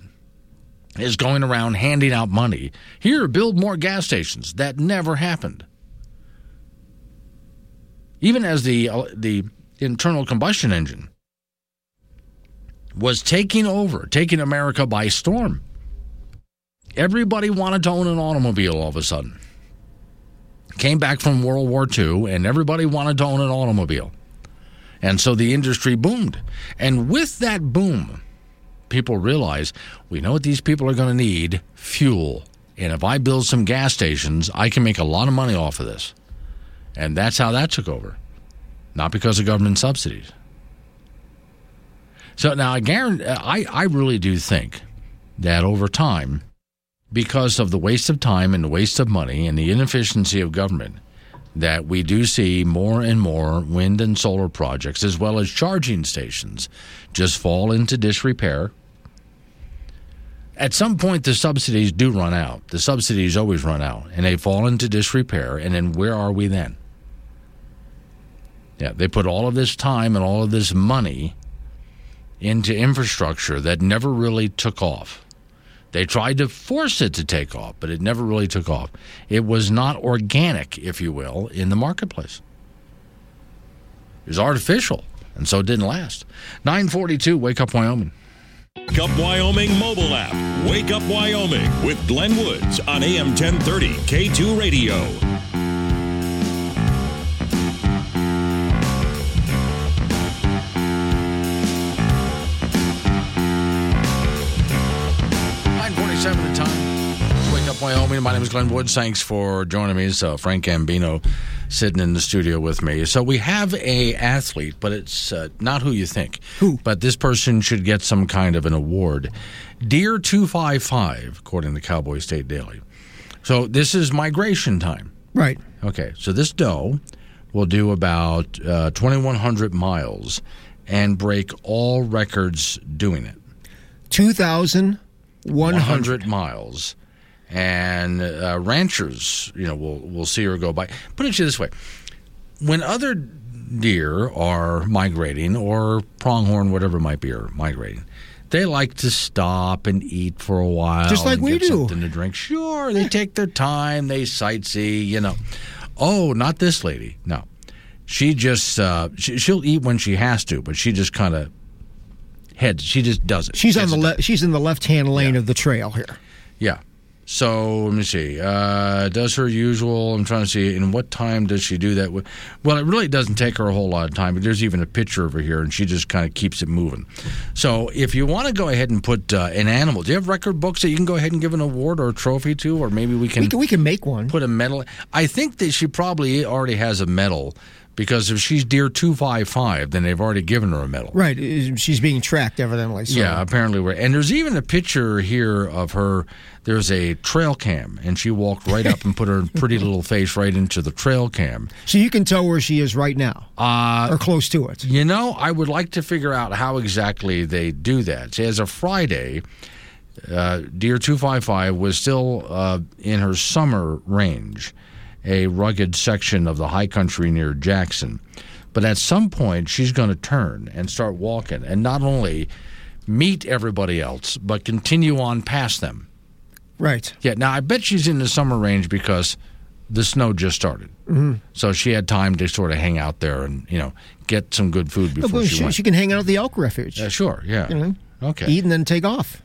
is going around handing out money. Here, build more gas stations. That never happened. Even as the uh, the internal combustion engine was taking over, taking America by storm. Everybody wanted to own an automobile all of a sudden. Came back from World War II, and everybody wanted to own an automobile. And so the industry boomed. And with that boom, people realize we know what these people are going to need fuel. And if I build some gas stations, I can make a lot of money off of this. And that's how that took over, not because of government subsidies. So now I guarantee, I, I really do think that over time, because of the waste of time and the waste of money and the inefficiency of government, that we do see more and more wind and solar projects as well as charging stations just fall into disrepair. At some point, the subsidies do run out. The subsidies always run out, and they fall into disrepair. And then where are we then? Yeah, they put all of this time and all of this money into infrastructure that never really took off. They tried to force it to take off, but it never really took off. It was not organic, if you will, in the marketplace. It was artificial, and so it didn't last. 942, Wake Up Wyoming. Wake Up Wyoming mobile app. Wake Up Wyoming with Glenn Woods on AM 1030 K2 Radio. Seven the time. Wake up, Wyoming. My name is Glenn Woods. Thanks for joining me. So uh, Frank Gambino sitting in the studio with me. So we have a athlete, but it's uh, not who you think. Who? But this person should get some kind of an award. Deer two five five, according to Cowboy State Daily. So this is migration time. Right. Okay. So this doe will do about uh, 2,100 miles and break all records doing it. 2,100 miles. And uh, ranchers, you know, will will see her go by. Put it to you this way: when other deer are migrating, or pronghorn, whatever it might be, are migrating, they like to stop and eat for a while, just like and we do. Something to drink. Sure, they take their time, they sightsee. You know, oh, not this lady. No, she just uh, she, she'll eat when she has to, but she just kind of heads. She just does it. She's on the le- she's in the left hand lane of the trail here. Yeah. So let me see. Uh, does her usual? I'm trying to see. In what time does she do that? Well, it really doesn't take her a whole lot of time. But there's even a picture over here, and she just kind of keeps it moving. So if you want to go ahead and put uh, an animal, do you have record books that you can go ahead and give an award or a trophy to, or maybe we can we can, we can make one. Put a medal. I think that she probably already has a medal Because if she's Deer 255, then they've already given her a medal. Right. uh, She's being tracked, evidently. So. Yeah, apparently. We're, and there's even a picture here of her. There's a trail cam, and she walked right up and put her pretty little face right into the trail cam. So you can tell where she is right now, uh, or close to it. You know, I would like to figure out how exactly they do that. See, as of Friday, uh, Deer 255 was still uh, in her summer range, a rugged section of the high country near Jackson. But at some point, she's going to turn and start walking, and not only meet everybody else, but continue on past them. Right. Yeah. Now, I bet she's in the summer range because the snow just started. Mhm. So she had time to sort of hang out there and, you know, get some good food No, before but she, she, went. she can hang out at the elk refuge. Yeah, sure. Yeah. You know, Okay. Eat and then take off.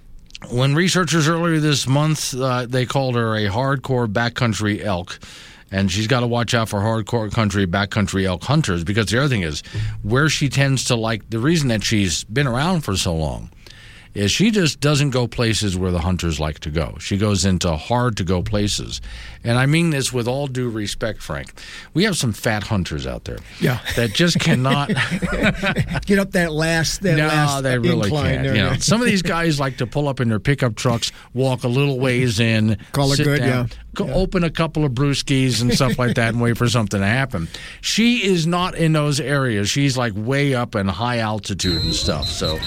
When researchers earlier this month uh, they called her a hardcore backcountry elk, and she's got to watch out for hardcore country backcountry elk hunters because the other thing is where she tends to like the reason that she's been around for so long is she just doesn't go places where the hunters like to go. She goes into hard to go places. And I mean this with all due respect, Frank. We have some fat hunters out there Yeah. that just cannot Get up that last that no, last they really incline can't. there. You know, some of these guys like to pull up in their pickup trucks, walk a little ways in, Call it sit good, down, yeah. go open a couple of brewskis and stuff like that, and wait for something to happen. She is not in those areas. She's like way up in high altitude and stuff. So,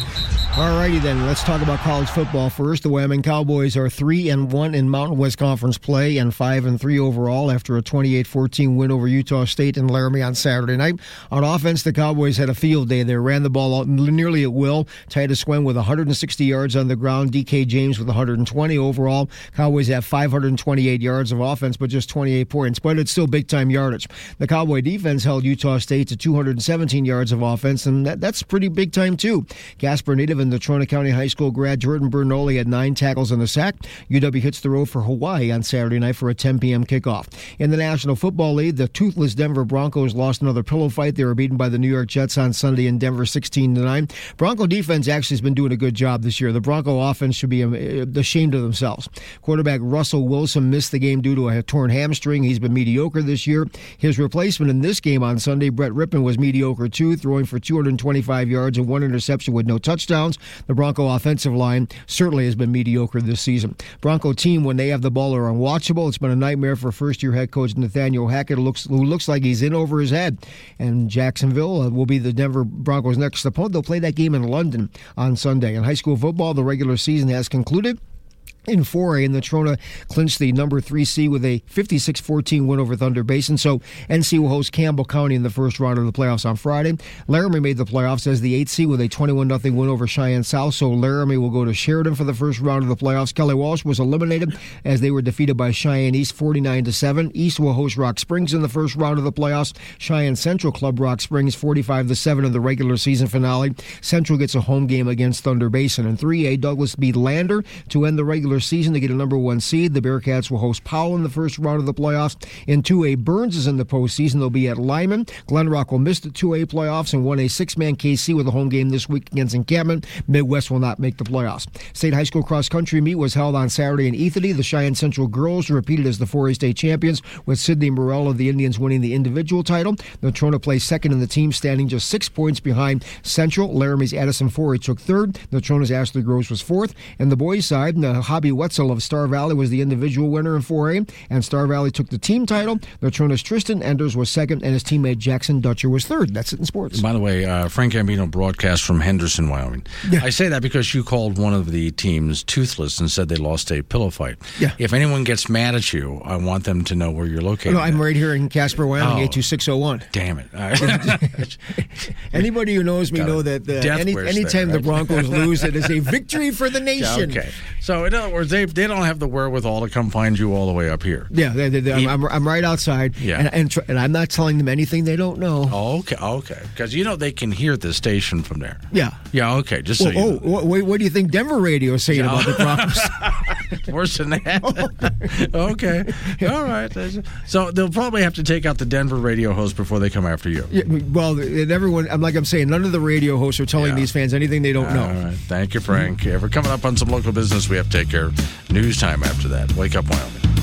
All righty then, let's talk about college football first. The Wyoming Cowboys are three and one in Mountain West Conference play and five and three overall after a 28-14 win over Utah State in Laramie on Saturday night. On offense, the Cowboys had a field day. They ran the ball out nearly at will. Titus Swen with 160 yards on the ground. D.Q. James with 120 overall. Cowboys have 528 yards of offense, but just 28 points. But it's still big time yardage. The Cowboy defense held Utah State to 217 yards of offense, and that, that's pretty big time too. Casper native and Natrona County High School grad Jordan Bertagnole had nine tackles and a sack. UW hits the road for Hawaii on Saturday night for a 10 p.m. kickoff. In the National Football League, the toothless Denver Broncos lost another pillow fight. They were beaten by the New York Jets on Sunday in Denver 16 to 9. Bronco defense actually has been doing a good job this year. The Bronco offense should be uh, ashamed of themselves. Quarterback Russell Wilson missed the game due to a torn hamstring. He's been mediocre this year. His replacement in this game on Sunday, Brett Rypien, was mediocre too, throwing for 225 yards and one interception with no touchdowns. The Bronco offensive line certainly has been mediocre this season. Bronco team, when they have the ball, are unwatchable. It's been a nightmare for first-year head coach Nathaniel Hackett, who looks, who looks like he's in over his head. And Jacksonville uh, will be the Denver Broncos' next opponent. They'll play that game in London on Sunday. In high school football, the regular season has concluded. In 4A, and Natrona clinched the number three seed with a 56-14 win over Thunder Basin. So NC will host Campbell County in the first round of the playoffs on Friday. Laramie made the playoffs as the eighth seed with a 21-0 win over Cheyenne South. So Laramie will go to Sheridan for the first round of the playoffs. Kelly Walsh was eliminated as they were defeated by Cheyenne East 49 7. East will host Rock Springs in the first round of the playoffs. Cheyenne Central Club Rock Springs 45 7 in the regular season finale. Central gets a home game against Thunder Basin. In 3A, Douglas beat Lander to end the regular season to get a number one seed. The Bearcats will host Powell in the first round of the playoffs. In 2A, Burns is in the postseason. They'll be at Lyman. Glen Rock will miss the 2A playoffs and won a six-man Kaycee with a home game this week against Encampment. Midwest will not make the playoffs. State high school cross country meet was held on Saturday in Ethete. The Cheyenne Central girls repeated as the 4A state champions, with Sidney Morell of the Indians winning the individual title. Natrona Trona placed second in the team, standing just six points behind Central. Laramie's Addison Forey took third. Natrona's Ashley Gross was fourth. And the boys' side, the Hobby Wetzel of Star Valley was the individual winner in 4A, and Star Valley took the team title. Natrona's Tristan Enders was second, and his teammate Jackson Dutcher was third. That's it in sports. by the way, uh, Frank Gambino broadcast from Henderson, Wyoming. I say that because you called one of the teams toothless and said they lost a pillow fight. Yeah. If anyone gets mad at you, I want them to know where you're located. No, I'm right here in Casper, Wyoming, Oh. 82601. Damn it. Right. Anybody who knows me Got know that uh, any, anytime there, the? Broncos lose, it is a victory for the nation. Okay. So, in other words, they, they don't have the wherewithal to come find you all the way up here. Yeah, they, they, I'm, I'm, I'm right outside. Yeah. And, and, tr- and I'm not telling them anything they don't know. Oh, okay. Okay. Because, you know, they can hear the station from there. Yeah. Yeah, okay. Just so Well, oh, know. what, what, what do you think Denver radio is saying about the Broncos? Worse than that. okay. All right. So they'll probably have to take out the Denver radio host before they come after you. Yeah, well, and everyone, I'm like I'm saying, none of the radio hosts are telling these fans anything they don't know. All right. Thank you, Frank. We're coming up on some local business we have to take care of. News time after that. Wake up, Wyoming.